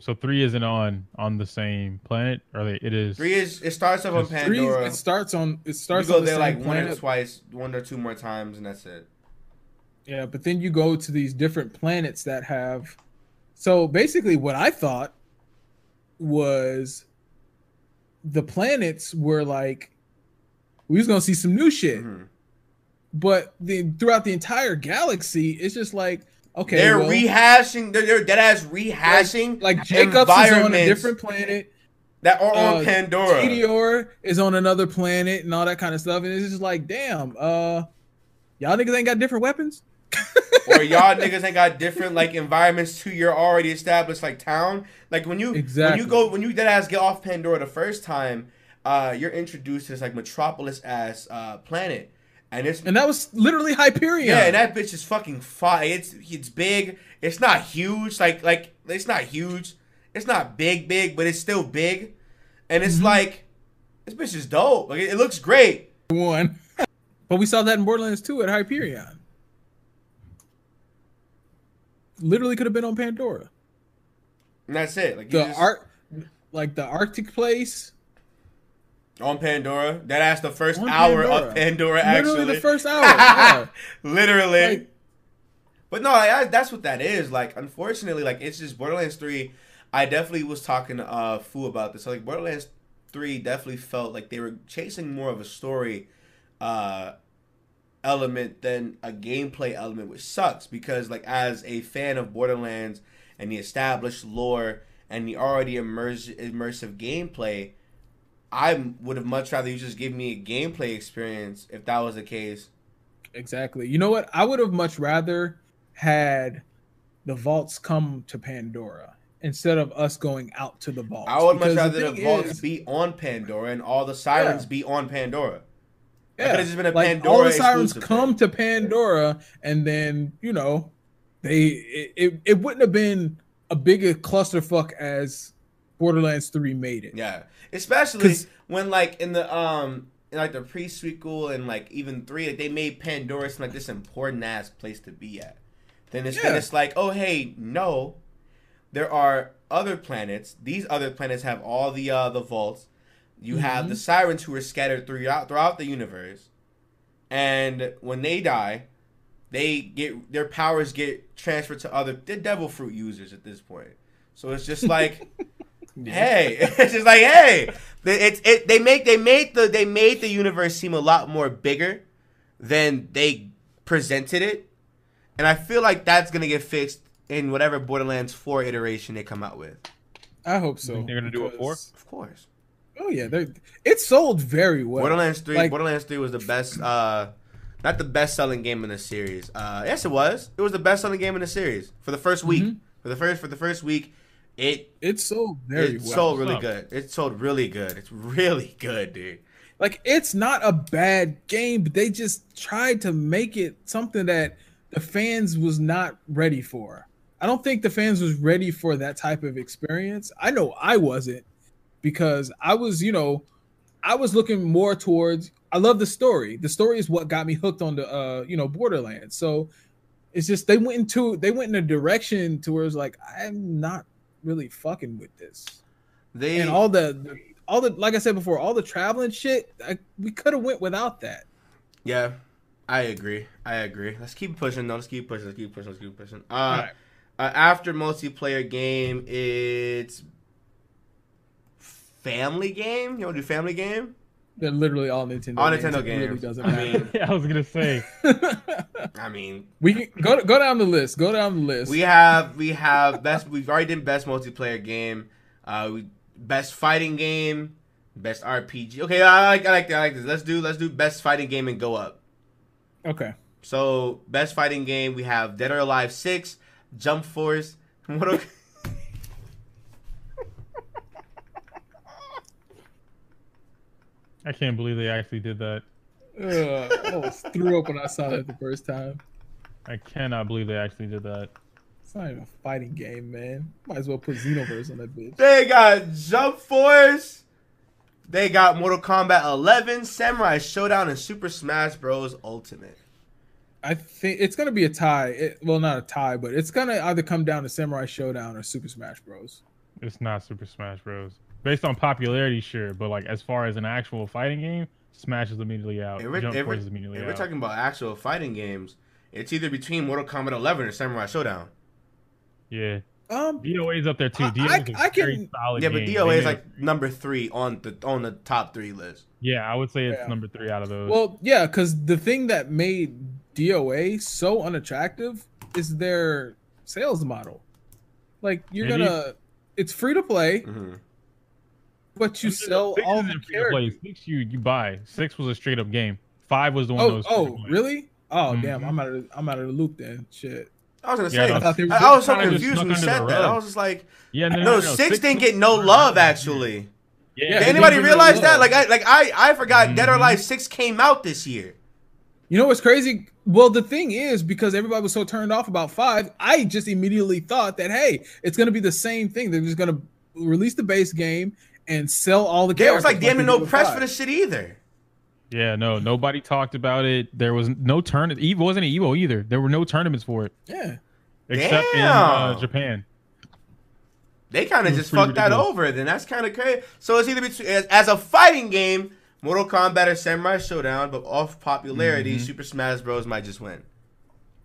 So three isn't on on the same planet, or they, it is. 3 is it starts off on Three is- Three, Pandora. it starts on it starts. you starts go on the there same like one or twice, one or two more times and that's it. Yeah, but then you go to these different planets that have. So basically, what I thought was the planets were like we was gonna see some new shit, Mhm. but the throughout the entire galaxy, it's just like okay, they're well, rehashing. They're, they're dead ass rehashing like Jacobs is on a different planet, that are on uh, Pandora. Meteor is on another planet, and all that kind of stuff, and it's just like, damn, uh, y'all niggas ain't got different weapons. Or y'all niggas ain't got different like environments to your already established like town. Like when you Exactly. when you go when you dead ass get off Pandora the first time, uh, you're introduced to this like metropolis ass uh planet, and it's And that was literally Hyperion. yeah, and that bitch is fucking fire. It's it's big. It's not huge. Like like it's not huge. It's not big big, but it's still big, and it's Mhm. like this bitch is dope. Like it, it looks great. one. But we saw that in Borderlands 2 at Hyperion. Literally could have been on Pandora. And that's it. Like The just- art, like the Arctic place, on Pandora. That ass the first On hour Pandora. of Pandora. Actually, literally the first hour. yeah. literally. Like- but no, like, I, that's what that is. Like, unfortunately, like it's just Borderlands Three. I definitely was talking to uh Fu about this. So, like Borderlands Three definitely felt like they were chasing more of a story uh element than a gameplay element, which sucks because like as a fan of Borderlands and the established lore and the already immersive immersive gameplay, I would have much rather you just give me a gameplay experience if that was the case. Exactly. You know what? I would have much rather had the vaults come to Pandora instead of us going out to the vaults. I would much rather the, thing vaults is- be on Pandora and all the sirens Yeah. be on Pandora. Yeah, could've just been a like, Pandora all the sirens come to Pandora, and then you know, they it, it, it wouldn't have been a bigger clusterfuck as Borderlands Three made it. Yeah, especially when like in the um in like the pre sequel and like even three, like they made Pandora seem like this important ass place to be at. Then it's then it's like, oh hey, no, there are other planets. These other planets have all the uh the vaults. You have Mhm. the sirens who are scattered throughout throughout the universe, and when they die, they get their powers get transferred to other they're devil fruit users at this point. So it's just like hey it's just like hey They- it's it they make they made the they made the universe seem a lot more bigger than they presented it and i feel like that's gonna get fixed in whatever borderlands 4 iteration they come out with I hope so. Think they're gonna do a four? of course Oh yeah, it sold very well. borderlands 3 like- borderlands 3 was the best uh not the best selling game in the series uh yes it was it was the best selling game in the series for the first week Mhm. for the first for the first week it It sold very well. it well. sold really What's good it sold really good it's really good dude like it's not a bad game, but they just tried to make it something that the fans was not ready for. I don't think the fans was ready for that type of experience. I know I wasn't because I was, you know, I was looking more towards I love the story. The story is what got me hooked on the uh, you know, Borderlands. So it's just they went into they went in a direction to where it's like I'm not really fucking with this they and all the all the like I said before, all the traveling shit, I, we could have went without that. Yeah, I agree. I agree. Let's keep pushing. though. let's keep pushing. Let's keep pushing. Let's keep pushing. Uh, Alright. uh, after multiplayer game, it's family game. You want to do family game? They're literally all Nintendo. All games. Nintendo It Really doesn't I matter. mean- I was gonna say. I mean, we can go go down the list. Go down the list. we have we have best. We've already did best multiplayer game. Uh, we best fighting game, best RPG. Okay, I like I like I like this. Let's do let's do best fighting game and go up. okay. So best fighting game we have Dead or Alive Six, Jump Force. Mortal I can't believe they actually did that. Uh, I almost threw up when I saw that the first time. I cannot believe they actually did that. It's not even a fighting game, man. Might as well put Xenoverse on that bitch. They got Jump Force. They got Mortal Kombat 11, Samurai Shodown, and Super Smash Bros. Ultimate. I think it's gonna be a tie. It, well, not a tie, but it's gonna either come down to Samurai Shodown or Super Smash Bros. It's not Super Smash Bros. Based on popularity, sure, but like as far as an actual fighting game, Smash is immediately out. If we're, Jump if Force we're- is immediately if out. we're talking about actual fighting games, it's either between Mortal Kombat 11 or Samurai Shodown. yeah, Um, DOA is up there too. DOA I- is a I can- very solid Yeah, but game. DOA They is like number three on the on the top three list. yeah, I would say it's Yeah. number three out of those. Well, yeah, because the thing that made DOA so unattractive is their sales model. Like you're Maybe. gonna, it's free to play, hmm but you Six sell isn't all the free to play. characters. Six you you buy. Six was a straight up game. Five was the one that Oh, was oh, really? Oh, damn! Mhm. I'm out of, I'm out of the loop then. Shit. I was gonna Yeah, say, no, I thought I, I was so confused when you said that. I was just like, Yeah, no, no, no, no, six didn't get no love actually. Yeah, Yeah, Did anybody realize that? Like, I like I I forgot Dead or Mhm. Alive Six came out this year. You know what's crazy? Well, the thing is, because everybody was so turned off about five, I just immediately thought that hey, it's gonna be the same thing. They're just gonna release the base game and sell all the. Games. There was like damn they no press five. for this shit either. Yeah, no, nobody talked about it. There was no tournament. Evo wasn't Evo either. There were no tournaments for it Yeah. except in uh, Japan. They kind of just pretty fucked that over. Then that's kind of crazy. So it's either between as, as a fighting game, Mortal Kombat or Samurai Shodown, but off popularity, Mm-hmm. Super Smash Bros. might just win.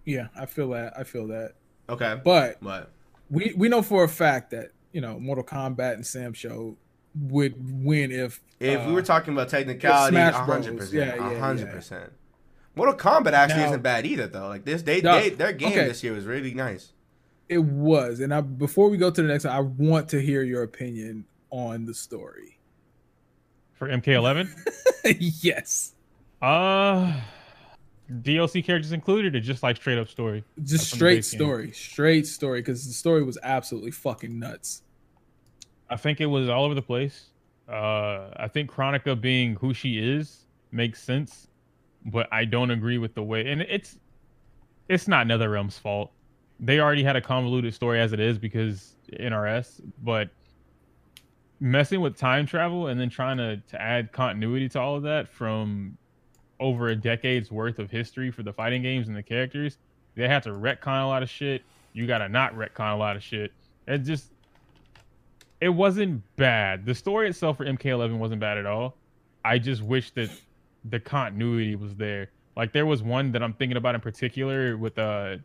Yeah, I feel that. I feel that. Okay, But but we we know for a fact that you know Mortal Kombat and Sam Show would win if if we uh, were talking about technicality, Smash hundred percent, Yeah, yeah, hundred yeah. percent. Mortal Kombat actually Now- isn't bad either, though. Like this, they, No, they their game okay. this year was really nice. it was. And I before we go to the next one, I want to hear your opinion on the story. For MK11, yes, uh, DLC characters included, or just like straight up story. just That's from the straight base game. story, straight story, because the story was absolutely fucking nuts. I think it was all over the place. Uh, I think Kronika being who she is makes sense, but I don't agree with the way. And it's it's not NetherRealm's fault. They already had a convoluted story as it is because NRS, but messing with time travel and then trying to, to add continuity to all of that from over a decade's worth of history for the fighting games and the characters, they had to retcon a lot of shit. You gotta not retcon a lot of shit. It just it wasn't bad. The story itself for MK11 wasn't bad at all. I just wish that the continuity was there. Like there was one that I'm thinking about in particular with uh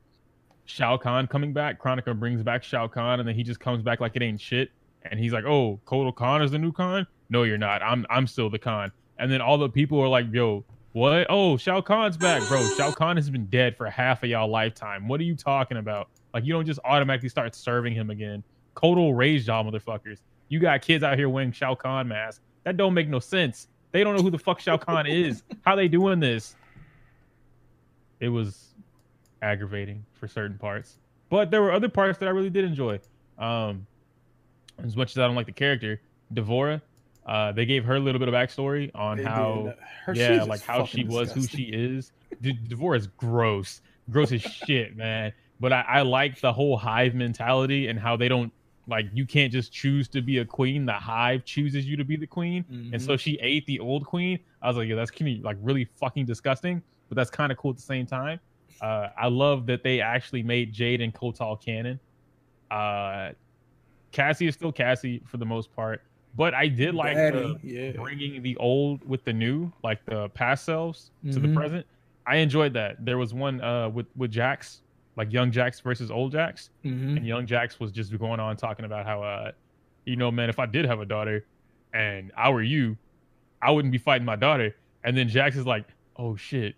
Shao Kahn coming back. Kronika brings back Shao Kahn and then he just comes back like it ain't shit. And he's like, "Oh, Kotal Khan is the new Khan? No, you're not. I'm I'm still the Khan." And then all the people are like, "Yo, what? Oh, Shao Kahn's back, bro. Shao Kahn has been dead for half of y'all lifetime. What are you talking about? Like, you don't just automatically start serving him again. Kotal raised y'all motherfuckers. You got kids out here wearing Shao Kahn masks. That don't make no sense. They don't know who the fuck Shao Kahn is. How they doing this? It was aggravating for certain parts, but there were other parts that I really did enjoy. Um, as much as I don't like the character, D'Vorah, uh, they gave her a little bit of backstory on They how. Her yeah, like how she was, who she is. D- D'Vorah is gross, gross as shit, man. But I, I like the whole hive mentality and how they don't like you can't just choose to be a queen. The hive chooses you to be the queen, and Mhm. so she ate the old queen. I was like, yeah, that's like really fucking disgusting, but that's kind of cool at the same time. Uh, I love that they actually made Jade and Kotal canon. Uh, Cassie is still Cassie for the most part, but I did like the, yeah. bringing the old with the new, like the past selves to the Mhm. present. I enjoyed that. There was one uh with with Jax, like young Jax versus old Jax, Mhm. and young Jax was just going on talking about how uh you know, man, if I did have a daughter and I were you, I wouldn't be fighting my daughter. And then Jax is like, "Oh shit,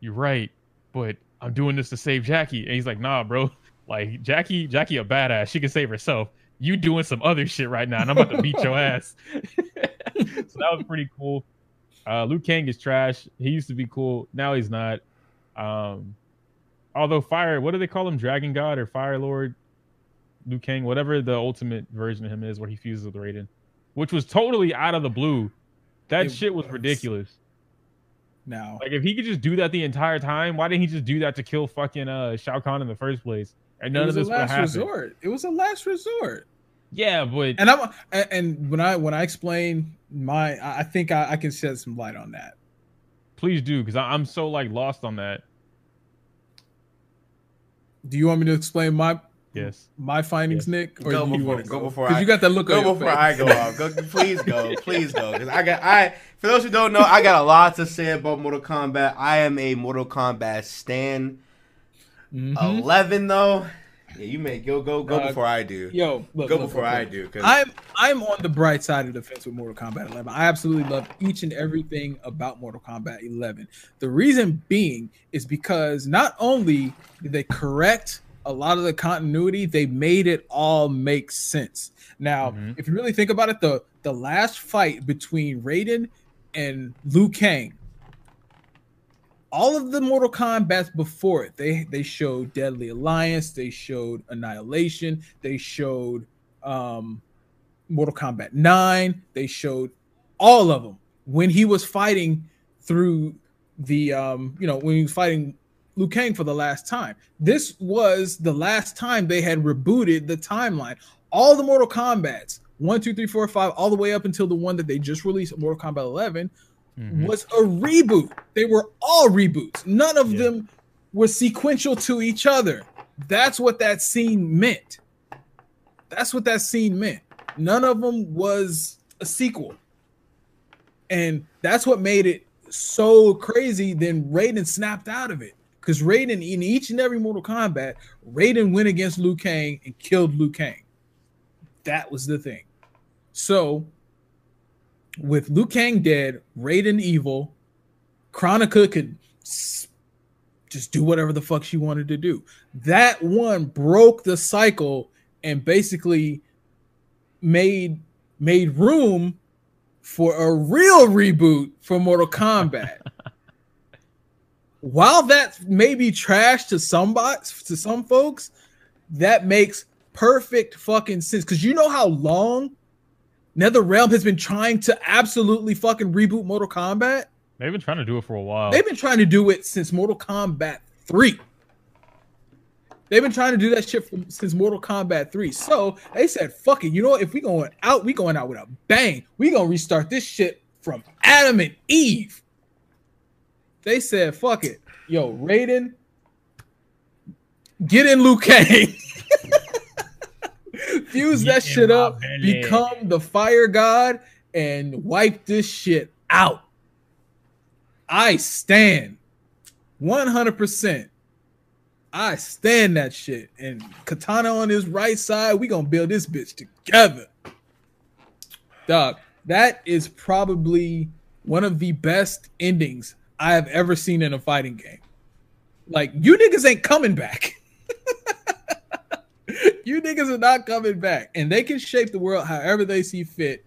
you're right, but I'm doing this to save Jackie." And he's like, "Nah, bro. Like Jackie, Jackie a badass. She can save herself. You doing some other shit right now, and I'm about to beat your ass." so that was pretty cool. Uh, Liu Kang is trash. He used to be cool. Now he's not. Um, although Fire, what do they call him? Dragon God or Fire Lord? Liu Kang, whatever the ultimate version of him is, where he fuses with Raiden, which was totally out of the blue. That It shit was was. ridiculous. Now, Like if he could just do that the entire time, why didn't he just do that to kill fucking uh Shao Kahn in the first place? And none of was a this would last happen. resort. It was a last resort. Yeah, but And I'm and- when I when I explain my, I I think I, I can shed some light on that. please do because I'm so like lost on that. Do you want me to explain my Yes. my findings, Yes. Nick? Go do you before- wanna go before 'Cause I- you got that look. on Go before face. I go off. Go, please go, please go. Because I got I. For those who don't know, I got a lot to say about Mortal Kombat. I am a Mortal Kombat stan. Mhm. Eleven though. Yeah, you may go go go Uh, before I do. Yo, look, go look, before look, I do. 'cause- I'm I'm on the bright side of the fence with Mortal Kombat 11. I absolutely love each and everything about Mortal Kombat 11. The reason being is because not only did they correct a lot of the continuity, they made it all make sense. Now, Mhm. if you really think about it, the the last fight between Raiden and Liu Kang, all of the Mortal Kombat before it, they they showed Deadly Alliance, they showed Annihilation, they showed um Mortal Kombat 9, they showed all of them when he was fighting through the um you know when he was fighting Liu Kang for the last time. This was the last time they had rebooted the timeline. All the Mortal Kombat's one, two, three, four, five, all the way up until the one that they just released, Mortal Kombat 11, Mhm. was a reboot. They were all reboots. None of Yeah. them were sequential to each other. That's what that scene meant. That's what that scene meant. None of them was a sequel. And that's what made it so crazy. Then Raiden snapped out of it. Because Raiden, in each and every Mortal Kombat, Raiden went against Liu Kang and killed Liu Kang. That was the thing. So, with Liu Kang dead, Raiden evil, Kronika could just do whatever the fuck she wanted to do. That one broke the cycle and basically made made room for a real reboot for Mortal Kombat. While that may be trash to some bots, to some folks, that makes perfect fucking sense. Because you know how long NetherRealm has been trying to absolutely fucking reboot Mortal Kombat? They've been trying to do it for a while. They've been trying to do it since Mortal Kombat 3. They've been trying to do that shit from, since Mortal Kombat 3. So they said, fuck it. You know what? If we going out, we going out with a bang. We gonna restart this shit from Adam and Eve. They said, fuck it. Yo, Raiden, get in Liu Kang. Fuse that shit up, belly. become the fire god, and wipe this shit out. I stand 100%. I stand that shit. And Katana on his right side, we gonna build this bitch together. Dog, that is probably one of the best endings I have ever seen in a fighting game. Like, you niggas ain't coming back. you niggas are not coming back. And they can shape the world however they see fit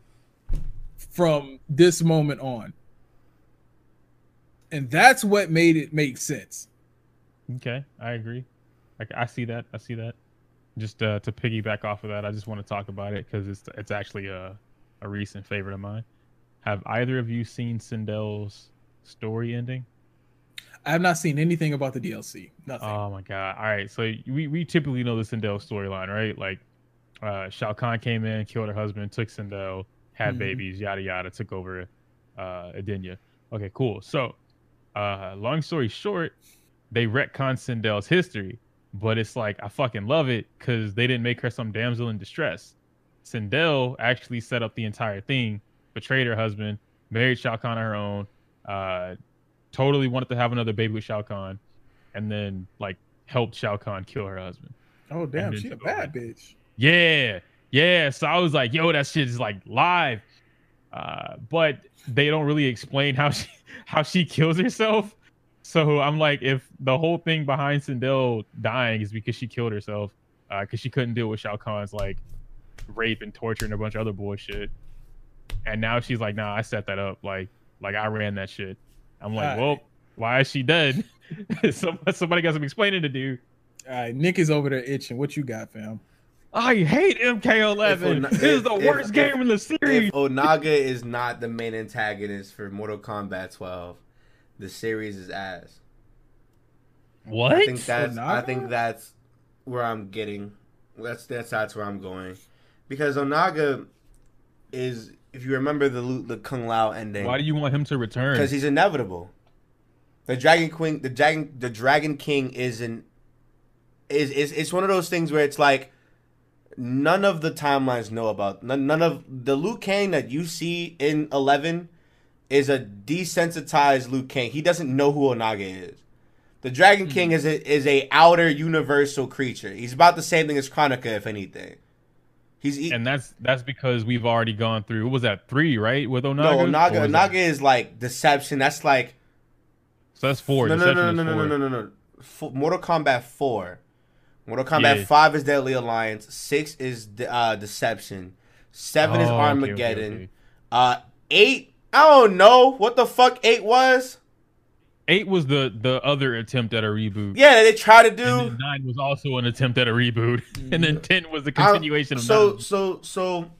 from this moment on. And that's what made it make sense. Okay, I agree. I, I see that. I see that. Just uh, to piggyback off of that, I just want to talk about it because it's it's actually a a recent favorite of mine. Have either of you seen Sindel's story ending? I have not seen anything about the DLC. Nothing. Oh my god! All right, so we we typically know the Sindel storyline, right? Like, uh, Shao Kahn came in, killed her husband, took Sindel, had Mhm. babies, yada yada, took over uh, Edenia. Okay, cool. So, uh, long story short, they retcon Sindel's history, but it's like I fucking love it because they didn't make her some damsel in distress. Sindel actually set up the entire thing, betrayed her husband, married Shao Kahn on her own, uh, totally wanted to have another baby with Shao Kahn, and then like helped Shao Kahn kill her husband. oh damn, she a bad bitch. Yeah, yeah. So I was like, yo, that shit is like live. Uh, but they don't really explain how she how she kills herself. So I'm like, if the whole thing behind Sindel dying is because she killed herself, because she couldn't deal with Shao Kahn's like rape and torture and a bunch of other bullshit, and now she's like, nah, I set that up. Like, like I ran that shit. I'm like, Alright. well, why is she dead? somebody, somebody got some explaining to do. All right, Nick is over there itching. What you got, fam? I hate MK11. If this is the if- worst if- game in the series. If Onaga is not the main antagonist for Mortal Kombat 12, the series is ass. what? I think that's I think that's where I'm getting. That's that's that's where I'm going, because Onaga is if you remember the the Kung Lao ending, Why do you want him to return? because he's inevitable. The Dragon Queen, the Dragon, the Dragon King is an is is it's one of those things where it's like none of the timelines know about none, none of the Liu Kang that you see in Eleven is a desensitized Liu Kang. He doesn't know who Onaga is. The Dragon hmm. King is a is a outer universal creature. He's about the same thing as Kronika, if anything. He's he, and that's that's because we've already gone through. What was that three? Right with Onaga. no Onaga. Onaga that- is like deception. That's like So that's four. No, no, no, Deception no, is no, no, four. no, no, no. F- Mortal Kombat four. Mortal Kombat Yeah. five is Deadly Alliance. Six is de- uh, Deception. Seven is Oh, okay, okay, Armageddon. okay. Uh, eight. I don't know what the fuck eight was. Eight was the the other attempt at a reboot. Yeah, they tried to do. nine was also an attempt at a reboot, and then ten was the I- continuation of so nine. so so.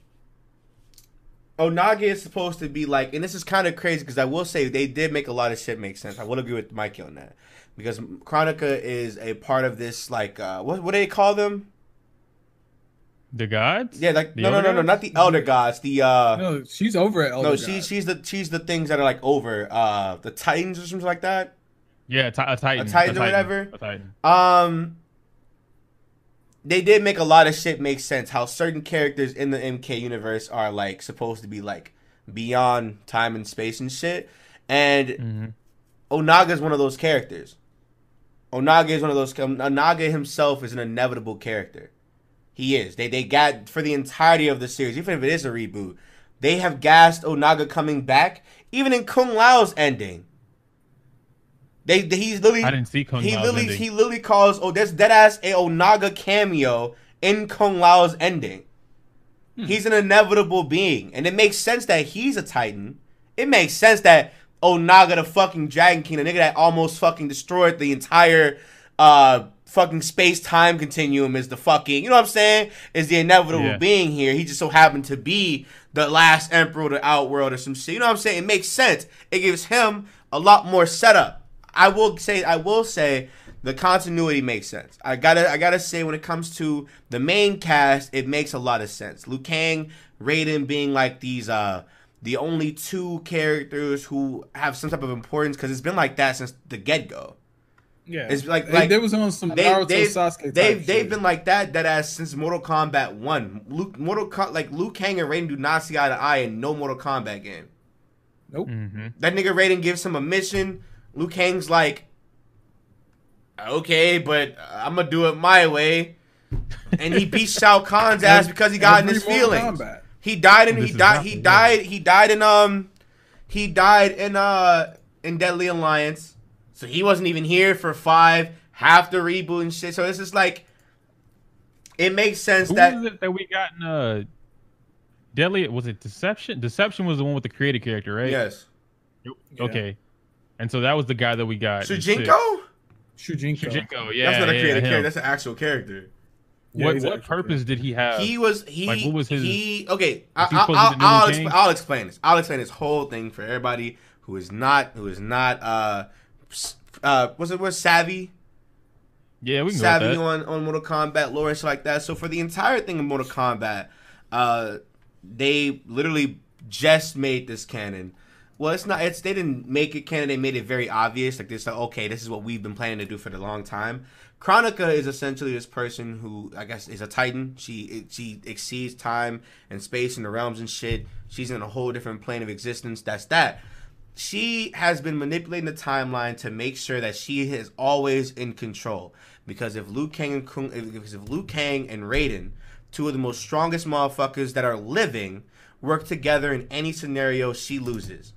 Onaga is supposed to be like, and this is kind of crazy because I will say they did make a lot of shit make sense. I will agree with Mikey on that because Kronika is a part of this like uh, what what do they call them? The gods. Yeah, like The no no no no not the Elder Gods. The uh No, she's over at Elder no God. she she's the she's the things that are like over uh the Titans or something like that. Yeah, ti- a titan. A Titan or whatever? A titan. Um they did make a lot of shit make sense. How certain characters in the MK universe are like supposed to be like beyond time and space and shit. And hmm Onaga is one of those characters. Onaga is one of those. Onaga himself is an inevitable character. He is. They they got for the entirety of the series, even if it is a reboot, they have gassed Onaga coming back. Even in Kung Lao's ending, they, they he's literally I didn't see Kung he Lao's literally ending. he literally calls oh there's dead ass a Onaga cameo in Kung Lao's ending. Hmm. He's an inevitable being, and it makes sense that he's a Titan. It makes sense that Onaga, the fucking Dragon King, the nigga that almost fucking destroyed the entire uh fucking space time continuum, is the fucking you know what I'm saying? Is the inevitable Yeah. being here. He just so happened to be the last emperor of the outworld or some shit. You know what I'm saying? It makes sense. It gives him a lot more setup. I will say I will say the continuity makes sense. I gotta I gotta say when it comes to the main cast, it makes a lot of sense. Liu Kang, Raiden being like these uh the only two characters who have some type of importance because it's been like that since the get go. Yeah, It's like- they, like- they was on some They, Naruto they've, Sasuke. type they've, they've shit. been like that that ass since Mortal Kombat One. Luke, Mortal Com- like Liu Kang and Raiden do not see eye to eye in no Mortal Kombat game. nope. hmm That nigga Raiden gives him a mission. Liu Kang's like, okay, but I'm gonna do it my way, and he beats Shao Kahn's ass because he got in his Mortal feelings. Kombat. He died and This he died. He died. He died in um, he died in uh in Deadly Alliance. So he wasn't even here for five, half the reboot and shit. So it's just like, it makes sense Who that was it that we got in uh Deadly? Was it Deception? Deception was the one with the creative character, right? yes, Okay. And so that was the guy that we got. in six. Shujinko. Shujinko. Shujinko, yeah. That's not a yeah, creative him. character. That's an actual character. Yeah, what he's what purpose did he have? he was he Like, what was his- he okay I, he I, I'll, be I'll, Liu I'll explain this i'll explain this whole thing for everybody who is not who is not uh s- uh was it was savvy yeah, we can go savvy on on mortal kombat lore and shit like that so for the entire thing of mortal kombat uh they literally just made this canon well it's not it's they didn't make it canon they made it very obvious like this like okay this is what we've been planning to do for the long time Kronika is essentially this person who I guess is a titan. She she exceeds time and space and the realms and shit. She's in a whole different plane of existence. That's that. She has been manipulating the timeline to make sure that she is always in control. Because if Liu Kang and Kung, because if Liu Kang and Raiden, two of the most strongest motherfuckers that are living, work together in any scenario, she loses.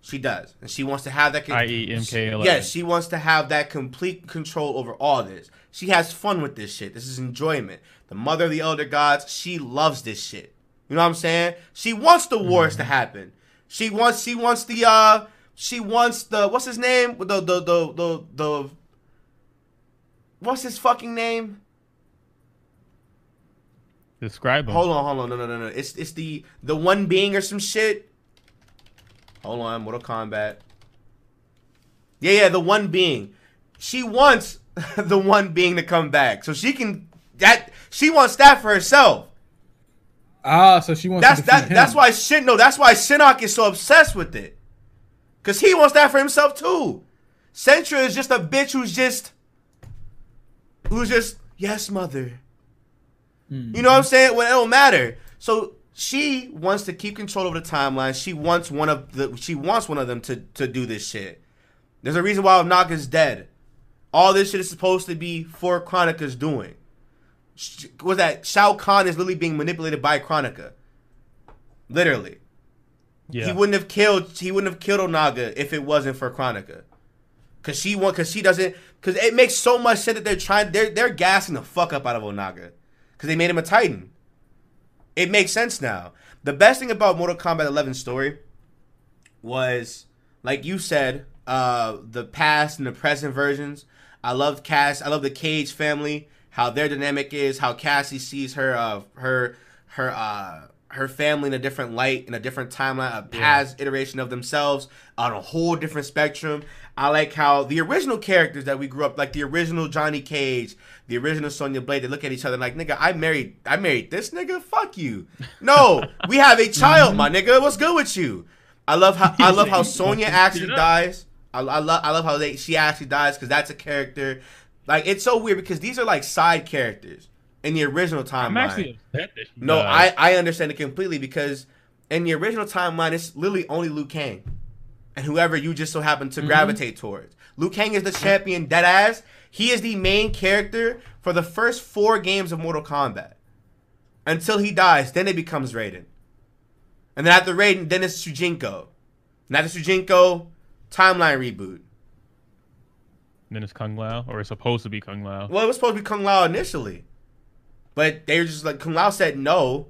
She does, and she wants to have that. con- I.e. MK11. Yes, she wants to have that complete control over all this. She has fun with this shit. This is enjoyment. The mother of the elder gods, she loves this shit. You know what I'm saying? She wants the wars to mm-hmm. happen. She wants. She wants the. uh She wants the. What's his name? The the the the the. What's his fucking name? Describe him. Hold on, hold on, no, no, no, no. It's it's the the one being or some shit. Hold on, Mortal Kombat. Yeah, yeah, the one being. She wants the one being to come back, so she can that she wants that for herself. Ah, so she wants. That's to that. him. That's why Shin. No, that's why Shinnok is so obsessed with it, cause he wants that for himself too. Cetrion is just a bitch who's just, who's just yes, mother. Hmm. You know what I'm saying? Well, it don't matter. So she wants to keep control over the timeline. She wants one of the. She wants one of them to to do this shit. There's a reason why Naga's dead. All this shit is supposed to be for Kronika's doing. Was that Shao Kahn is literally being manipulated by Kronika? Literally, yeah. he wouldn't have killed. He wouldn't have killed Onaga if it wasn't for Kronika. Cause she want. Cause she doesn't. Cause it makes so much sense that they're trying. They're they're gassing the fuck up out of Onaga. Cause they made him a Titan. It makes sense now. The best thing about Mortal Kombat 11 story was, like you said, uh, the past and the present versions. I love Cass. I love the Cage family. How their dynamic is. How Cassie sees her, uh, her, her, uh, her family in a different light, in a different timeline, a past iteration of themselves on a whole different spectrum. I like how the original characters that we grew up, like the original Johnny Cage, the original Sonya Blade, they look at each other like, nigga, I married, I married this nigga. Fuck you. No, we have a child, my nigga. What's good with you? I love how I love how Sonya actually dies. I, I love I love how they she actually dies because that's a character. Like it's so weird because these are like side characters in the original timeline. I'm actually upset that No, died. I, I understand it completely because in the original timeline, it's literally only Liu Kang and whoever you just so happen to mm-hmm. gravitate towards. Liu Kang is the champion, dead ass. He is the main character for the first four games of Mortal Kombat until he dies. Then it becomes Raiden, and then after Raiden, then it's Shujinko. And after Shujinko, timeline reboot. Then it's Kung Lao, or it's supposed to be Kung Lao. Well, it was supposed to be Kung Lao initially, but they were just like Kung Lao said no,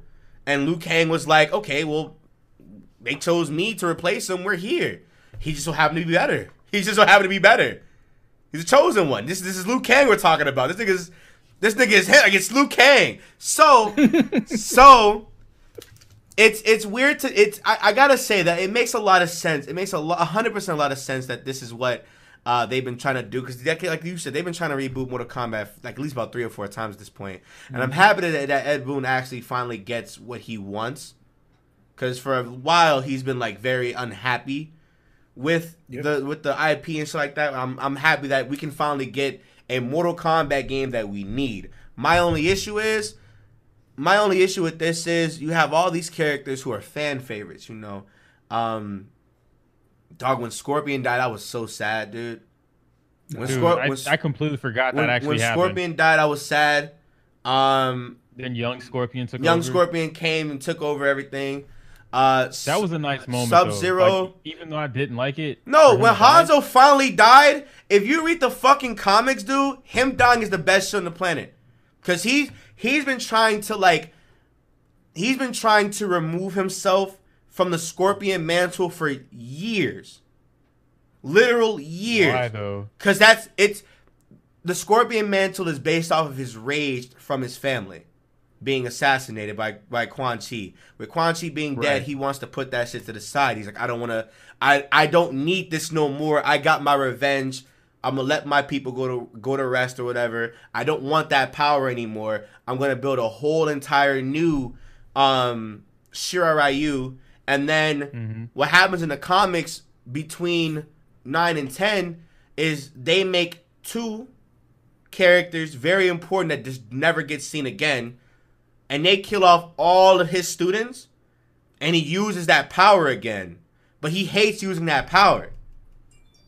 and Liu Kang was like, okay, well, they chose me to replace him. We're here. He just so happened to be better. He just so happened to be better. He's a chosen one. This this is Liu Kang we're talking about. This nigga's this nigga is hit like it's Liu Kang. So so it's it's weird to it's I, I gotta say that it makes a lot of sense. It makes a hundred percent a lot of sense that this is what uh, they've been trying to do because like you said they've been trying to reboot Mortal Kombat like at least about three or four times at this point. and I'm happy that, that Ed Boon actually finally gets what he wants because for a while he's been like very unhappy with Yep. the with the IP and shit like that. I'm I'm happy that we can finally get a Mortal Kombat game that we need. My only issue is my only issue with this is you have all these characters who are fan favorites, you know. Um Dog when Scorpion died, I was so sad, dude. When, Dude, Scor- I, when, I completely forgot when- that actually when happened. When Scorpion died, I was sad. Um then young Scorpion took Young over. Scorpion came and took over everything. Uh That was a nice moment. Sub-Zero. Like, even though I didn't like it. No, when Hanzo finally died, if you read the fucking comics, dude, him dying is the best shit on the planet. Cause he he's been trying to like he's been trying to remove himself from the Scorpion mantle for years. Literal years. Why though? Cause that's it's the Scorpion mantle is based off of his rage from his family being assassinated by by Quan Chi. With Quan Chi being dead, he wants to put that shit to the side. He's like, I don't want to. I I don't need this no more. I got my revenge. I'm gonna let my people go to go to rest or whatever. I don't want that power anymore. I'm gonna build a whole entire new um Shirai Ryu. And then Mhm. what happens in the comics between nine and ten is they make two characters very important that just never get seen again, and they kill off all of his students, and he uses that power again, but he hates using that power.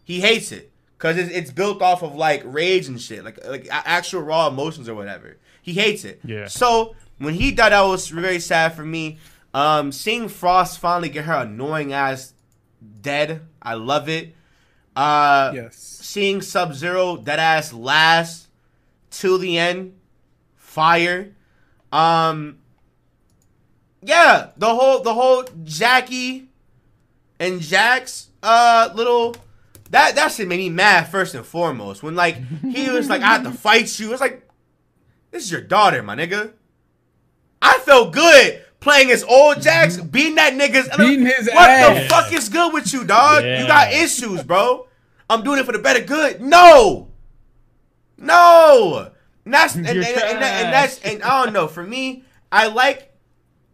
He hates it because it's, it's built off of like rage and shit, like like actual raw emotions or whatever. He hates it. Yeah. So when he died, that was very sad for me. Um, seeing Frost finally get her annoying ass dead, I love it. Uh, Yes. seeing Sub Zero dead ass last till the end, fire. Um, yeah, the whole the whole Jacqui and Jax's uh little that that shit made me mad first and foremost when like he was like I have to fight you. It's like this is your daughter, my nigga. I felt good playing as old Jax, mm-hmm. beating that nigga's Beating his What the fuck is good with you, dog? You got issues, bro. I'm doing it for the better good. No, no. And that's and, and, and, that- and that's and I don't know. For me, I like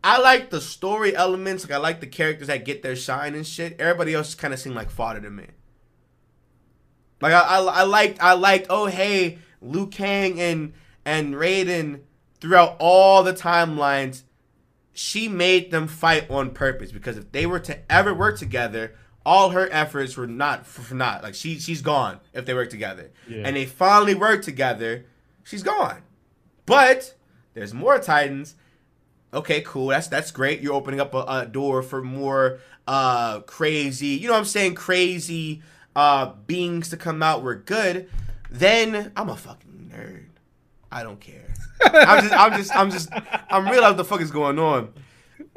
I like the story elements. Like I like the characters that get their shine and shit. Everybody else kind of seemed like fodder to me. Like I, I, I liked I liked oh hey Liu Kang and and Raiden throughout all the timelines, she made them fight on purpose because if they were to ever work together, all her efforts were not for, not like she she's gone if they work together. Yeah. And they finally work together, she's gone. But there's more Titans. Okay, cool. That's that's great. You're opening up a, a door for more uh crazy, you know what I'm saying, crazy uh beings to come out. We're good. Then I'm a fucking nerd. I don't care. I'm just I'm just I'm just I'm real what the fuck is going on.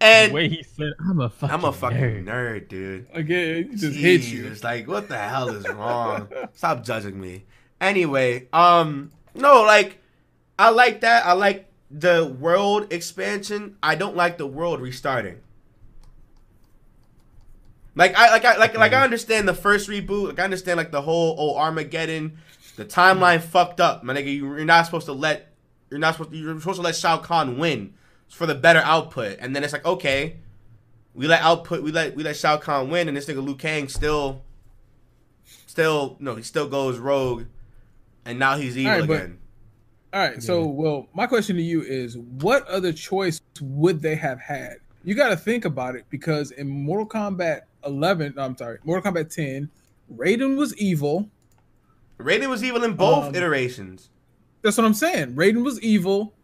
and the way he said, "I'm a fucking, I'm a fucking nerd." nerd, dude. Again, it just hits you. It's like, what the hell is wrong? Stop judging me. Anyway, um, no, like, I like that. I like the world expansion. I don't like the world restarting. Like I like I like like I understand the first reboot. Like I understand like the whole oh Armageddon, the timeline fucked up, my nigga. You, you're not supposed to let you're not supposed to, you're supposed to let Shao Kahn win for the better output, and then it's like okay, we let output we let we let Shao Kahn win, and this nigga Liu Kang still still no, he still goes rogue, and now he's evil Alright, but- again. All right. So, well, my question to you is, what other choice would they have had? You got to think about it because in Mortal Kombat 11, no, I'm sorry, Mortal Kombat 10, Raiden was evil. Raiden was evil in both Um, iterations. That's what I'm saying. Raiden was evil.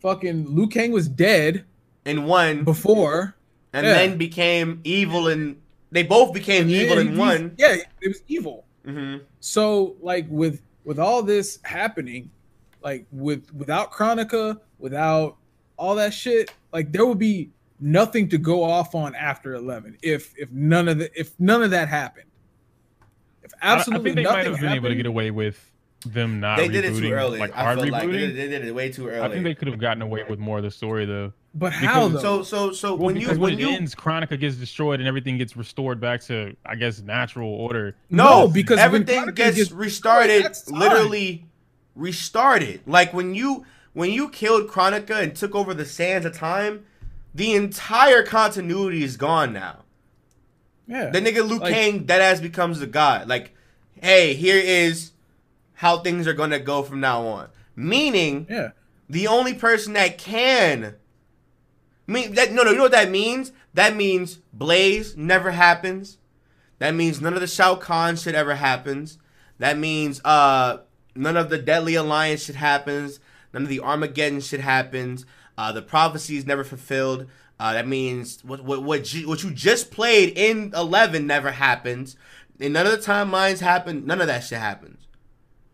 Fucking Liu Kang was dead In one, before. and yeah. then became evil in. They both became evil in one. Yeah, it was evil. hmm So like with with all this happening, like with without Kronika, without all that shit, like there would be nothing to go off on after 11 if if none of the if none of that happened. If absolutely I think they might have been able to get away with them not. They did it too rebooting, early. Like I hard feel like they rebooting. did, they did it way too early. I think they could have gotten away with more of the story though. But how because- though? so so so Well, when you when when it you ends, Kronika gets destroyed and everything gets restored back to, I guess, natural order. no, No, because everything gets, gets restarted, literally restarted. Like when you when you killed Kronika and took over the sands of time, the entire continuity is gone now. Yeah. The nigga Liu Like- Kang that ass becomes the god. Like, hey, here is how things are gonna go from now on. Meaning, yeah. the only person that can mean that no no you know what that means? That means Blaze never happens. That means none of the Shao Kahn shit ever happens. That means uh none of the Deadly Alliance shit happens. None of the Armageddon shit happens. Uh, the prophecy is never fulfilled. Uh, that means what what what you, what you just played in eleven never happens. And none of the timelines happen. None of that shit happens.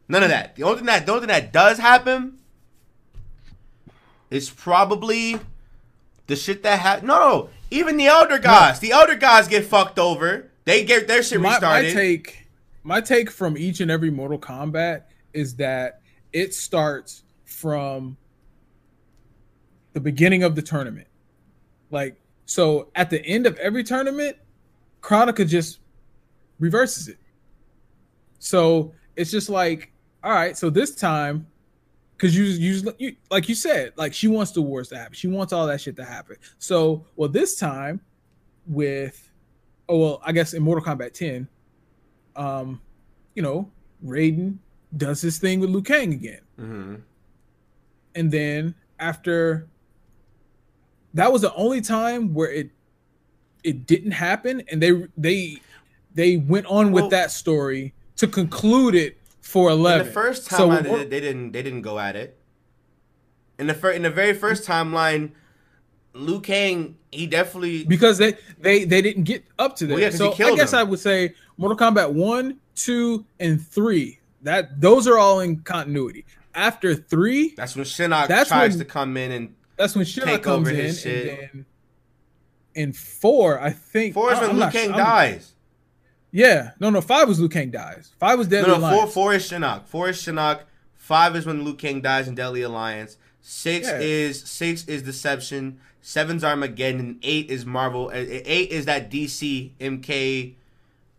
None of that. The only thing that the only thing that does happen is probably the shit that happened. No, no, even the elder gods. The elder gods get fucked over. They get their shit my, my take my take from each and every mortal kombat is that it starts from the beginning of the tournament like so at the end of every tournament kronika just reverses it. So it's just like all right so this time because you, you you like you said like she wants the wars to happen. She wants all that shit to happen. So well this time with oh well i guess in mortal kombat 10 um you know raiden does his thing with liu kang again. Hmm and then after that was the only time where it it didn't happen and they they they went on with that story to conclude it for 11 the first So timeline, they, they didn't they didn't go at it. In the fir- in the very first timeline, Liu Kang he definitely because they they they didn't get up to that. Well, yeah, so I guess him. I would say Mortal Kombat 1, 2 and 3. That those are all in continuity. After 3, that's when Shinnok That's tries when- to come in and that's when Shinnok Take comes in and then in 4, I think four is I- when Liu Kang sure- dies. Yeah, no, no. Five was Liu Kang dies. Five was Deadly No, no, four Alliance. four is Shinnok. Four is Shinnok. Five is when Liu Kang dies in Deadly Alliance. Six Yeah. is six is Deception. Seven's Armageddon. And eight is Marvel. uh, Eight is that DC MK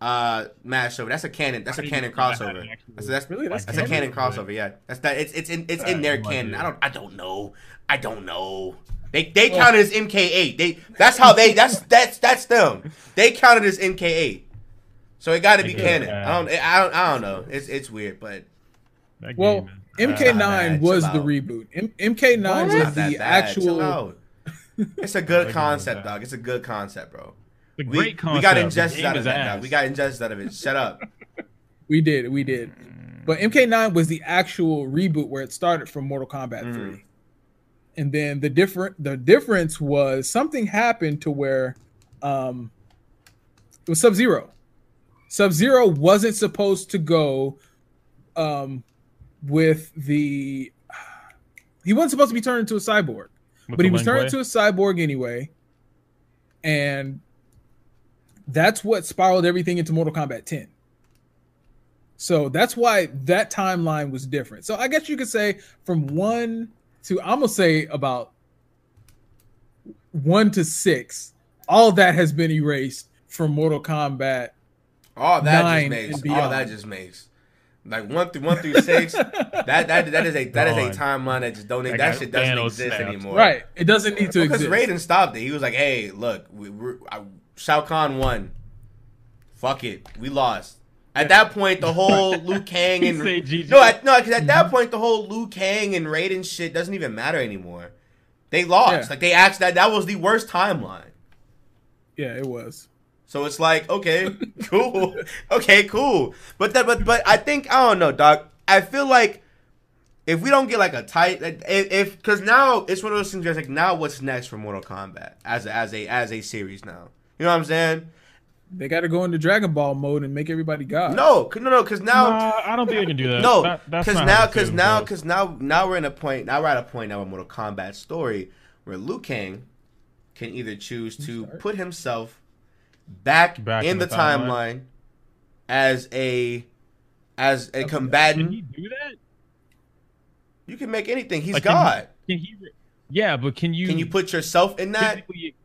uh mashover. That's a canon. That's a canon didn't that crossover. That's that's, Really? That's that's a canon? canon crossover. Yeah, that's that. It's it's in it's in their canon. idea. I don't I don't know. I don't know. They they Well- counted as MK8. They that's how they that's that's that's them. They counted as MK8. So it got to be Okay. canon. I don't I don't I don't know. It's it's weird, but That Well, game, man. MK9 bad. was the reboot. M- MK9 It's was the bad. Actual. It's a good concept, dog. It's a good concept, bro. The We, great concept. we got The injustice out of that, We got injustice out of it. Shut up. We did, we did. But MK9 was the actual reboot where it started from Mortal Kombat Mhm. 3. And then the different the difference was something happened to where um it was Sub Zero. Sub Zero wasn't supposed to go um with the he wasn't supposed to be turned into a cyborg. With but he was turned Lin into a cyborg anyway. And that's what spiraled everything into Mortal Kombat 10. So that's why that timeline was different. So I guess you could say from one to I'm gonna say about one to six, all that has been erased from Mortal Kombat. All that Nine just makes. All that just makes. Like one through one through six. that that that is a that is a Gone. timeline that just don't That that, got shit doesn't Thanos exist snapped. anymore. Right. It doesn't need to Because exist. Raiden stopped it. He was like, "Hey, look, we, we're, I, Shao Kahn won. Fuck it, we lost. At that point, the whole Liu Kang and no, at, no, because at that mm-hmm. point, the whole Liu Kang and Raiden shit doesn't even matter anymore. They lost. Yeah. Like they asked that that was the worst timeline. Yeah, it was. So it's like, okay, cool, okay, cool. But that, but but I think I don't know, doc. I feel like if we don't get like a tight, if because now it's one of those things where it's like now what's next for Mortal Kombat as a, as a as a series now. You know what I'm saying? They got to go into Dragon Ball mode and make everybody god. No, no, no, because now Nah, I don't think they can do that. no, because not now because now because now now we're in a point now we're at a point now in Mortal Kombat story where Liu Kang can either choose to put himself back, Back in, in the, the timeline. timeline. as a as a Can combatant. Can he do that? You can make anything. He's Like, can God. Can he? Yeah, but can you? Can you put yourself in that? physically?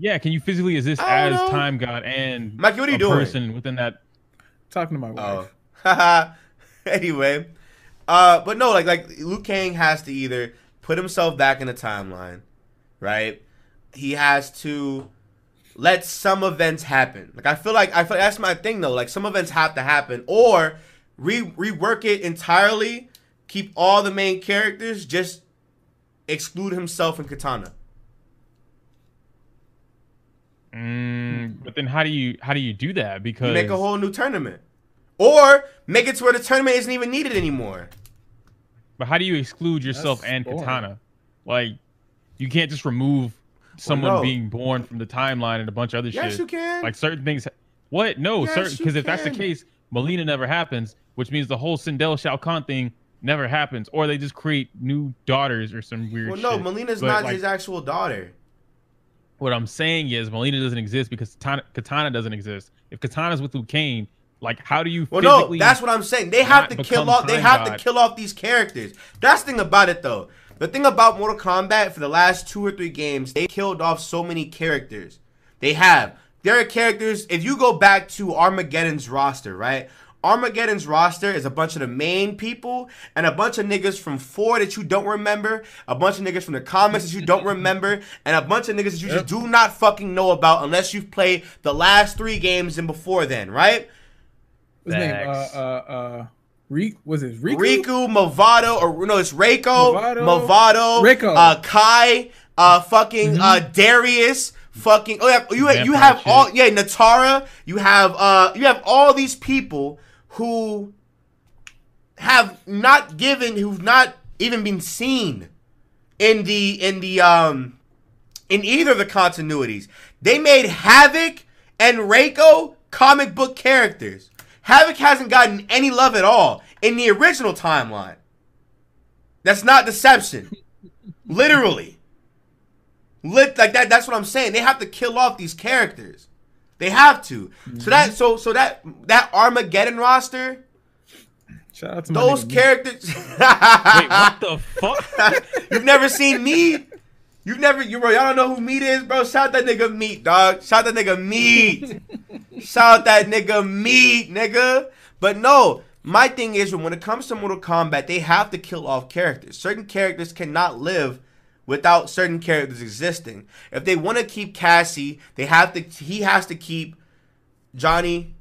Yeah, can you physically exist as know. time god and Mikey, what are you a doing? person within that? Talking to my wife. Oh, anyway, uh, but no, like like Liu Kang has to either put himself back in the timeline, right? He has to let some events happen. Like I feel like I feel like that's my thing though. Like some events have to happen, or re rework it entirely. Keep all the main characters, just exclude himself and Katana. Mm, but then how do you how do you do that? Because You make a whole new tournament, or make it to where the tournament isn't even needed anymore. but how do you exclude yourself That's and boring. Katana? Like, you can't just remove someone no. being born from the timeline and a bunch of other Yes, shit. you can. Like certain things. What? No, Yes, certain because if that's the case, Mileena never happens, which means the whole Sindel Shao Kahn thing never happens, or they just create new daughters or some weird. Well, no, shit. Mileena's But, not like, his actual daughter. What I'm saying is Mileena doesn't exist because Katana, Katana doesn't exist. If Katana's with Liu Kang, like how do you Well, no, that's what I'm saying. They have to kill off. They have God? to kill off these characters. That's the thing about it, though. The thing about Mortal Kombat for the last two or three games, they killed off so many characters. They have. There are characters. If you go back to Armageddon's roster, right? Armageddon's roster is a bunch of the main people and a bunch of niggas from four that you don't remember, a bunch of niggas from the comics that you don't remember, and a bunch of niggas that you just do not fucking know about unless you've played the last three games and before then, right? What's his name? Uh, uh, uh, Rick. Was it Riku? Riku, Mavado, or no, it's Reiko, Mavado. Mavado, Reiko. uh, Kai, uh, fucking uh, Darius, fucking. Oh yeah, you you have all yeah Nitara. You have uh you have all these people who have not given, who've not even been seen in the in the um in either of the continuities. They made Havik and Reiko comic book characters. Havik hasn't gotten any love at all in the original timeline. That's not deception. Literally. Lit like that that's what I'm saying. They have to kill off these characters. They have to. So that mm-hmm. so so that that Armageddon roster, Shout out to those nigga, characters Wait, what the fuck? You've never seen Meat? You've never, you bro, y'all don't know who Meat is, bro? Shout that nigga Meat, dog. Shout that nigga Meat. Shout that nigga Meat, nigga. But no, my thing is when it comes to Mortal Kombat, they have to kill off characters. Certain characters cannot live without certain characters existing. If they want to keep Cassie, they have to. He has to keep Johnny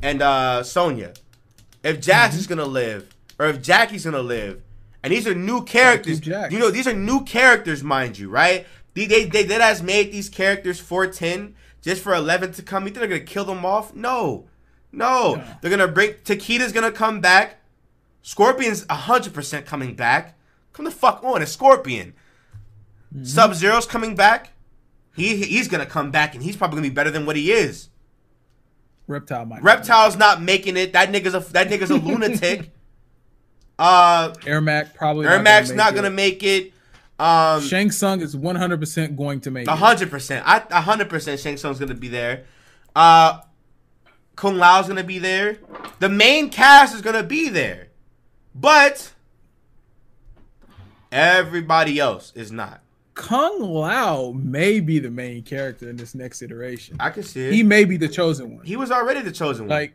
and uh Sonya. If Jax is gonna live, or if Jacqui's gonna live, and these are new characters. You know, these are new characters, mind you, right? They they they that has made these characters for ten just for eleven to come. You think they're gonna kill them off? No, no. No. They're gonna bring Takeda's gonna come back. Scorpion's hundred percent coming back. Come the fuck on, it's Scorpion. Sub Zero's coming back. He he's gonna come back, and he's probably gonna be better than what he is. Reptile might. Reptile's not making it. That nigga's a that nigga's a lunatic. Uh, Ermac probably. Air not not gonna make it. Um, Shang Tsung is 100 percent going to make a it. hundred percent. I a hundred percent. Shang Tsung's gonna be there. Uh, Kung Lao's gonna be there. The main cast is gonna be there, but everybody else is not. Kung Lao may be the main character in this next iteration. I can see it. He He, may be the chosen one. He was already the chosen one. Like,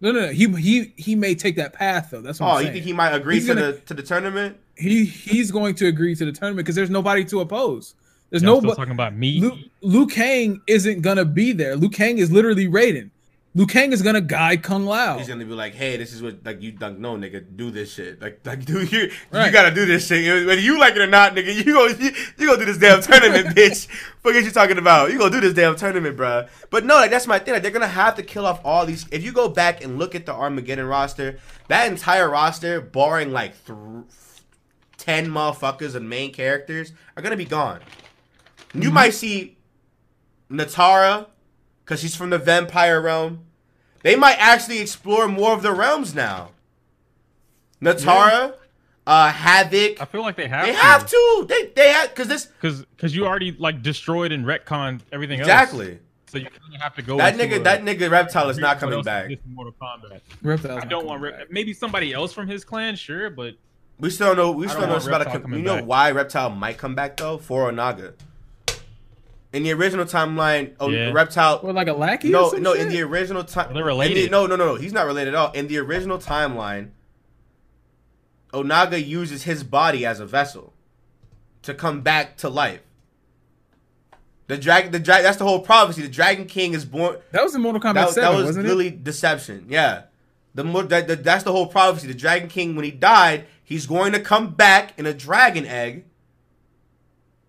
no, no, no. He he he may take that path though. That's what oh, I'm saying. Oh, you saying. think he might agree He's to gonna- the to the tournament? he he's going to agree to the tournament because there's nobody to oppose. There's Y'all nobody. talking about me. Luke, Liu Kang isn't gonna be there. Liu Kang is literally Raiden. Liu Kang is gonna guide Kung Lao. He's gonna be like, "Hey, this is what like you like. No, nigga, do this shit. Like, like do you you gotta do this shit. Whether you like it or not, nigga, you go you, you go do this damn tournament, bitch. Fuck is you talking about? You gonna do this damn tournament, bruh. But no, like that's my thing. Like they're gonna have to kill off all these. If you go back and look at the Armageddon roster, that entire roster, barring like th- ten motherfuckers and main characters, are gonna be gone. You mm-hmm. might see Nitara, because she's from the vampire realm. They might actually explore more of the realms now. Nitara, uh, Havik. I feel like they have They to. have to. They they have because this because because you already like destroyed and retconned everything else. exactly So you kind of have to go. that nigga. a- that nigga reptile is not coming back. exists Mortal Kombat. Reptile's I don't want coming Rep- maybe somebody else from his clan, sure, but We still don't know. We still don't don't know about to Reptile You know back. why reptile might come back though for Onaga. In the original timeline, oh, Yeah. reptile. What, like a lackey? No, or some no. shit? In the original time, They're related. no, no, no, no. He's not related at all. In the original timeline, Onaga uses his body as a vessel to come back to life. The dragon, the dragon. That's the whole prophecy. The Dragon King is born. that was in Mortal Kombat That, that Seven, was wasn't really deception. Yeah, the, mo- that, that that's the whole prophecy. The Dragon King, when he died, he's going to come back in a dragon egg.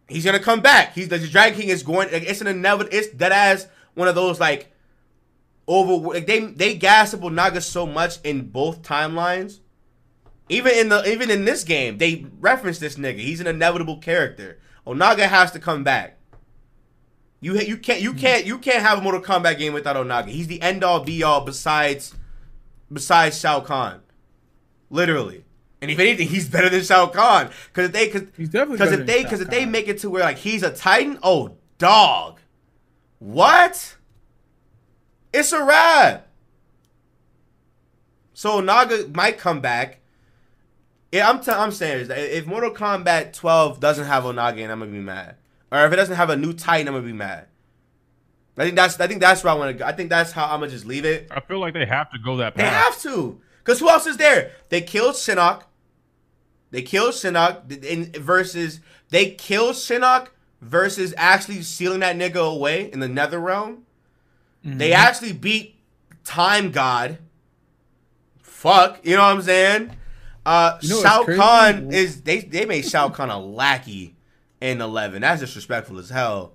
He's gonna come back. He's the Dragon King is going. like, It's an inevitable. It's that as one of those like over. Like they they gas up Onaga so much in both timelines. Even in the even in this game, they reference this nigga. He's an inevitable character. Onaga has to come back. You you can't you can't you can't have a Mortal Kombat game without Onaga. He's the end all be all besides besides Shao Kahn, literally. And if anything, he's better than Shao Kahn because if they because He's definitely because better if they because if they make it to where like he's a Titan, oh dog, what? It's a wrap. So Naga might come back. Yeah, I'm t- I'm saying is that if Mortal Kombat 12 doesn't have Onaga, in, I'm gonna be mad. Or if it doesn't have a new Titan, I'm gonna be mad. I think that's I think that's where I want to go. I think that's how I'm gonna just leave it. I feel like they have to go that path. They have to, cause who else is there? They killed Shinnok. They killed Shinnok in versus they killed Shinnok versus actually sealing that nigga away in the Nether realm. They Mm-hmm. actually beat Time God. Fuck, you know what I'm saying? Uh, You know Shao? Kahn is they they made Shao Kahn a lackey in 11. That's disrespectful as hell.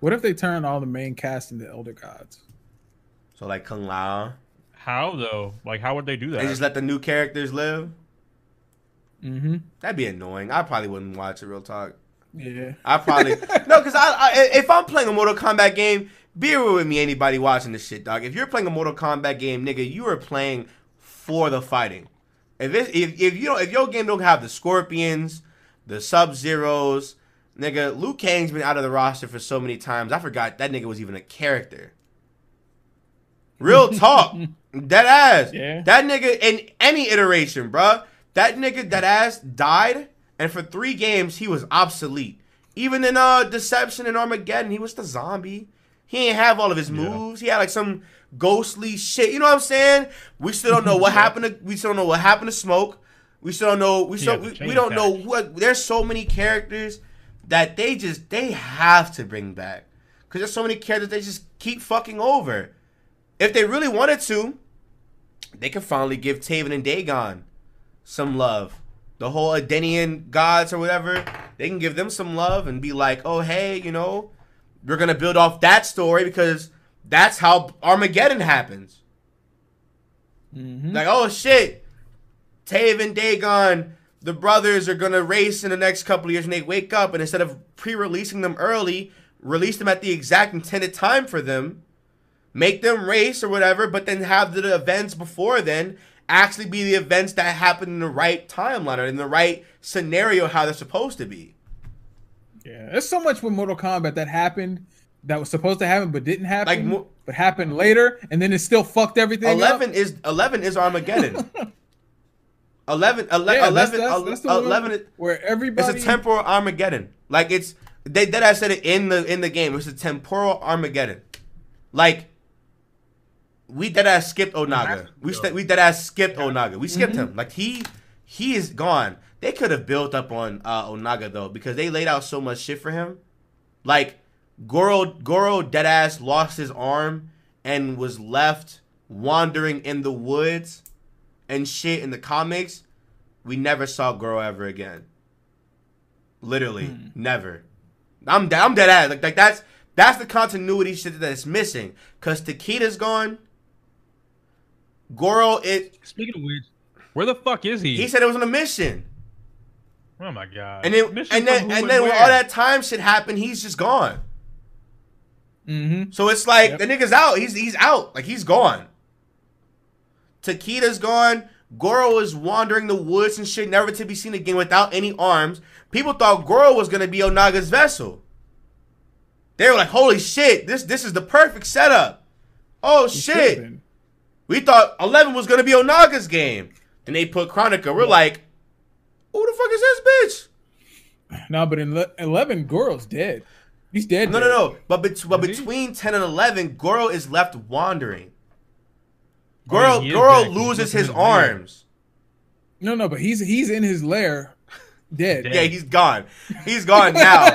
What if they turn all the main cast into Elder Gods? So like Kung Lao, How though? Like, how would they do that? they just let the new characters live. Mm-hmm. That'd be annoying. I probably wouldn't watch it. Real talk. Yeah. I probably no, because I, I if I'm playing a Mortal Kombat game, be real with me. Anybody watching this shit, dog. If you're playing a Mortal Kombat game, nigga, you are playing for the fighting. If it, if if you don't if your game don't have the Scorpions, the Sub Zeros, nigga, Liu Kang's been out of the roster for so many times. I forgot that nigga was even a character. Real talk, dead ass. Yeah. That nigga in any iteration, bruh. That nigga that ass died, and for three games he was obsolete. Even in uh Deception and Armageddon, he was the zombie. He ain't have all of his moves. He had like some ghostly shit. You know what I'm saying? We still don't know what happened to. We still don't know what happened to Smoke. We still don't know. We still we, we don't know what. There's so many characters that they just they have to bring back because there's so many characters they just keep fucking over. If they really wanted to, they could finally give Taven and Daegon some love. The whole Edenian gods or whatever, they can give them some love and be like, oh, hey, you know, we're going to build off that story because that's how Armageddon happens. Mm-hmm. Like, oh, shit, Taven, Daegon, the brothers are going to race in the next couple of years and they wake up and instead of pre releasing them early, release them at the exact intended time for them make them race or whatever, but then have the events before then actually be the events that happen in the right timeline or in the right scenario how they're supposed to be. Yeah. There's so much with Mortal Kombat that happened that was supposed to happen but didn't happen. Like but happened later, and then it still fucked everything. up. Eleven is eleven is Armageddon. 11, 11, Yeah, 11, that's, that's, that's 11 where everybody. it's a temporal Armageddon. Like it's they that I said it in the in the game. It's a temporal Armageddon. Like we dead ass skipped Onaga. We st- we dead ass skipped Onaga. We skipped him. Like he he is gone. They could have built up on uh, Onaga though because they laid out so much shit for him. Like Goro Goro dead ass lost his arm and was left wandering in the woods and shit in the comics, we never saw Goro ever again. Literally, Hmm. never. I'm dead. I'm dead ass. Like, like that's that's the continuity shit that's missing. Cause Takeda's gone. Goro, it Speaking of which, where the fuck is he? he said it was on a mission, oh my god. and then Mission and then from and then when all that time shit happened, he's just gone. Mm-hmm. So it's like Yep. the nigga's out. He's he's out. Like he's gone. Takeda's gone. Goro is wandering the woods and shit, never to be seen again without any arms. People thought Goro was gonna be Onaga's vessel. They were like, "Holy shit! This this is the perfect setup." Oh shit! We thought Eleven was gonna be Onaga's game. Then they put Kronika. We're like, "Who the fuck is this bitch?" No, but in le- eleven, Goro's dead. He's dead. No, no, dead. no. But, bet- but between 10 and 11, Goro is left wandering. Oh, Goro, Oh, he Goro loses his his lair. arms. no, no. But he's he's in his lair, dead. Dead. Yeah, he's gone. He's gone now.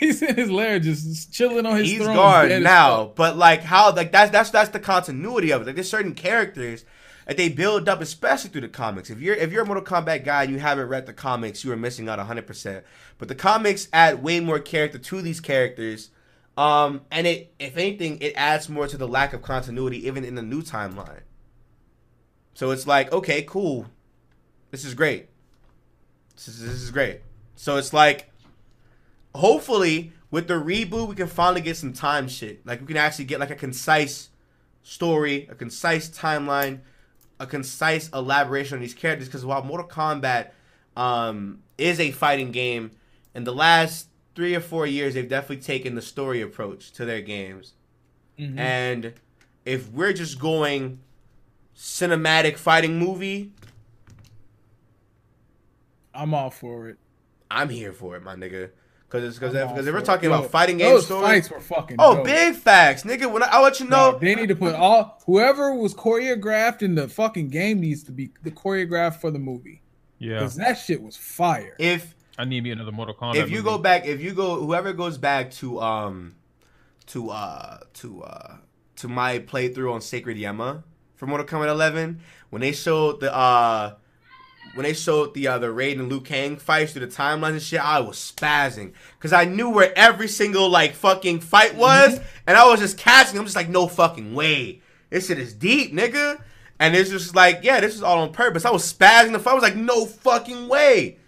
he's in his lair, just chilling on his he's throne. gone now. But like how like that's that's that's the continuity of it. Like there's certain characters that they build up, especially through the comics. If you're if you're a Mortal Kombat guy and you haven't read the comics, you are missing out 100. percent But the comics add way more character to these characters. Um, and it, if anything, it adds more to the lack of continuity, even in the new timeline. So it's like, okay, cool, this is great. This is, this is great. So it's like, hopefully, with the reboot, we can finally get some time shit. Like we can actually get like a concise story, a concise timeline, a concise elaboration on these characters. Because while Mortal Kombat um, is a fighting game, in the last three or four years, they've definitely taken the story approach to their games. Mhm. And if we're just going cinematic fighting movie, I'm all for it. I'm here for it, my nigga. Because because I'm if, all 'cause if we're talking Yo, about fighting game those stories, fights were fucking. oh, dope. big facts, nigga. When I, I let you No, know, they need to put all whoever was choreographed in the fucking game needs to be the choreographed for the movie yeah, because that shit was fire. if I need me another Mortal Kombat. if you go back, if you go, whoever goes back to um to uh to uh to my playthrough on Sacred Yama for Mortal Kombat 11, when they showed the uh when they showed the uh, the Raiden and Liu Kang fights through the timelines and shit, I was spazzing because I knew where every single like fucking fight was, and I was just catching. I'm just like, no fucking way, this shit is deep, nigga. And it's just like, yeah, this is all on purpose. I was spazzing the fight. I was like, no fucking way.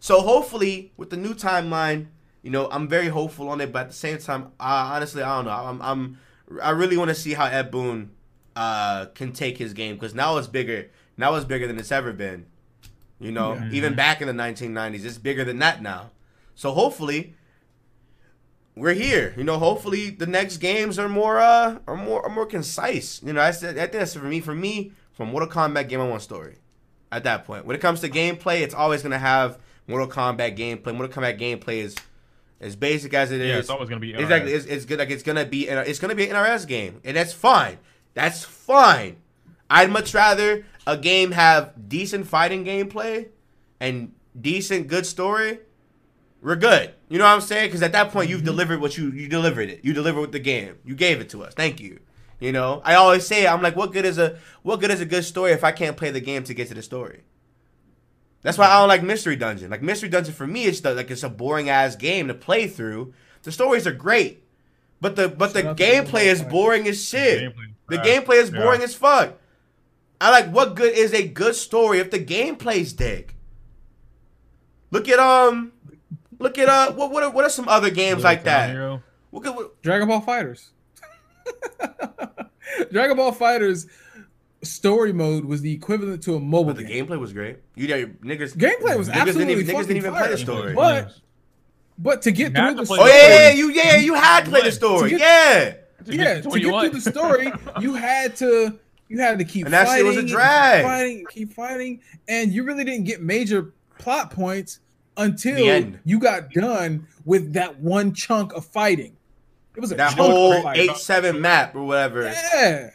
So hopefully, with the new timeline, you know, I'm very hopeful on it. But at the same time, uh, honestly, I don't know. I'm, I'm I really want to see how Ed Boon uh, can take his game because now it's bigger. Now it's bigger than it's ever been. You know, Yeah. even back in the 1990s, it's bigger than that now. So hopefully, we're here. You know, hopefully the next games are more uh are more are more concise. You know, that's I think that's for me. For me, from Mortal Kombat game, I want story. At that point, when it comes to gameplay, it's always gonna have Mortal Kombat gameplay. Mortal Kombat gameplay is as basic as it is. yeah, it's always gonna be Exactly. It's, it's good. Like it's gonna be. It's gonna be an NRS game, and that's fine. That's fine. I'd much rather a game have decent fighting gameplay and decent good story. We're good. You know what I'm saying? Because at that point, you've delivered what you you delivered it. You delivered with the game. You gave it to us. Thank you. You know, I always say, I'm like, what good is a what good is a good story if I can't play the game to get to the story? That's why I don't like Mystery Dungeon. Like Mystery Dungeon for me, it's the, like it's a boring ass game to play through. The stories are great, but the but the out to gameplay is boring as shit. The gameplay is Yeah. boring as fuck. I like what good is a good story if the gameplay's dick? Look at um, look at uh, what what are, what are some other games like that? Hero. Look at what, Dragon Ball FighterZ. Dragon Ball FighterZ story mode was the equivalent to a mobile but the game. gameplay was great. You know, niggas Gameplay was niggas didn't absolutely even, niggas didn't even play the story. But- But to get You through to the play Oh story, yeah, yeah, yeah, you yeah, you had to play the What? story. To yeah. yeah, to get through the story, you had to you had to keep And that shit fighting, was a and drag. keep fighting, keep fighting, and you really didn't get major plot points until you got done with that one chunk of fighting. It was a That whole eight seven map or whatever. Yeah,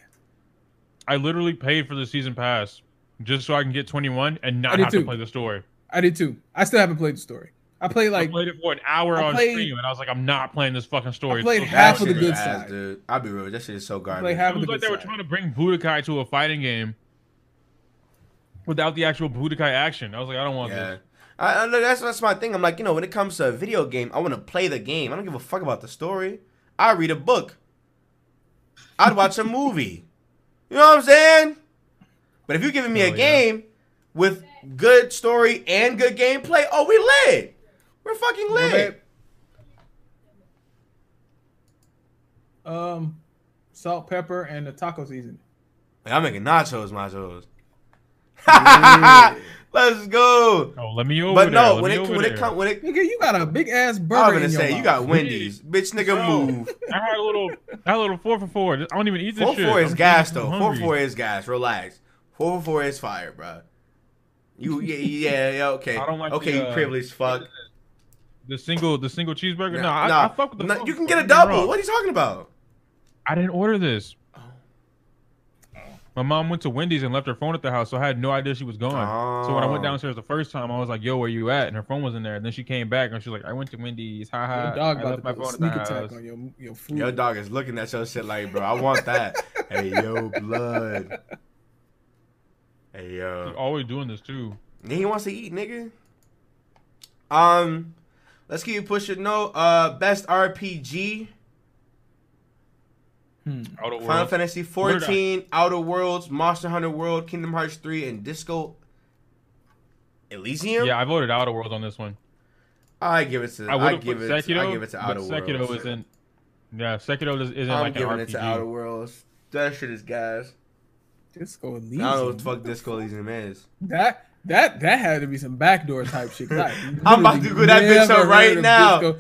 I literally paid for the season pass just so I can get 21 and I not did have to play the story. I did too. I still haven't played the story. I played I like played it for an hour I on played- stream, and I was like, I'm not playing this fucking story. I played so half of the good ass, side. dude. I'll be real. That shit is so garbage. half It of was the like good they were trying to bring Budokai to a fighting game without the actual Budokai action. I was like, I don't want yeah. this. I, I, that's that's my thing. I'm like, you know, when it comes to a video game, I want to play the game. I don't give a fuck about the story. I read a book. I'd watch a movie. You know what I'm saying? But if you're giving me a Hell yeah. game with good story and good gameplay, oh, we lit. We're fucking lit. Um, salt, pepper, and the taco season. Like, I'm making nachos, nachos. Yeah. Let's go. Oh, let me over But no, let when it over when it come when it, Nigga, you got a big ass burger. I was gonna in your say you mouth. got Wendy's, bitch, nigga, Bro. move. I had a little, I had a little four for four. I don't even eat this Four shit. four is I'm gas getting though. Four hungry. four is gas. Relax. Four four four is fire, bro. You yeah yeah yeah okay I don't like okay the, you uh, privileged fuck. The single, the single cheeseburger. No, Nah, I, nah, I fuck with the. nah, four you can get a four, don't get me double. What are you talking about? I didn't order this. Oh. My mom went to Wendy's and left her phone at the house, so I had no idea she was gone. So when I went Oh. downstairs the first time, I was like, "Yo, where you at?" And her phone wasn't there. And then she came back and she was like, "I went to Wendy's. Ha ha. Your dog I about left to my a phone sneak at the attack house." on your your food. Your dog is looking at your shit like, bro, I want that. hey yo, blood. Hey She's yo, always doing this too. yeah, he wants to eat, nigga. Um, let's keep pushing. No, uh, best RPG. Hmm. Outer Final Fantasy What did I- 14, Outer Worlds, Monster Hunter World, Kingdom Hearts 3, and Disco Elysium. Yeah, I voted Outer Worlds on this one. I give it to. I I, would have give it. Sekiro. I give it to but Outer Sekiro Worlds. isn't. Yeah, Sekiro is- isn't I'm like an giving RPG. it to Outer Worlds. That shit is gas. Disco Elysium. I don't know what Elysium. the fuck Disco Elysium is. That that that had to be some backdoor type shit. I I'm about to literally Google that bitch never up right now. Disco.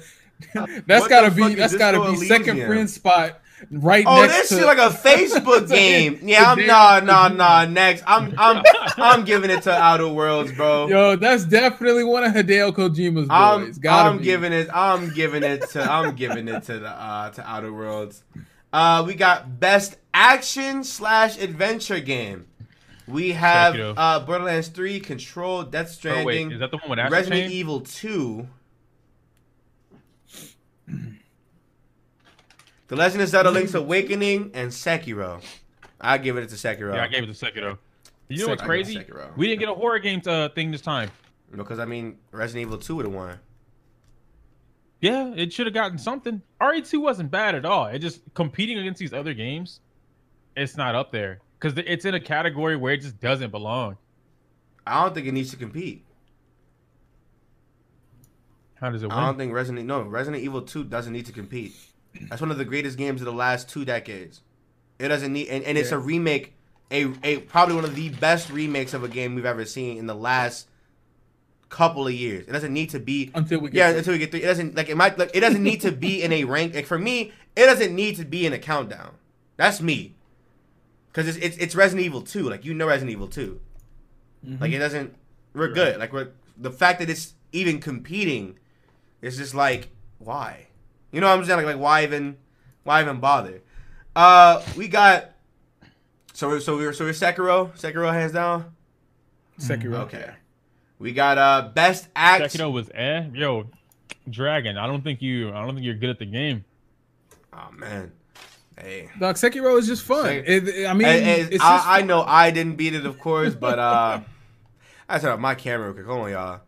that's What gotta be that's gotta Disco be second friend spot right Oh, next this to shit like a Facebook game. Yeah, I'm damn- nah nah nah. Next, I'm I'm I'm giving it to Outer Worlds, bro. Yo, that's definitely one of Hideo Kojima's I'm boys. Gotta I'm giving it I'm giving it to I'm giving it to the uh to Outer Worlds. Uh we got best action slash adventure game. We have uh Borderlands 3, Control, Death Oh, Stranding, wait, is that the one with Astral Resident Chain? Evil 2. The Legend of Zelda Link's Awakening and Sekiro. I give it to Sekiro. Yeah, I gave it to Sekiro. You know what's crazy? We didn't get a horror game uh, thing this time. because I mean Resident Evil 2 would have won. Yeah, it should have gotten something. RE2 wasn't bad at all. It just competing against these other games, it's not up there because it's in a category where it just doesn't belong. I don't think it needs to compete. How does it I don't think Resident no Resident Evil 2 doesn't need to compete. That's one of the greatest games of the last two decades. It doesn't need and, and it's a remake, a, a probably one of the best remakes of a game we've ever seen in the last couple of years. It doesn't need to be until we get yeah there. until we get three. It doesn't like it might like it doesn't need to be in a rank. Like for me, it doesn't need to be in a countdown. That's me. Because it's, it's it's Resident Evil 2. Like you know Resident Evil 2. Mhm. Like it doesn't. We're good. Like we're the fact that it's even competing, is just like why, you know what I'm saying? Like like why even, why even bother? Uh, we got. So we're so we're so we're Sekiro. Sekiro hands down. Sekiro. Okay. We got uh best act. Sekiro was eh. Yo, Dragon. I don't think you. I don't think you're good at the game. Oh man. Hey. Dog, Sekiro is just fun. Sek- It- it- I mean, Hey, hey, it's just I, I know I didn't beat it, of course, but uh, I set up my camera real quick. Hold on, y'all.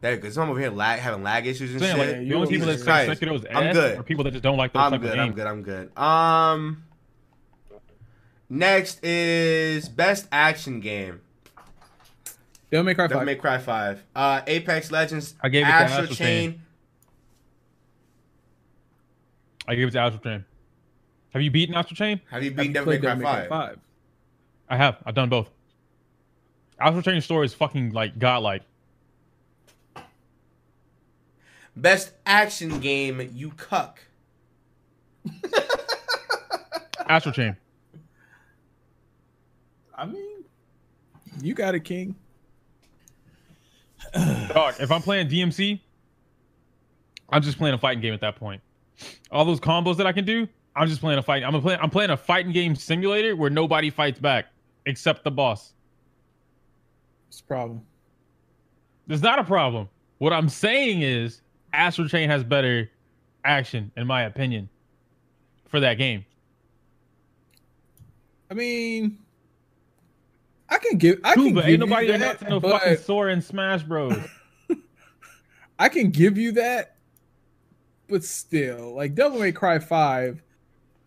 There, because I'm over here lag, having lag issues and Saying, shit. like, the only people that Jesus say Christ. Sekiro is eh I'm good. are people that just don't like those I'm type good. of I'm games. good. I'm good. Um, next is best action game. Devil May Cry Devil Five. May Cry Five. Uh, Apex Legends. I gave it to Astral Astral Chain. Chain. I gave it to Astral Chain. Have you beaten Astral Chain? Have you beaten beat you Devil May Cry Devil May Cry Five? Five? I have. I've done both. Astral Chain story is fucking like godlike. Best action game. You cuck. Astral Chain. I mean, you got it, King. Dog, if I'm playing DMC, I'm just playing a fighting game at that point. All those combos that I can do, I'm just playing a fight. I'm a play, I'm playing a fighting game simulator where nobody fights back except the boss. It's a problem. It's not a problem. What I'm saying is Astral Chain has better action, in my opinion, for that game. I mean, I can give. I can but give ain't nobody you that, no but fucking Sora and Smash Bros. I can give you that. But still, like Devil May Cry Five,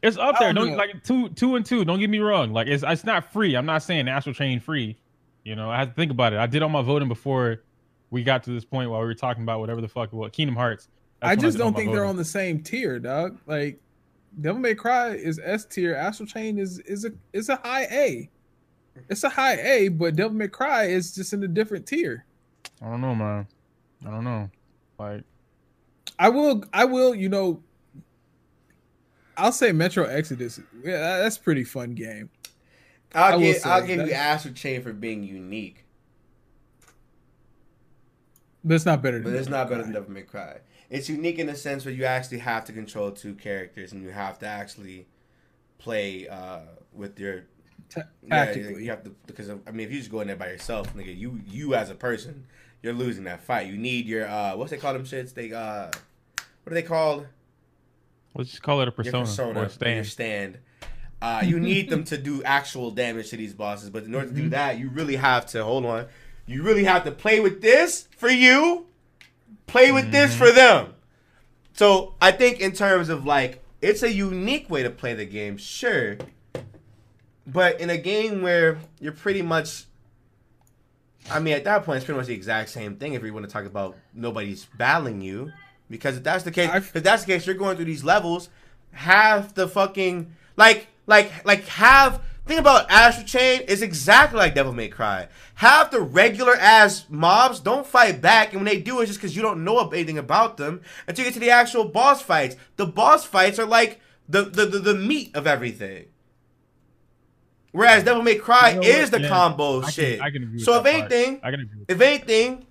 It's up there. don't Don't like two, two and two. Don't get me wrong. Like it's it's not free. I'm not saying Astral Chain free. You know, I had to think about it. I did all my voting before we got to this point while we were talking about whatever the fuck what Kingdom Hearts. I just all don't think they're on the same tier, dog. Like Devil May Cry is S tier. Astral Chain is is a is a high A. It's a high A, but Devil May Cry is just in a different tier. I don't know, man. I don't know. Like I will, I will, you know, I'll say Metro Exodus. Yeah, that's a pretty fun game. I'll give I'll give that- you Astral Chain for being unique, But it's not better than but it's Devil not better than. Devil May Cry. It's unique in the sense where you actually have to control two characters and you have to actually play uh, with your Ta- Yeah, you have to because of, I mean, if you just go in there by yourself, nigga, you you as a person, you're losing that fight. You need your uh, what's they call them shits? They uh, what are they called? Let's just call it a Your persona, persona, or or a stand. your stand. Uh, you need them to do actual damage to these bosses, but in order to do that, you really have to hold on. You really have to play with this for you, play with this for them. So I think in terms of like, it's a unique way to play the game, sure. But in a game where you're pretty much, I mean, at that point, it's pretty much the exact same thing. If you want to talk about nobody's battling you, because if that's the case, I've- if that's the case, you're going through these levels, half the fucking like, like, like have. Think about Astral Chain is exactly like Devil May Cry. Half the regular ass mobs don't fight back, and when they do, it's just because you don't know anything about them until you get to the actual boss fights. The boss fights are like the the, the, the meat of everything. Whereas Devil May Cry You know is the Yeah, combo I can- shit. I can agree with so if part. anything, I can if anything,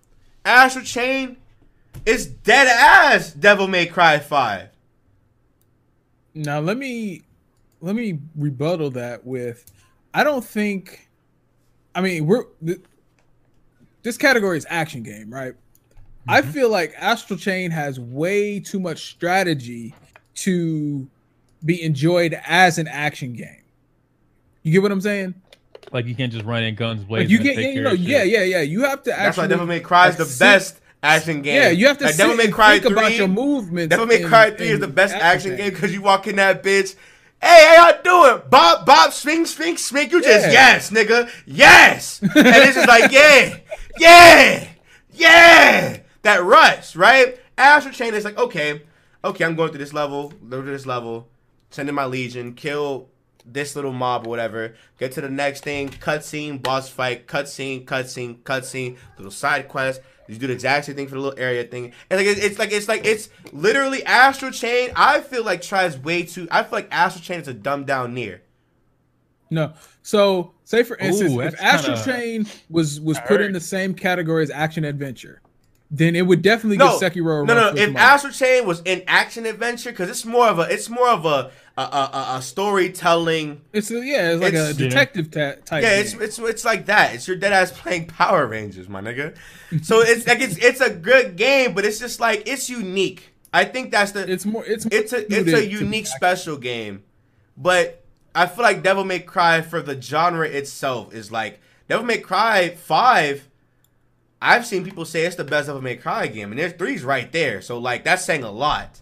Astral Chain is dead ass Devil May Cry 5. Now let me let me rebuttal that with I don't think I mean we're th- this category is action game, right? I Mm-hmm. feel like Astral Chain has way too much strategy to be enjoyed as an action game. You get what I'm saying? like you can't just run in guns blazing. Like you and get, take yeah, you know, of shit. yeah, yeah, yeah. You have to That's actually why Devil May Cry is the best action game. Yeah, you have to like, Devil May Cry think about your movements. Devil May Cry 3 is the best action game because you walk in that bitch. Hey, how y'all doing? Bob, Bob, swing, swing, swing. You just, Yeah. yes, nigga. Yes. and it's just like, yeah, yeah, yeah. That rush, right? Astral Chain is like, okay, okay, I'm going through this level, go to this level, send in my legion, kill this little mob or whatever, get to the next thing, cutscene, boss fight, cutscene, cutscene, cutscene, little side quest. You do the exact same thing for the little area thing. And like it's, it's like it's like it's literally Astral Chain. I feel like tries way too. I feel like Astral Chain is a dumbed down NieR. No. So, say for instance, Ooh, if Astral kinda- Chain was was I put in the same category as action adventure, then it would definitely No, get Sekiro. a no, no. If. Astral Chain was in action adventure, because it's more of a, it's more of a, a, a, a, storytelling. it's a, yeah, it's like It's- a detective ta- type. Yeah, it's it's it's like that. It's your dead ass playing Power Rangers, my nigga. So it's like it's it's a good game, but it's just like it's unique. I think that's the it's more it's more it's a it's a unique special game, but I feel like Devil May Cry for the genre itself is like Devil May Cry Five. I've seen people say it's the best Devil May Cry game, and there's three's right there. So like that's saying a lot.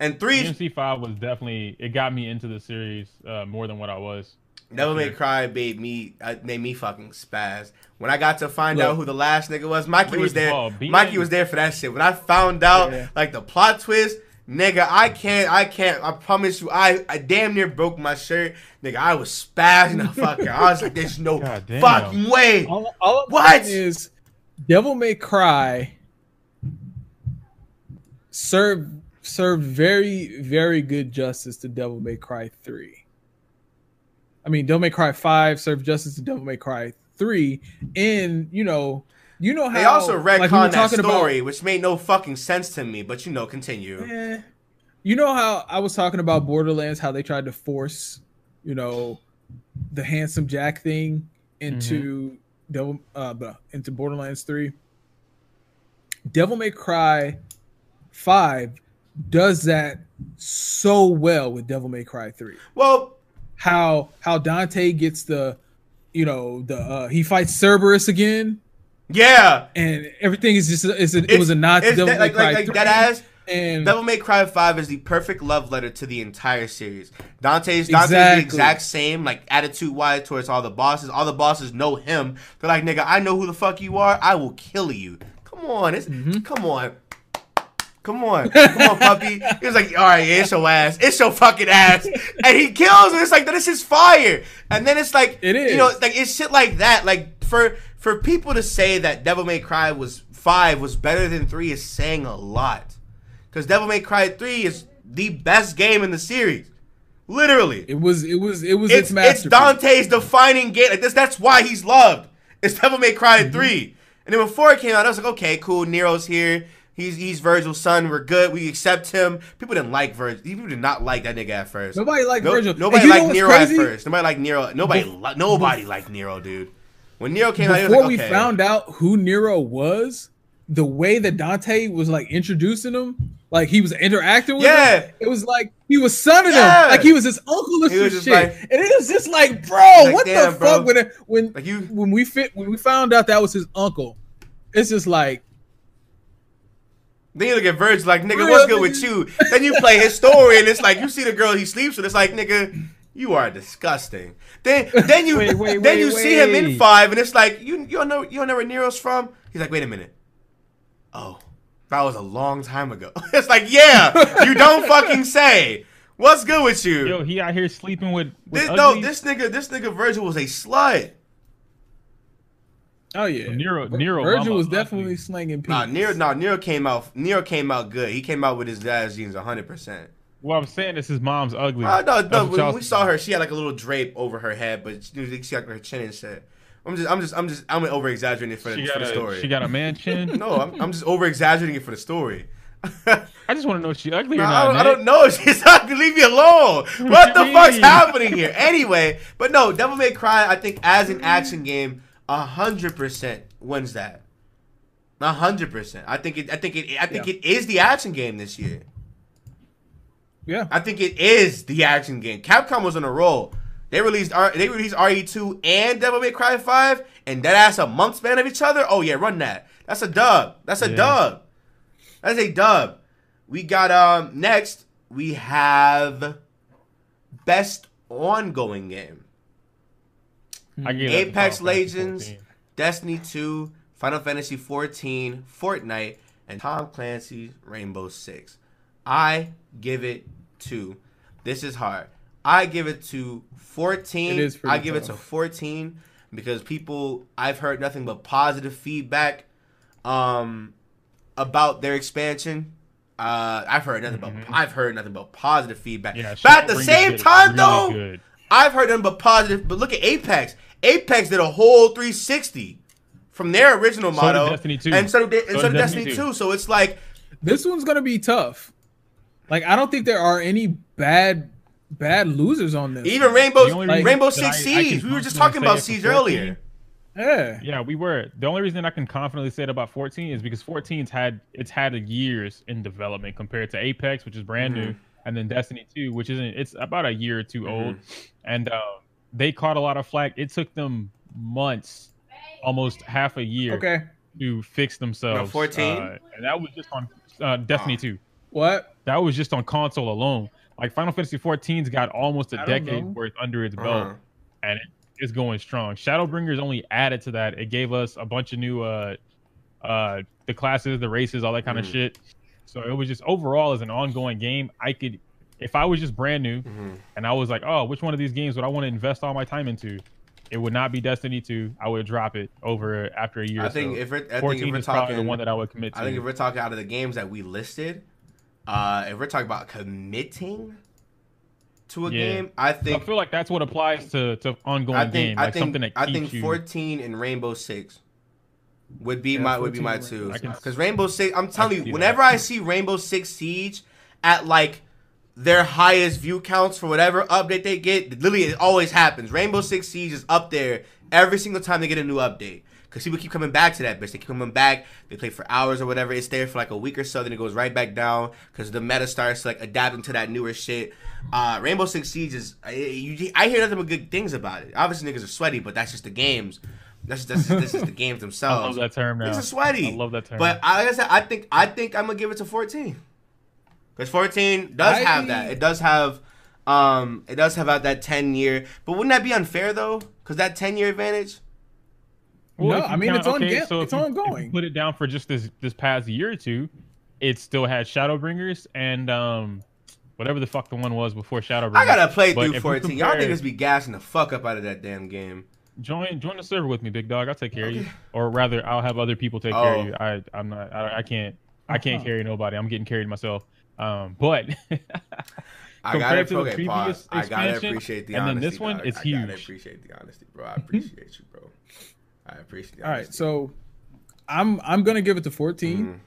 And three DMC Five was definitely it got me into the series uh, more than what I was. Devil May Cry made me uh, made me fucking spaz. When I got to find Look. out who the last nigga was, Mikey was there. of being- Mikey was there for that shit. When I found out Yeah. like the plot twist, nigga, I can't, I can't. I promise you, I, I damn near broke my shirt, nigga. I was spazzing the fucker. I was like, there's no fucking way. All, all I'm What? Devil May Cry served served very very good justice to Devil May Cry three. I mean, Devil May Cry five served justice to Devil May Cry three, and you know, you know how They also like we that talking about- story, which made no fucking sense to me. But you know, continue. Eh. You know how I was talking about Borderlands, how they tried to force, you know, the handsome Jack thing into Devil, uh, blah, into Borderlands Three. Devil May Cry Five does that so well with Devil May Cry Three. Well, How how Dante gets the, you know, the uh, he fights Cerberus again, yeah. and everything is just it's a, it was a nod to Devil that- May like, Cry like, like 3, that ass. and Devil May Cry 5 is the perfect love letter to the entire series. Dante's Dante's Exactly. the exact same, like attitude wise towards all the bosses. All the bosses know him. They're like, nigga, I know who the fuck you are. I will kill you. Come on, it's Mm-hmm. come on. Come on, come on, puppy. He was like, all right, yeah, it's your ass. It's your fucking ass. And he kills him. It's like, this is fire. And then it's like, it is. you know, like it's shit like that. Like for for people to say that Devil May Cry was five was better than three is saying a lot. Because Devil May Cry three is the best game in the series, literally. it was it was it was its, It's it's. Dante's defining game. Like this, that's why he's loved. It's Devil May Cry Mm-hmm. three. And then before it came out, I was like, okay, cool. Nero's here. He's he's Virgil's son. We're good. We accept him. People didn't like Virgil. People did not like that nigga at first. Nobody liked No- Virgil. Nobody liked Nero crazy? at first. Nobody liked Nero. Nobody li- nobody liked Nero, dude. When Nero came out, he Before like, we okay. found out who Nero was, the way that Dante was like introducing him, like he was interacting with Yeah. him, it was like he was sonning Yeah. him, like he was his uncle or some shit. like- and it was just like, bro, like, what damn, the bro. fuck? When when Like you, when we fit when we found out that was his uncle, it's just like, then you look at Virgil like, nigga, Real what's good with you? Then you play his story, and it's like you see the girl he sleeps with. It's like, nigga, you are disgusting. Then then you Wait, wait, then wait, you see him in five, and it's like you you don't know you don't know where Nero's from. He's like, wait a minute. Oh, that was a long time ago. it's like, yeah, you don't fucking say. What's good with you? Yo, he out here sleeping with. with this, no, this nigga, this nigga Virgil was a slut. Oh yeah, Nero- Nero Virgil mama was ugly. definitely slinging peace. Nah, Nero, nah, Nero came out. Nero came out good. He came out with his dad's jeans, hundred percent. Well, I'm saying is his mom's ugly. Oh, no, no. what When we saw her, she had like a little drape over her head, but she, she had her chin and shit. I'm just, I'm just, I'm just, I'm over exaggerating it for the, She for got the a story. she got a man chin. no, I'm, I'm just over exaggerating it for the story. I just want to know if she's ugly or not. I, don't, I don't know. if She's not leave me alone. What the fuck's happening here? Anyway, but no, Devil May Cry. I think as an action game, hundred percent wins that. hundred percent. I think it. I think it. I think Yeah. it is the action game this year. yeah, I think it is the action game. Capcom was on a roll. They released R- they released RE2 and Devil May Cry 5 and that ass a month span of each other. Oh yeah, run that. That's a dub. That's a Yeah. dub. That's a dub. We got um next we have best ongoing game. I gave Apex Legends, 14. Destiny 2, Final Fantasy 14, Fortnite, and Tom Clancy's Rainbow Six. I give it to. This is hard. I give it to 14. It is pretty I give it to 14 because people I've heard nothing but positive feedback um about their expansion. Uh, I've heard nothing but I've heard nothing but positive feedback. Mm-hmm. Yeah, but at the same time, really though, good. I've heard nothing but positive. But look at Apex. Apex did a whole 360 from their original So motto, Destiny 2. and so did, and So so did did Destiny, Destiny 2. So it's like this one's gonna be tough. Like I don't think there are any bad bad losers on this. even Rainbow The only reason Rainbow Six I- I can Siege. We were just talking about say Siege earlier. yeah, Yeah, we were. The only reason I can confidently say it about 14 is because 14's had it's had years in development compared to Apex, which is brand new, Mm-hmm. and then Destiny 2, which isn't. It's about a year or 2 old, and uh, they caught a lot of flack. It took them months, almost half a year, okay. to fix themselves. 14? uh, and that was just on uh, Destiny Ah. 2. What? That was just on console alone. Like Final Fantasy 14's got almost a decade know. worth under its belt Uh-huh. and it is going strong. Shadowbringers only added to that. It gave us a bunch of new uh uh the classes, the races, all that kind Mhm. of shit. So it was just overall as an ongoing game, I could if I was just brand new Mhm. and I was like, "Oh, which one of these games would I want to invest all my time into?" It would not be Destiny 2. I would drop it over after a year. I think so. if we're, I think if we're is probably talking the one that I would commit to. I think if we're talking out of the games that we listed, uh, if we're talking about committing to a Yeah. game, I think I feel like that's what applies to to ongoing I think game, I like think something that I keeps think you. 14 and Rainbow Six would be Yeah, my would be my two. Rainbow I can- Because Rainbow Six, I'm telling you, whenever that. I see Rainbow Six Siege at like their highest view counts for whatever update they get, literally it always happens. Rainbow Six Siege is up there every single time they get a new update. because people keep coming back to that bitch. They keep coming back. They play for hours or whatever. It's there for like a week or so, then it goes right back down because the meta starts like adapting to that newer shit. Uh, Rainbow Six Siege is I, you, I hear nothing but good things about it. Obviously, niggas are sweaty, but that's just the games. That's just, that's, this is the games themselves. I love that term now. Niggas are sweaty. I love that term. But I, like I said, I think I think I'm gonna give it to 14 because 14 does I- have that. It does have, um, it does have that 10 year. But wouldn't that be unfair though? Because that 10 year advantage. No, I mean, it's on- yeah, so if it's you- if you ongoing. put it down for just this this past year or two, it still had Shadowbringers and um whatever the fuck the one was before Shadowbringers. I gotta play But through if we 14. Y'all compare- niggas be gassing the fuck up out of that damn game. join join the server with me, big dog. I'll take care of you, or rather, I'll have other people take care Oh. of you. I I'm not I, I can't I can't Uh-huh. carry nobody. I'm getting carried myself. Um, but I gotta, Compared to the previous pause. I gotta expansion, appreciate the and then honesty. this one, dog. it's I gotta appreciate the honesty, bro. I appreciate you, bro. I appreciate the All right, so I'm I'm gonna give it to 14.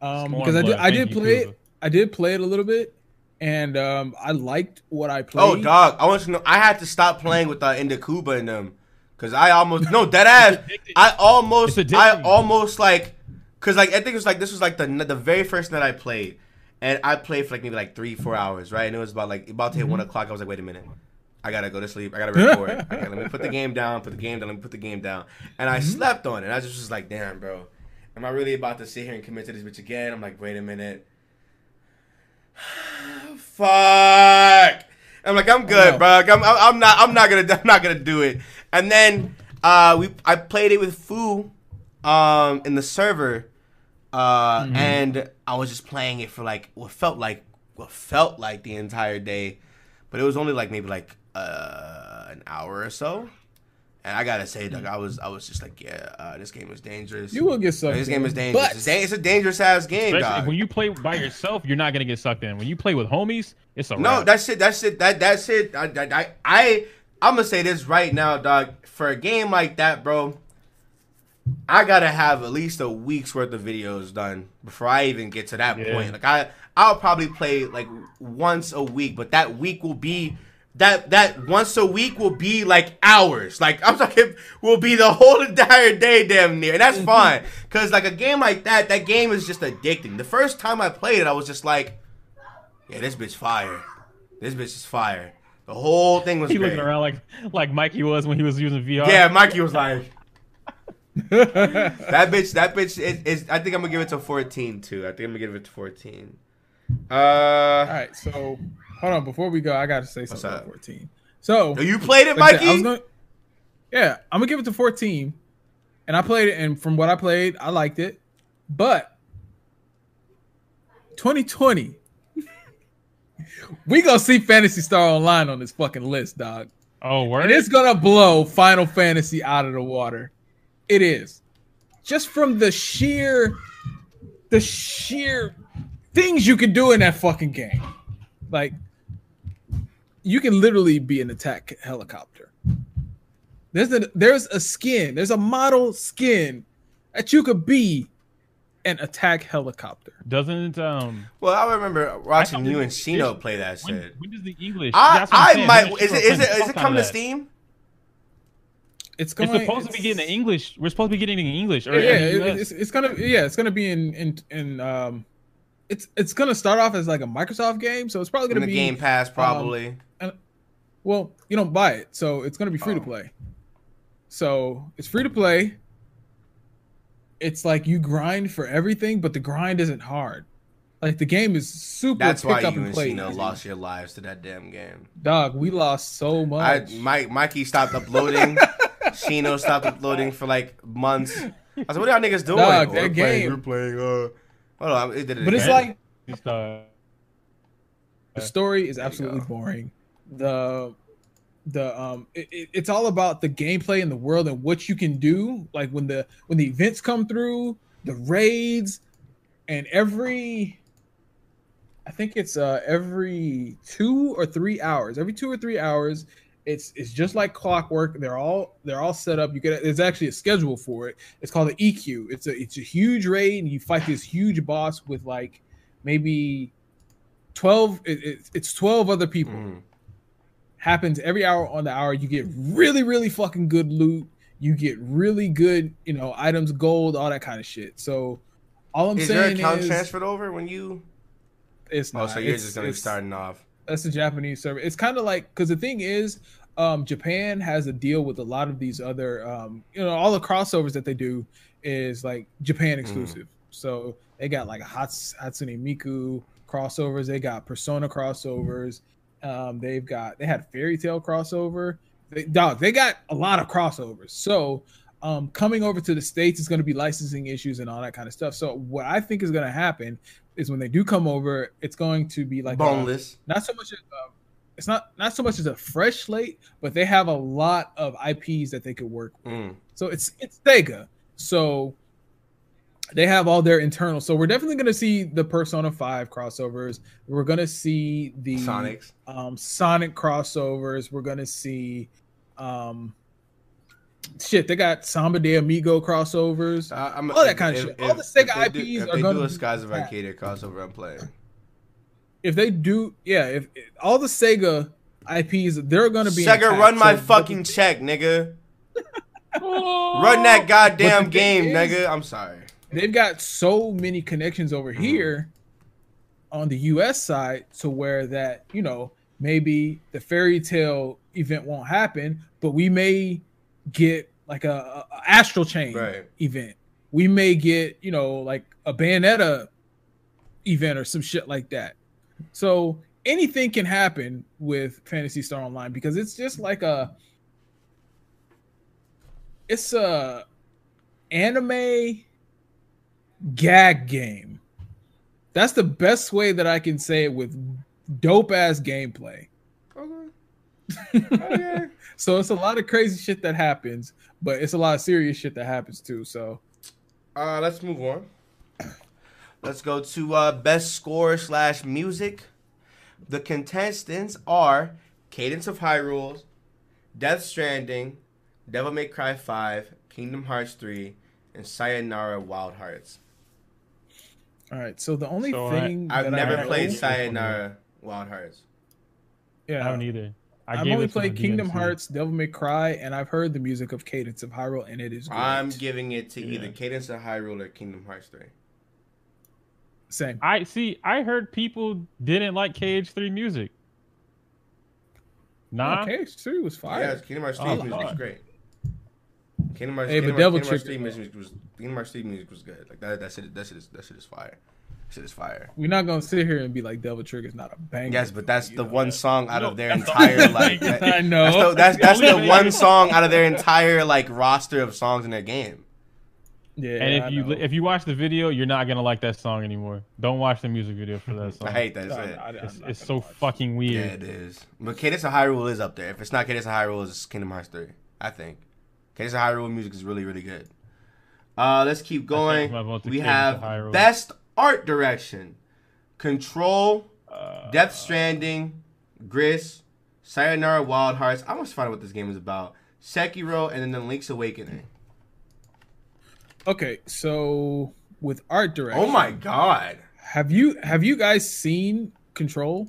Mhm. Um, because I did. I did play Kuba. it. I did play it a little bit, and um, I liked what I played. Oh, dog! I want to know I had to stop playing with uh, Indakuba in them because I almost no dead ass. I almost I almost like because like I think it was like this was like the the very first night I played, and I played for like maybe like three four hours, right? And it was about like about to hit one o'clock. I was like, wait a minute. I gotta go to sleep. I gotta record. I gotta, let me put the game down. Put the game down. Let me put the game down. And I slept on it. I just was like, damn, bro. Am I really about to sit here and commit to this bitch again? I'm like, wait a minute. Fuck. I'm like, I'm good, bro. I'm, I'm, I'm not. I'm not gonna. I'm not gonna do it. And then uh, we. I played it with Fu, um, in the server, uh, Mm-hmm. and I was just playing it for like what felt like what felt like the entire day, but it was only like maybe like uh, an hour or so. And I gotta say, like, I was, I was just like, yeah, uh, this game is dangerous. You will get sucked This game in, is dangerous. but- It's, da- it's a dangerous ass game, dog. when you play by yourself, you're not gonna get sucked in. When you play with homies, it's a No, wrap. that's it. That's it. That that's it. I I I, I I'm gonna say this right now, dog. For a game like that, bro, I gotta have at least a week's worth of videos done before I even get to that Yeah. point. Like I, I'll probably play like once a week, but that week will be. That that once a week will be like hours. Like I'm talking, will be the whole entire day, damn near, and that's mm-hmm. fine. Cause like a game like that, that game is just addicting. The first time I played it, I was just like, yeah, this bitch fire. This bitch is fire. The whole thing was he great. looking around like like Mikey was when he was using VR. Yeah, Mikey was like, that bitch. That bitch is, is. I think I'm gonna give it to 14 too. I think I'm gonna give it to 14. Uh, All right, so hold on. Before we go, I got to say something about 14. So oh, you played it, like Mikey? I was gonna, yeah, I'm gonna give it to 14, and I played it, and from what I played, I liked it, but 2020, we gonna see Phantasy Star Online on this fucking list, dog, Oh, word. and it's gonna blow Final Fantasy out of the water. It is just from the sheer, the sheer things you can do in that fucking game, like you can literally be an attack helicopter. There's a there's a skin, there's a model skin that you could be an attack helicopter. Doesn't um. well, I remember watching thought you and Shino play that shit. when does the English? I I'm I saying. might. Is it people is are it playing is the it fuck coming to of that. Steam? It's It's going. supposed to be getting in English. We're supposed to be getting it in English. Or Yeah, it- it's, it's gonna yeah, it's gonna be in in in um, it's it's gonna start off as like a Microsoft game, so it's probably gonna the be Game Pass, probably. Well, you don't buy it, so it's gonna be free to Oh. play. So it's free to play. It's like you grind for everything, but the grind isn't hard. Like the game is super That's pick why up you and and play. Shino lost your lives to that damn game. Dog, we lost so I much. Mike Mikey stopped uploading. Shino stopped uploading for like months. I was like, "What are y'all niggas doing?" Dog, "Oh, that we're playing, We're playing. Uh, hold on, it did it but it's like Just, the story is absolutely boring. The the um it, it- it's all about the gameplay in the world and what you can do. Like when the when the events come through, the raids, and every I think it's uh every two or three hours. Every two or three hours, it's it's just like clockwork. They're all they're all set up. You get there's actually a schedule for it. It's called the EQ. It's a it's a huge raid, and you fight this huge boss with like maybe twelve. It, it, it's twelve other people. Mhm. Happens every hour on the hour. You get really really fucking good loot. You get really good, you know, items, gold, all that kind of shit. So all I'm saying is your account is transferred over when you? it's not. Oh, so you're It's- just gonna be starting off. that's the Japanese server. It's kind of like because the thing is, um, Japan has a deal with a lot of these other, um, you know, all the crossovers that they do is like Japan exclusive. So they got like Hats, Hatsune Miku crossovers. They got Persona crossovers. Um, they've got they had Fairy Tail crossover. They, dog, they got a lot of crossovers. So um, coming over to the states is going to be licensing issues and all that kind of stuff. So what I think is going to happen is when they do come over, it's going to be like a- Boneless. not so much as um, it's not not so much as a fresh slate, but they have a lot of IPs that they could work with. Mm. So it's it's Sega. So they have all their internal. So we're definitely going to see the Persona 5 crossovers. We're going to see the Sonics. um Sonic crossovers. We're going to see um shit, they got Samba de Amigo crossovers. I'm- all that kind of shit. All the Sega if do- IPs if are they gonna do a Skies of. Arcadia crossover, I'm playing. If they do, yeah, if, if all the Sega IPs, they're going to be Sega, intact. run my So- fucking check, nigga. Run that goddamn game, is- nigga. I'm sorry. they've got so many connections over Mm-hmm. here on the US side to where that, you know, maybe the fairy tale event won't happen, but we may get like a, a a astral chain Right. event. We may get, you know, like a Bayonetta event or some shit like that. So anything can happen with Phantasy Star Online because it's just like a it's a anime gag game. That's the best way that I can say it with dope ass gameplay. Okay. Okay. So it's a lot of crazy shit that happens, but it's a lot of serious shit that happens too. So Uh, let's move on. Let's go to uh, best score slash music. The contestants are Cadence of Hyrule, Death Stranding, Devil May Cry 5, Kingdom Hearts 3, and Sayonara Wild Hearts. all right. So the only So I- thing I've that never I played Sayonara Wild Hearts. Yeah, I haven't either. I I've only it to the played Kingdom DMC. Hearts, Devil May Cry, and I've heard the music of Cadence of Hyrule, and it is great. I'm giving it to either Yeah. Cadence of Hyrule or Kingdom Hearts 3. Same. I see. I heard people didn't like KH3 music. Nah. Oh, okay, three was fire. Yeah, Kingdom Hearts 3 Oh, music was great. Kingdom Hearts, Hey, but Kingdom, Devil Kingdom Hearts 3 music was Kingdom Hearts 3 music was good. Like that that shit that shit is that shit is fire. That shit is fire. We're not gonna sit here and be like Devil Trigger's not a banger. Yes, but that's the one that. song out No, of their entire like. that- I know. That's the, that's, that's the one song out of their entire like roster of songs in their game. Yeah, And I if you know. if you watch the video, you're not gonna like that song anymore. Don't watch the music video for that song. I hate that. No, It's, no, I- I'm It's, it's so watch. fucking weird. yeah, weird. it is. But Cadence of Hyrule is up there. If it's not Cadence of Hyrule, it's Kingdom Hearts 3. I think. Cadence of Hyrule music is really really good. Uh, let's keep going. my vote to We have of best art direction: Control, Uh, Death Stranding, Gris, Sayonara Wild Hearts. I must find out what this game is about. Sekiro, and then the Link's Awakening. Okay, so with art direction. Oh my god. Have you have you guys seen Control?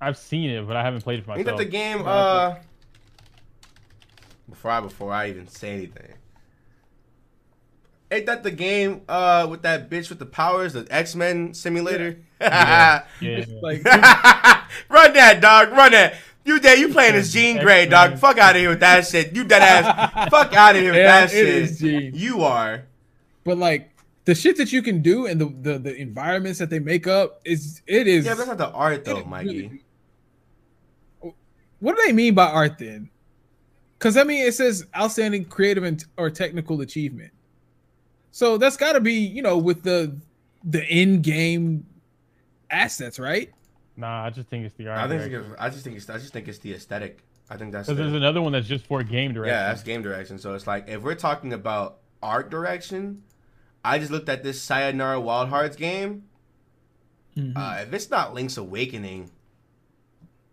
I've seen it, but I haven't played it for Ain't that the game? Uh, before I before I even say anything, ain't that the game? Uh, with that bitch with the powers, the X Men simulator. Yeah. yeah. It's like run that dog, run that. You there? You playing as Jean Grey, dog? Fuck out of here with that shit. You dead ass. Fuck out of here with Yeah, that it shit. is Jean. You are. but like the shit that you can do and the the, the environments that they make up is it is Yeah, that's not the art though, Mikey. really- What do they mean by art then? Because I mean, it says outstanding creative and or technical achievement. So that's got to be you know with the the in game assets, right? Nah, I just think it's the art. I think direction. it's, I just think it's I just think it's the aesthetic. I think that's Because the- there's another one that's just for game direction. Yeah, that's game direction. So it's like if we're talking about art direction, I just looked at this Sayonara Wild Hearts game. Mm-hmm. Uh, if it's not Link's Awakening,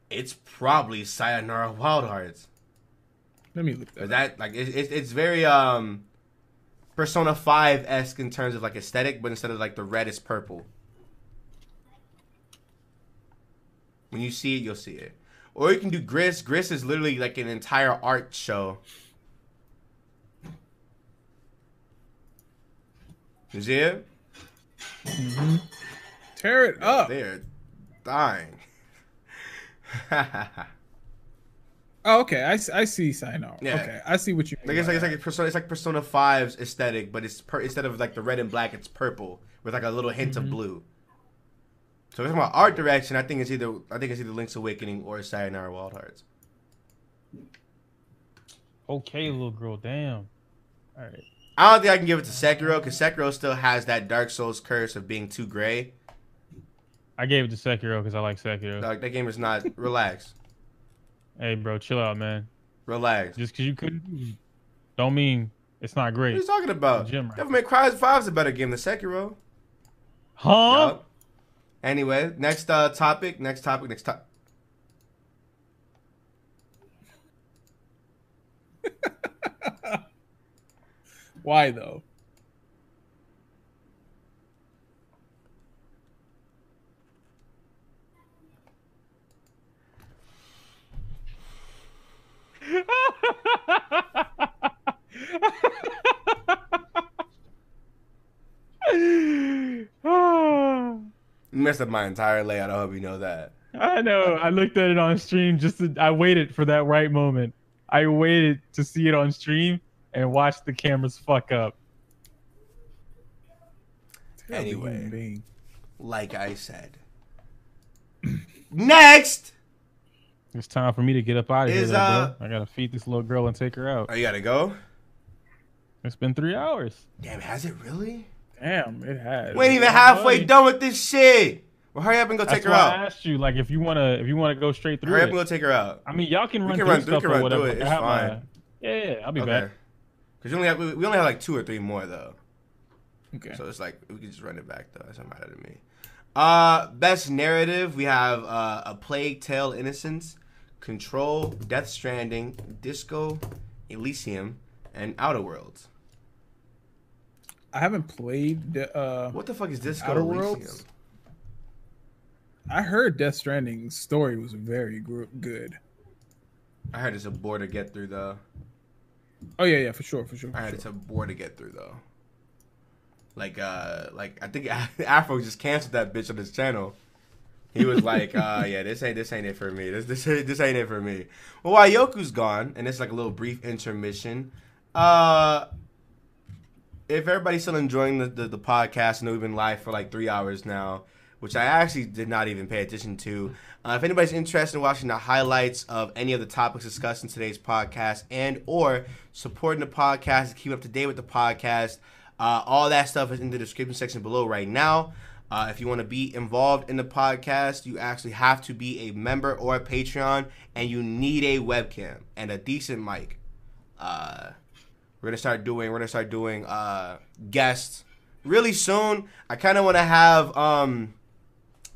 it's probably Sayonara Wild Hearts. Let me look But that. that like it, it, it's very um Persona Five esque in terms of like aesthetic, but instead of like the red, it's purple. When you see it, you'll see it. Or you can do Grist. Grist is literally like an entire art show. You see it? Mm-hmm. Tear it up. They're dying. oh, okay. I, I see Sino. Yeah. Okay. I see what you mean. Like it's like it's like Persona it's like Persona 5's aesthetic, but it's per, instead of like the red and black, it's purple with like a little hint mm-hmm. of blue. So it's about art direction. I think it's either I think it's either Link's Awakening or Sayonara Wild Hearts. Okay, little girl. Damn. All right. I don't think I can give it to Sekiro because Sekiro still has that Dark Souls curse of being too gray. I gave it to Sekiro because I like Sekiro. Like that game is not. relax, Hey, bro, chill out, man. relax. Just because you couldn't, don't mean it's not great. What are you talking about? Rat. Devil May Cry 5 is a better game than Sekiro. Huh? Yup. Anyway, next uh topic. Next topic. Next topic. Why though? You messed up my entire layout. I hope you know that. I know. I looked at it on stream just to, I waited for that right moment. I waited to see it on stream and watch the cameras fuck up. Terrible Anyway. human being. Like I said. Next. It's time for me to get up out of here, though, uh, bro. I gotta feed this little girl and take her out. Oh, you gotta go. It's been three hours. Damn, has it really? Damn, it has. We ain't even halfway done with this shit. Well, hurry up and go That's take her why out. I asked you, like, if you wanna, if you wanna go straight through Hurry up it. and go take her out. I mean, y'all can We run can through run- we stuff can or run whatever. through it. It's have my- fine. yeah, yeah, I'll be Okay. back. Because you only have we we only have like two or three more though. Okay. So it's like we can just run it back though. It doesn't matter to me. Uh, best narrative we have uh, a Plague Tale: Innocence, Control, Death Stranding, Disco, Elysium, and Outer Worlds. I haven't played. the, Uh, What the fuck is Disco Outer? Worlds? I heard Death Stranding's story was very gr- good. I heard it's a bore to get through though. Oh yeah, yeah, for sure, for sure. For I heard sure. it's a bore to get through though. Like uh, like I think Afro just canceled that bitch on his channel. He was like, uh, yeah, this ain't this ain't it for me. This this this ain't it for me. Well, while Yoku's gone, and it's like a little brief intermission. Uh, if everybody's still enjoying the, the, the podcast, I know we've been live for like three hours now, which I actually did not even pay attention to. Uh, if anybody's interested in watching the highlights of any of the topics discussed in today's podcast and or supporting the podcast to keep up to date with the podcast, uh, all that stuff is in the description section below right now. Uh, if you want to be involved in the podcast, you actually have to be a member or a Patreon, and you need a webcam and a decent mic. Uh, we're gonna start doing. We're gonna start doing uh, guests really soon. I kind of want to have. Um,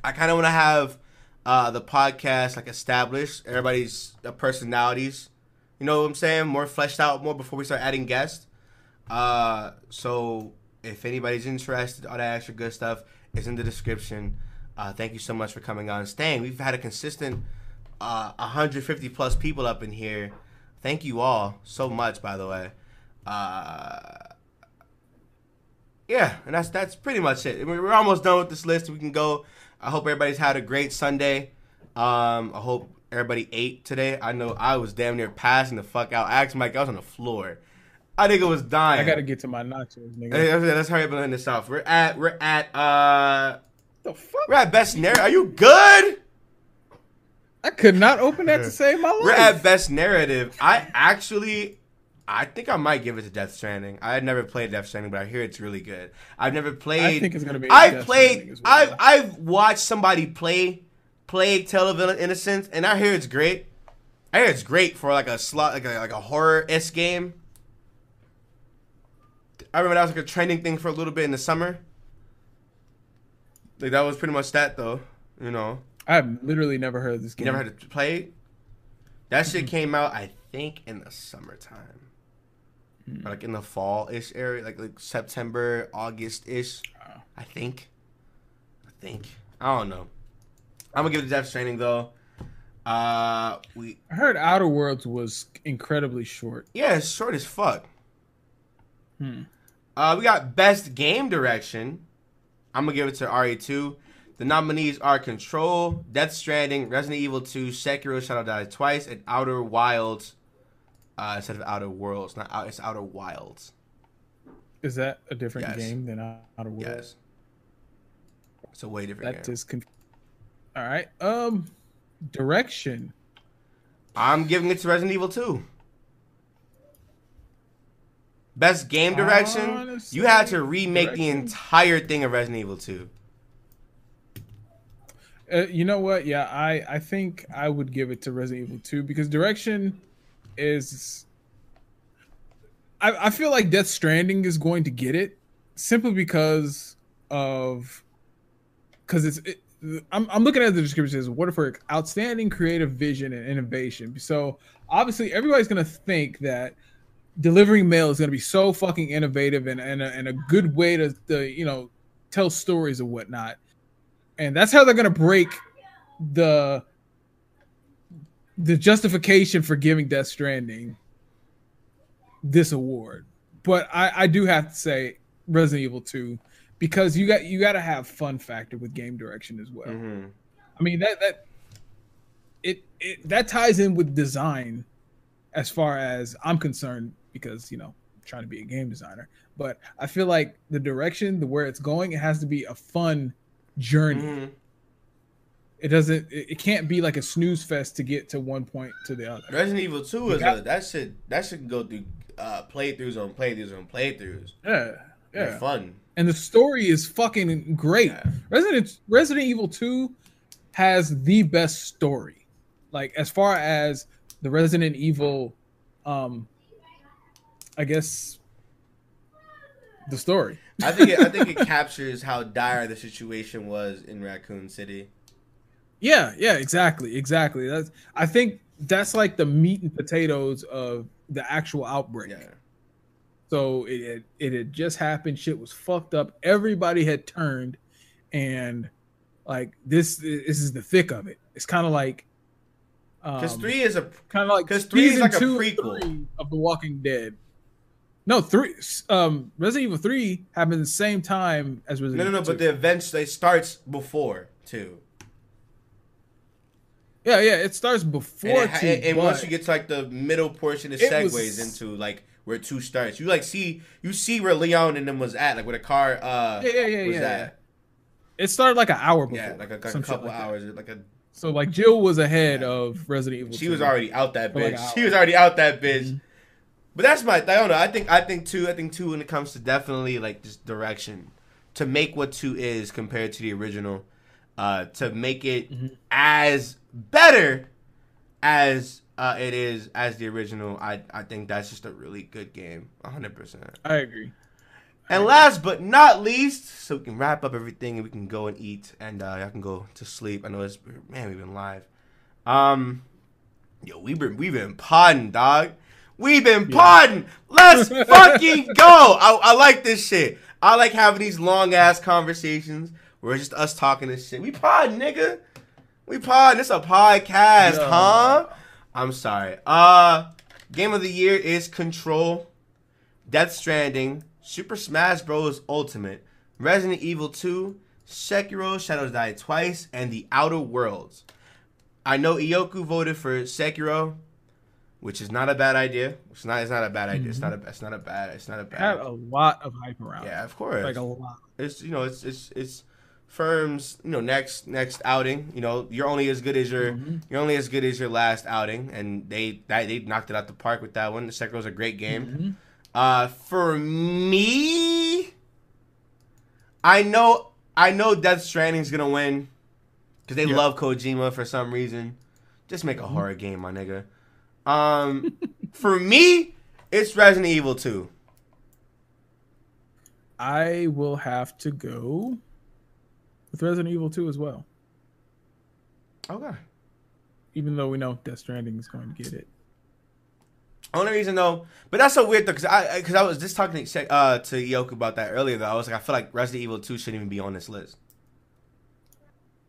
I kind of want to have uh, the podcast like established. Everybody's uh, personalities. You know what I'm saying? More fleshed out more before we start adding guests. Uh, so if anybody's interested, all that extra good stuff is in the description. Uh, thank you so much for coming on staying. We've had a consistent uh, 150 plus people up in here. Thank you all so much, by the way. Uh, yeah, and that's that's pretty much it. We're we're almost done with this list. We can go. I hope everybody's had a great Sunday. Um, I hope everybody ate today. I know I was damn near passing the fuck out. I asked Mike, I was on the floor. I think it was dying. I gotta get to my nachos, nigga. Hey, let's, hurry up and end this off. We're at we're at uh the fuck? we're at best narrative. Are you good? I could not open that to save my life. We're at best narrative. I actually, I think I might give it to Death Stranding. I had never played Death Stranding, but I hear it's really good. I've never played. I think it's gonna be. I've Death played. well. I've I've watched somebody play Plague Tale of Innocence, and I hear it's great. I hear it's great for like a slot, like a like a horror s game. I remember that was like a trending thing for a little bit in the summer. Like that was pretty much that though, you know. I've literally never heard of this You game. never had to play it? That shit came out, I think, in the summertime. Or like in the fall ish area, like like September, August ish. I think. I think. I don't know. I'm gonna give it to Death Stranding though. Uh, we I heard Outer Worlds was incredibly short. yeah, it's short as fuck. Hmm. Uh, we got best game direction. I'm gonna give it to RE2. The nominees are Control, Death Stranding, Resident Evil 2, Sekiro: Shadow Die Twice, and Outer Wilds. Uh, instead of Outer Worlds, not out. It's Outer Wilds. Is that a different Yes. game than Outer Worlds? Yes. It's a way different That game. is conf- All right. Um, direction. I'm giving it to Resident Evil 2. Best game direction. Honestly, you had to remake the entire thing of Resident Evil 2. Uh, you know what? Yeah, I I think I would give it to Resident Evil 2 because direction is. I I feel like Death Stranding is going to get it simply because of because it's. It, I'm, I'm looking at the description as what for outstanding creative vision and innovation. So obviously everybody's gonna think that delivering mail is gonna be so fucking innovative and and a, and a good way to, to you know tell stories and whatnot and that's how they're gonna break the the justification for giving Death Stranding this award. But I, I do have to say Resident Evil 2 because you got you got to have fun factor with game direction as well. hmm I mean that that it, it that ties in with design as far as I'm concerned because you know I'm trying to be a game designer. But I feel like the direction, the where it's going, it has to be a fun journey. hmm It doesn't. It, it can't be like a snooze fest to get to one point to the other. Resident Evil 2 is got- a, that should that should go through uh, playthroughs on playthroughs on playthroughs. Yeah, They're yeah. fun. And the story is fucking great. Yeah. Resident Resident Evil Two has the best story. Like as far as the Resident Evil, um, I guess the story. I think it, I think it captures how dire the situation was in Raccoon City. Yeah, yeah, exactly, exactly. That's I think that's like the meat and potatoes of the actual outbreak. Yeah. So it had, it had just happened. Shit was fucked up. Everybody had turned, and like this this is the thick of it. It's kind of like Because um, three is a kind of like because three is like a two, prequel. of The Walking Dead. No, three. Um, Resident Evil three happened the same time as no Resident no no, but 2. the events they starts before too. Yeah yeah it starts And, before it two. and once you get to like the middle portion, it It segues was- into like where two starts. You like see you see where Leon and them was at, like where the car uh yeah yeah yeah was yeah, at. It started like an hour before. Yeah, like a, like a couple like that. hours, like a So like Jill was ahead Yeah. of Resident Evil. She 2. was already out that For like bitch. she was already out that bitch. Mhm. But that's my. I don't know. I think. I think two. I think two when it comes to definitely like just direction to make what two is compared to the original. Uh, to make it Mhm. as better as uh, it is as the original. I I think that's just a really good game. hundred percent. I agree. And last but not least, so we can wrap up everything and we can go and eat and uh, y'all can go to sleep. I know it's man, we've been live. Um, yo, we've been we've been podding, dog. We've been Yeah. podding. Let's fucking go. I, I like this shit. I like having these long ass conversations where it's just us talking this shit. We pod, nigga. We pod. It's a podcast, Yo. huh? I'm sorry. Uh, game of the year is Control. Death Stranding, Super Smash Bros. Ultimate, Resident Evil 2, Sekiro Shadows Die Twice, and The Outer Worlds. I know Ioku voted for Sekiro, which is not a bad idea. It's not. It's not a bad idea. It's not a. It's not a bad. It's not a It had bad. a lot of hype around. Yeah, of course. like a lot. it's you know it's it's it's firms you know next next outing. You know you're only as good as your Mhm. you're only as good as your last outing, and they that, they knocked it out the park with that one. The Sekiro's a great game. Mhm. Uh, for me, I know I know Death Stranding's gonna win because they Yeah. love Kojima for some reason. Just make a Mhm. horror game, my nigga. Um, for me, it's Resident Evil 2. I will have to go with Resident Evil 2 as well. Okay. Even though we know Death Stranding is going to get it. Only reason though, but that's so weird though, because I because I was just talking to uh to Yoke about that earlier though. I was like, I feel like Resident Evil 2 shouldn't even be on this list.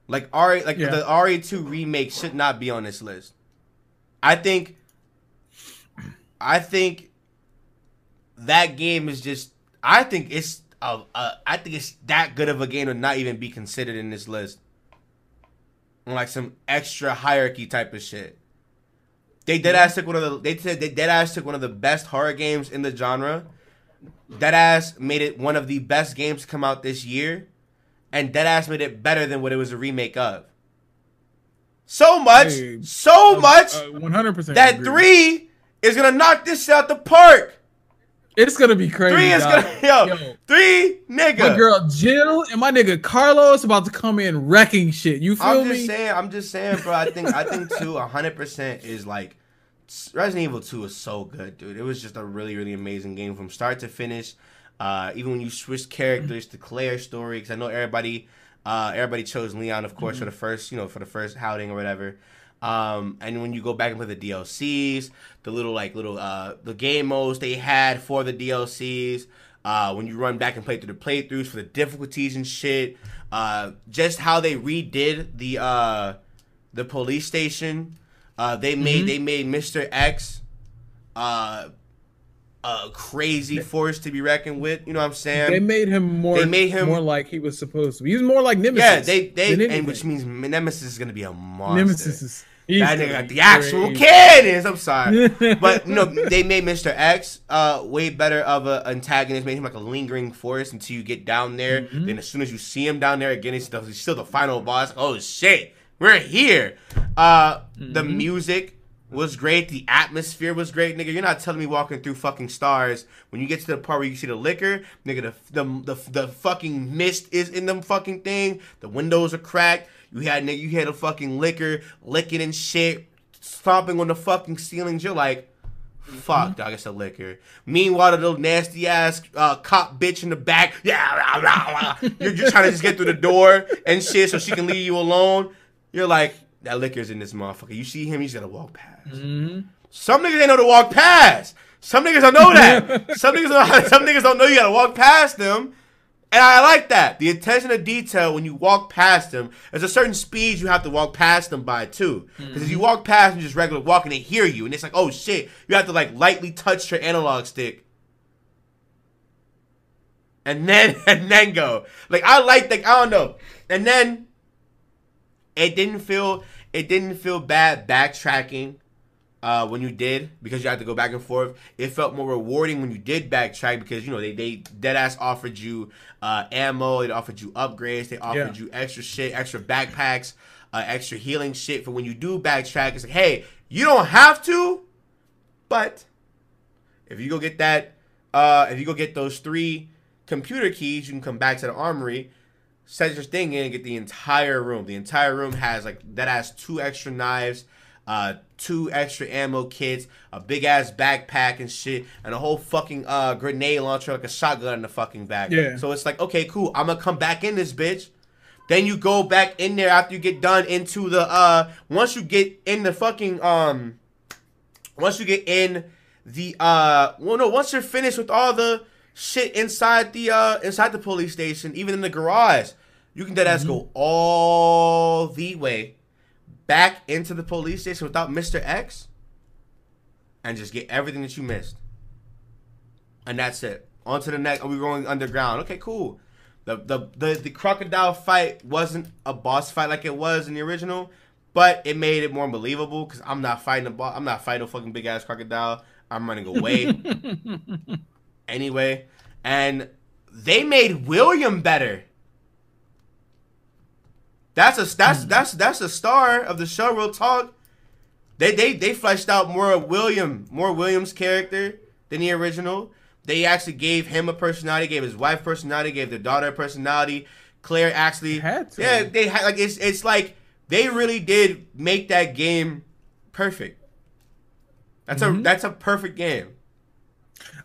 Like RE like Yeah. the RE2 remake should not be on this list. I think I think that game is just I think it's uh, uh, I think it's that good of a game to not even be considered in this list. Like some extra hierarchy type of shit. They dead ass took one of the they said they dead ass took one of the best horror games in the genre. Dead ass made it one of the best games to come out this year, and Dead ass made it better than what it was a remake of. So much, Hey, so much Uh, One hundred percent. that three is gonna knock this out the park. It's gonna be crazy. Three is dog. gonna yo, Yo, three My nigga. girl Jill and my nigga Carlos about to come in wrecking shit. You feel me? I'm me? just saying, I'm just saying, bro. I think I think two, hundred percent is like Resident Evil Two is so good, dude. It was just a really really amazing game from start to finish. Uh, even when you switch characters to Claire's story, because I know everybody, uh, everybody chose Leon, of course, for the first, you know, for the first outing or whatever. Um, and when you go back and play the DLCs, the little like little uh the game modes they had for the DLCs, uh, when you run back and play through the playthroughs for the difficulties and shit, uh, just how they redid the uh the police station, uh, they made Mhm. they made Mr. X, uh, a crazy force to be reckoned with. You know what I'm saying? they made him more. They made him- more like he was supposed to. be. He was more like Nemesis. yeah, they they and which means Nemesis is gonna be a monster. Nemesis is. that nigga be the actual crazy. cannons. I'm sorry. but you know they made Mr. X uh way better of an antagonist, made him like a lingering force until you get down there. Mhm. Then as soon as you see him down there again, he's still, he's still the final boss. Oh shit, we're here. Uh, the Mhm. music was great. The atmosphere was great, nigga. You're not telling me walking through fucking stars when you get to the part where you see the Licker, nigga. The the the, the fucking mist is in them fucking thing. The windows are cracked. You had nigga, you had a fucking Licker licking and shit, stomping on the fucking ceilings. You're like, fuck, dog. It's a Licker. Meanwhile, the little nasty ass uh, cop bitch in the back, yeah, rah, rah, rah. you're just trying to just get through the door and shit so she can leave you alone. You're like, that Licker's in this motherfucker. You see him, he's gotta walk past. Mhm. Some niggas ain't know to walk past. Some niggas don't know that. some niggas don't, some niggas don't know you gotta walk past them. And I like that. The attention to detail when you walk past them, there's a certain speed you have to walk past them by too. Because if you walk past them just regular walking, they hear you, and it's like, oh shit, you have to like lightly touch your analog stick. And then and then go. Like I like like I don't know. And then it didn't feel it didn't feel bad backtracking uh, when you did because you had to go back and forth. It felt more rewarding when you did backtrack because you know they they dead ass offered you uh, ammo, they offered you upgrades, they offered Yeah. you extra shit, extra backpacks, uh, extra healing shit for when you do backtrack. It's like, hey, you don't have to, but if you go get that, uh, if you go get those three computer keys, you can come back to the armory set your thing in and get the entire room. The entire room has like that has two extra knives, uh, two extra ammo kits, a big ass backpack and shit, and a whole fucking uh grenade launcher like a shotgun in the fucking back. Yeah. So it's like, okay, cool. I'm gonna come back in this bitch. Then you go back in there after you get done into the uh once you get in the fucking um once you get in the uh well no once you're finished with all the shit inside the uh inside the police station even in the garage you can dead ass go all the way back into the police station without Mr. X and just get everything that you missed and that's it on to the next are we going underground okay cool the, the the the crocodile fight wasn't a boss fight like it was in the original but it made it more believable because I'm not fighting a boss. I'm not fighting a fucking big ass crocodile. I'm running away anyway. And they made William better. That's a that's that's that's a star of the show. Real talk. They they they fleshed out more of William, more William's character than the original. They actually gave him a personality, gave his wife personality, gave their daughter a personality. Claire actually Had to. yeah, they had like it's it's like they really did make that game perfect. That's a Mhm. that's a perfect game.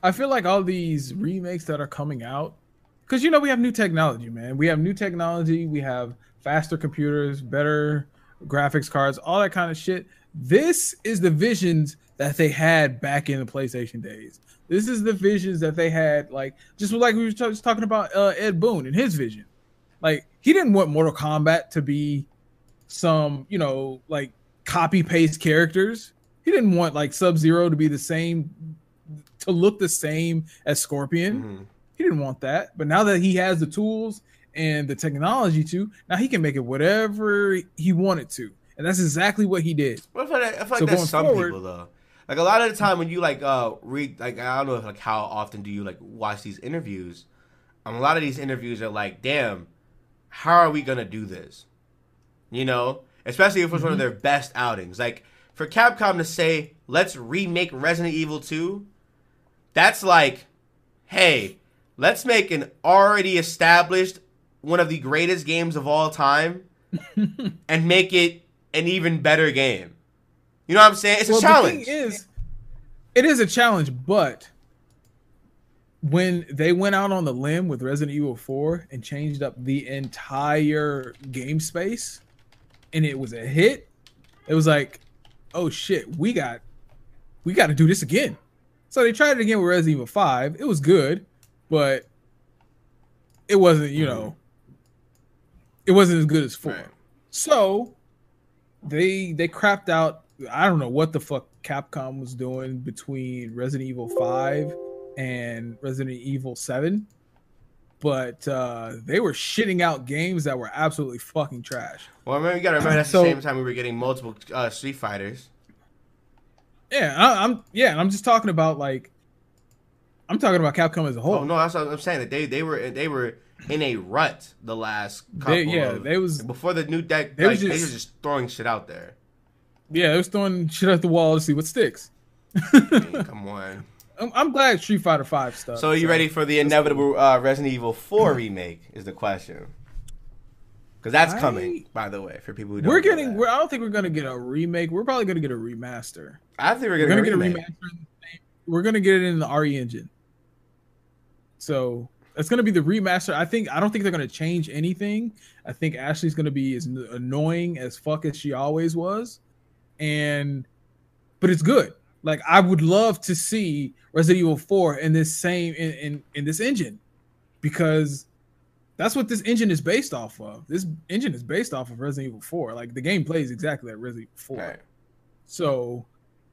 I feel like all these remakes that are coming out, because you know we have new technology, man. We have new technology. We have faster computers, better graphics cards, all that kind of shit. This is the visions that they had back in the PlayStation days. This is the visions that they had, like just like we were just talking about uh, Ed Boon and his vision. Like he didn't want Mortal Kombat to be some, you know, like copy paste characters. He didn't want like Sub Zero to be the same, to look the same as Scorpion. Mhm. He didn't want that. But now that he has the tools and the technology to, now he can make it whatever he wanted to. And that's exactly what he did. But I feel like, I feel like So that's some forward- people though. Like a lot of the time when you like uh read like I don't know if, like how often do you like watch these interviews. Um, a lot of these interviews are like, damn, how are we gonna do this? You know, especially if it was one of their best outings. Like for Capcom to say, let's remake Resident Evil 2, that's like, hey, let's make an already established one of the greatest games of all time and make it an even better game. You know what I'm saying? It's a challenge. Is, it is a challenge, but when they went out on the limb with Resident Evil 4 and changed up the entire game space and it was a hit, it was like, oh shit, we got we got to do this again. So they tried it again with Resident Evil 5. It was good, but it wasn't, you know, it wasn't as good as 4. Right. So they they crapped out. I don't know what the fuck Capcom was doing between Resident Evil Five and Resident Evil Seven, but uh, they were shitting out games that were absolutely fucking trash. Well, I remember, you gotta remember that's So- the same time we were getting multiple uh, Street Fighters. Yeah, I, I'm yeah, and I'm just talking about like I'm talking about Capcom as a whole. Oh no, that's what I'm saying. That they they were they were in a rut the last couple. They- yeah, of- they was- before the new deck. they like, was they just- were just throwing shit out there. Yeah, they was throwing shit at the wall to see what sticks. I mean, come on. I'm, I'm glad Street Fighter Five stuff. So, are you ready for the inevitable uh, Resident Evil 4 remake? Is the question. Because that's I- coming, by the way, for people who don't. We're know getting. We're, I don't think we're gonna get a remake. We're probably gonna get a remaster. I think we're We're gonna, gonna get, get a a remaster. in the same- We're gonna get it in the RE engine. So it's gonna be the remaster. I think. I don't think they're gonna change anything. I think Ashley's gonna be as annoying as fuck as she always was, and but it's good. Like I would love to see Resident Evil Four in this same in in, in this engine, because that's what this engine is based off of. This engine is based off of Resident Evil Four. Like the game plays exactly like Resident Evil Four. Right. So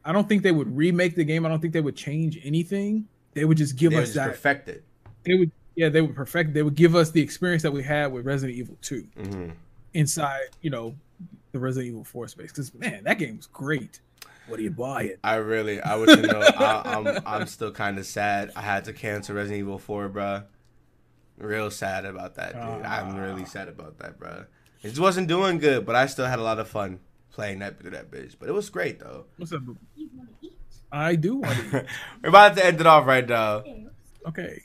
I don't think they would remake the game. I don't think they would change anything. They would just give They us that. perfected. They would, yeah, they would perfect. They would give us the experience that we had with Resident Evil Two hmm inside, you know, the Resident Evil Four space. Because man, that game was great. What do you buy it? I really, I wish you know, I, I'm, I'm still kind of sad. I had to cancel Resident Evil 4, bruh. Real sad about that, dude. I'm really ah. sad about that, bro. It just wasn't doing good, but I still had a lot of fun playing that that bitch. But it was great though. What's up? I do want to. eat. We're about to end it off right now. Okay.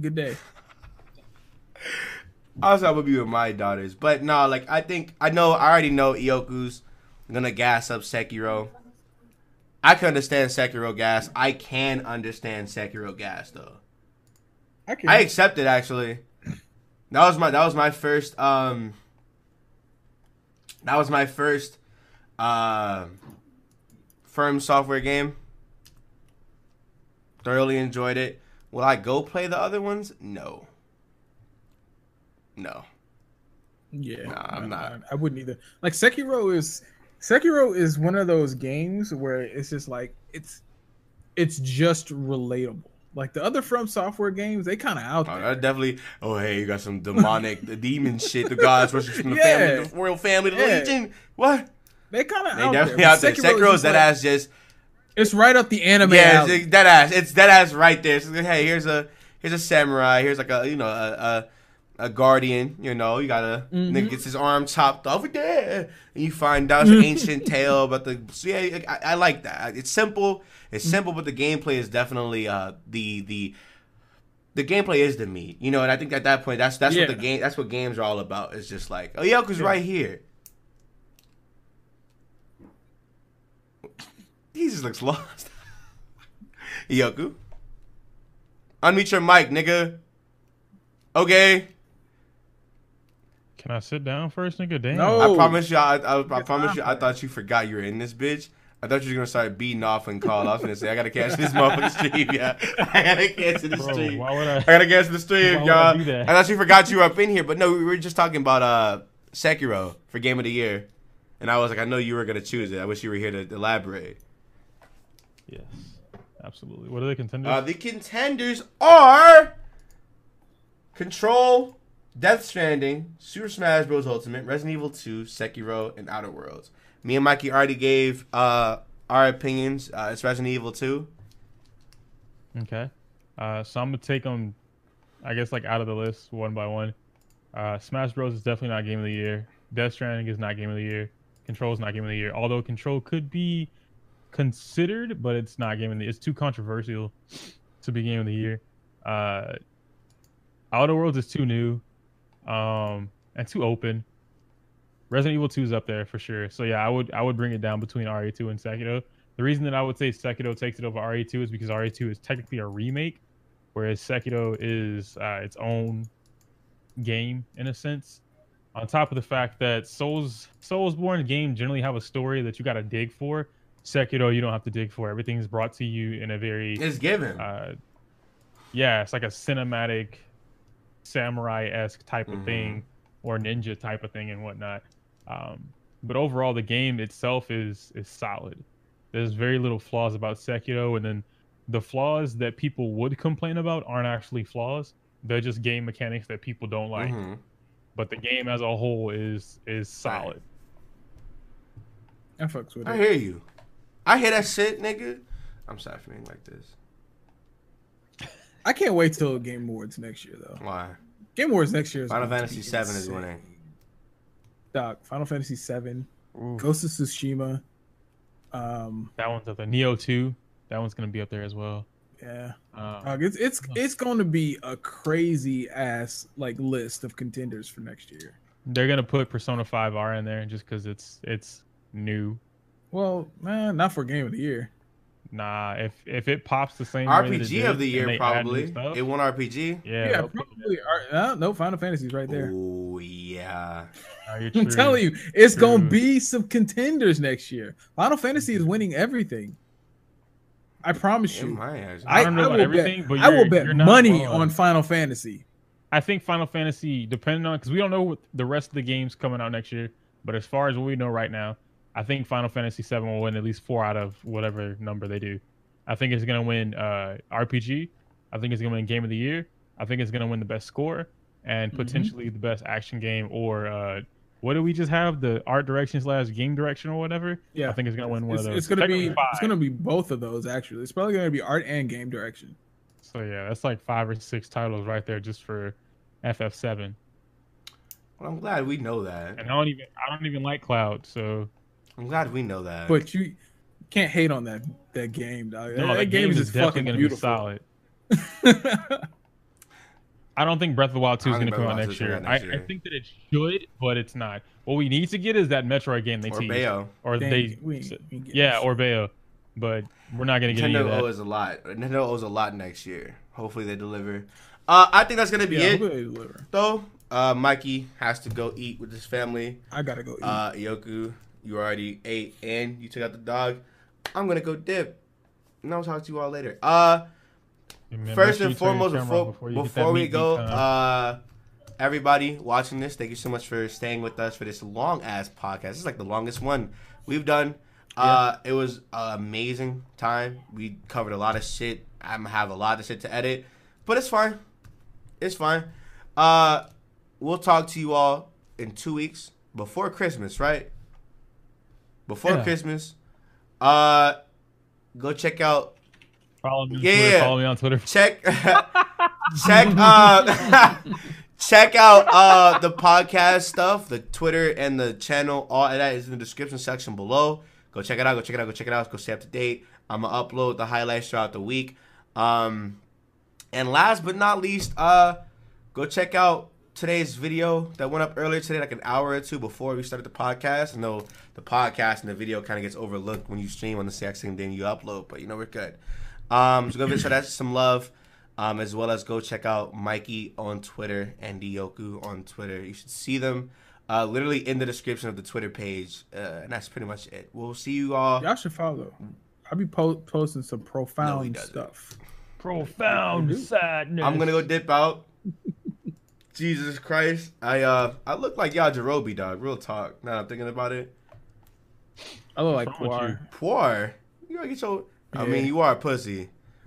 Good day. Also, I would be with my daughters, but no, like I think I know. I already know Ioku's gonna gas up Sekiro. I can understand Sekiro gas. I can understand Sekiro gas though. I can. I accept it actually. That was my that was my first um that was my first uh From Software game. Thoroughly enjoyed it. Will I go play the other ones? No. No. Yeah, Nah, I'm no, not. I wouldn't either. Like Sekiro is Sekiro is one of those games where it's just like it's it's just relatable. Like the other From Software games, they kind of out Oh, there. that definitely. Oh, hey, you got some demonic, the demon shit. The gods versus from the Yeah. family, the royal family, the Yeah. legion. What? They kind of They out definitely there. out there. Sekiro's that like- ass just It's right up the anime. yeah, it's that ass. It's that ass right there. So, hey, here's a here's a samurai. Here's like a you know a a, a guardian. You know, you got a Mhm. nigga gets his arm chopped off. Yeah, and you find out an ancient tale about the. So yeah, I, I like that. It's simple. It's simple, but the gameplay is definitely uh the the. The gameplay is the meat, you know, and I think at that point, that's that's what the game, that's what games are all about. It's just like, oh, Yoko's Yeah. right here. He just looks lost. Yoku. Unmute your mic, nigga. Okay. Can I sit down first, nigga? Damn. No. I promise you, I, I, I promise you, I thought you forgot you were in this bitch. I thought you were gonna start beating off and call. I was gonna say, I gotta catch this motherfucking stream, yeah. I gotta catch the Bro, stream. why would I? I gotta catch the stream, Why would I y'all. do that? I thought you forgot you were up in here, but no, we were just talking about uh Sekiro for Game of the Year, and I was like, I know you were gonna choose it. I wish you were here to elaborate. Yes, absolutely. What are the contenders? Uh, the contenders are Control, Death Stranding, Super Smash Bros. Ultimate, Resident Evil 2, Sekiro, and Outer Worlds. Me and Mikey already gave uh, our opinions. Uh, it's Resident Evil 2. Okay. Uh, so I'm gonna take them, I guess, like out of the list one by one. Uh, Smash Bros is definitely not game of the year. Death Stranding is not game of the year. Control is not game of the year. Although Control could be considered, but it's not game of the. It's too controversial to be game of the year. Uh, Outer Worlds is too new, um, and too open. Resident Evil 2 is up there for sure. So yeah, I would I would bring it down between RE2 and Sekiro. The reason that I would say Sekiro takes it over RE2 is because RE2 is technically a remake, whereas Sekiro is uh, its own game in a sense. On top of the fact that Souls Soulsborne games generally have a story that you got to dig for. Sekiro, you don't have to dig for. Everything's brought to you in a very It's given. uh, yeah, it's like a cinematic samurai esque type of Mhm. thing or ninja type of thing and whatnot. Um, but overall, the game itself is is solid. There's very little flaws about Sekiro, and then the flaws that people would complain about aren't actually flaws. They're just game mechanics that people don't like. Mhm. But the game as a whole is is solid. I fucks with it. I hear you. I hear that shit, nigga. I'm sorry for being like this. I can't wait till Game Awards next year though. Why? Game Awards next year is Final Fantasy be Seven is winning. Doc, Final Fantasy Seven, Ooh, Ghost of Tsushima. Um, that one's up there. Nioh two, that one's gonna be up there as well. yeah, Um, Dog, it's it's it's going to be a crazy ass like list of contenders for next year. They're gonna put Persona 5 R in there just because it's it's new. Well, man, not for Game of the Year. Nah, if if it pops the same way RPG did of the year, they add new probably. stuff, It won RPG. yeah, Yeah, they'll put it probably. Uh, no, Final Fantasy's right there. Oh yeah. in. I'm telling you, it's gonna be some contenders next year. Final Fantasy is winning everything. I promise you. might. I don't know about will everything, bet, but I will bet money wrong. on Final Fantasy. I think Final Fantasy, depending on because we don't know what the rest of the games coming out next year, but as far as what we know right now, I think Final Fantasy VII will win at least four out of whatever number they do. I think it's gonna win uh, RPG. I think it's gonna win Game of the Year. I think it's gonna win the best score and Mhm. potentially the best action game or uh, what do we just have the art direction slash game direction or whatever. Yeah, I think it's gonna win one it's, of those. it's gonna be five. it's gonna be both of those actually. It's probably gonna be art and game direction. So yeah, that's like five or six titles right there just for FF7. Well, I'm glad we know that. And I don't even I don't even like Cloud, so I'm glad we know that. But you can't hate on that that game, dog. no, that, that, game, is just definitely fucking gonna beautiful. be solid. I don't think Breath of the Wild 2 is going to come out Breath of next the year. 2 I, come I think that it should, but it's not. What we need to get is that Metroid game they or teased. Bayo. Or Dang, they, we we yeah, shit. or Bayo. But we're not going to get any of Nintendo that. owes a lot. Nintendo owes a lot next year. Hopefully they deliver. Uh, I think that's gonna be yeah, it. hopefully they deliver. Though, uh, Mikey has to go eat with his family. I gotta go. Eat. Uh, Yoku, you already ate and you took out the dog. I'm gonna go dip. And I'll talk to you all later. Uh, Yeah, man, first and sure you turn your foremost, before before, that we go, uh, everybody watching this, thank you so much for staying with us for this long ass podcast. This is like the longest one we've done. Uh, it was an amazing time. We covered a lot of shit. I'm have a lot of shit to edit, but it's fine. It's fine. Uh, we'll talk to you all in two weeks before Christmas, right? Before Yeah. Christmas. Uh, go check out follow me on yeah. Twitter. Follow me on Twitter. check check uh check out uh the podcast stuff the twitter and the channel all of that is in the description section below go check it out go check it out go check it out go stay up to date i'm gonna upload the highlights throughout the week um and last but not least uh go check out today's video that went up earlier today like an hour or two before we started the podcast i know the podcast and the video kind of gets overlooked when you stream on the exact same day you upload but you know we're good um, so go show that some love, um, as well as go check out Mikey on Twitter and Dioku on Twitter. You should see them uh, literally in the description of the Twitter page, uh, and that's pretty much it. We'll see you all. Y'all should follow. I'll be po- posting some profound doesn't. stuff. Profound sadness. I'm gonna go dip out. Jesus Christ, I uh, I look like y'all Jerobi dog. Real talk. Now I'm thinking about it. I look like What's wrong with Quar. Poor. You gotta get your. I Yeah. mean, you are a pussy.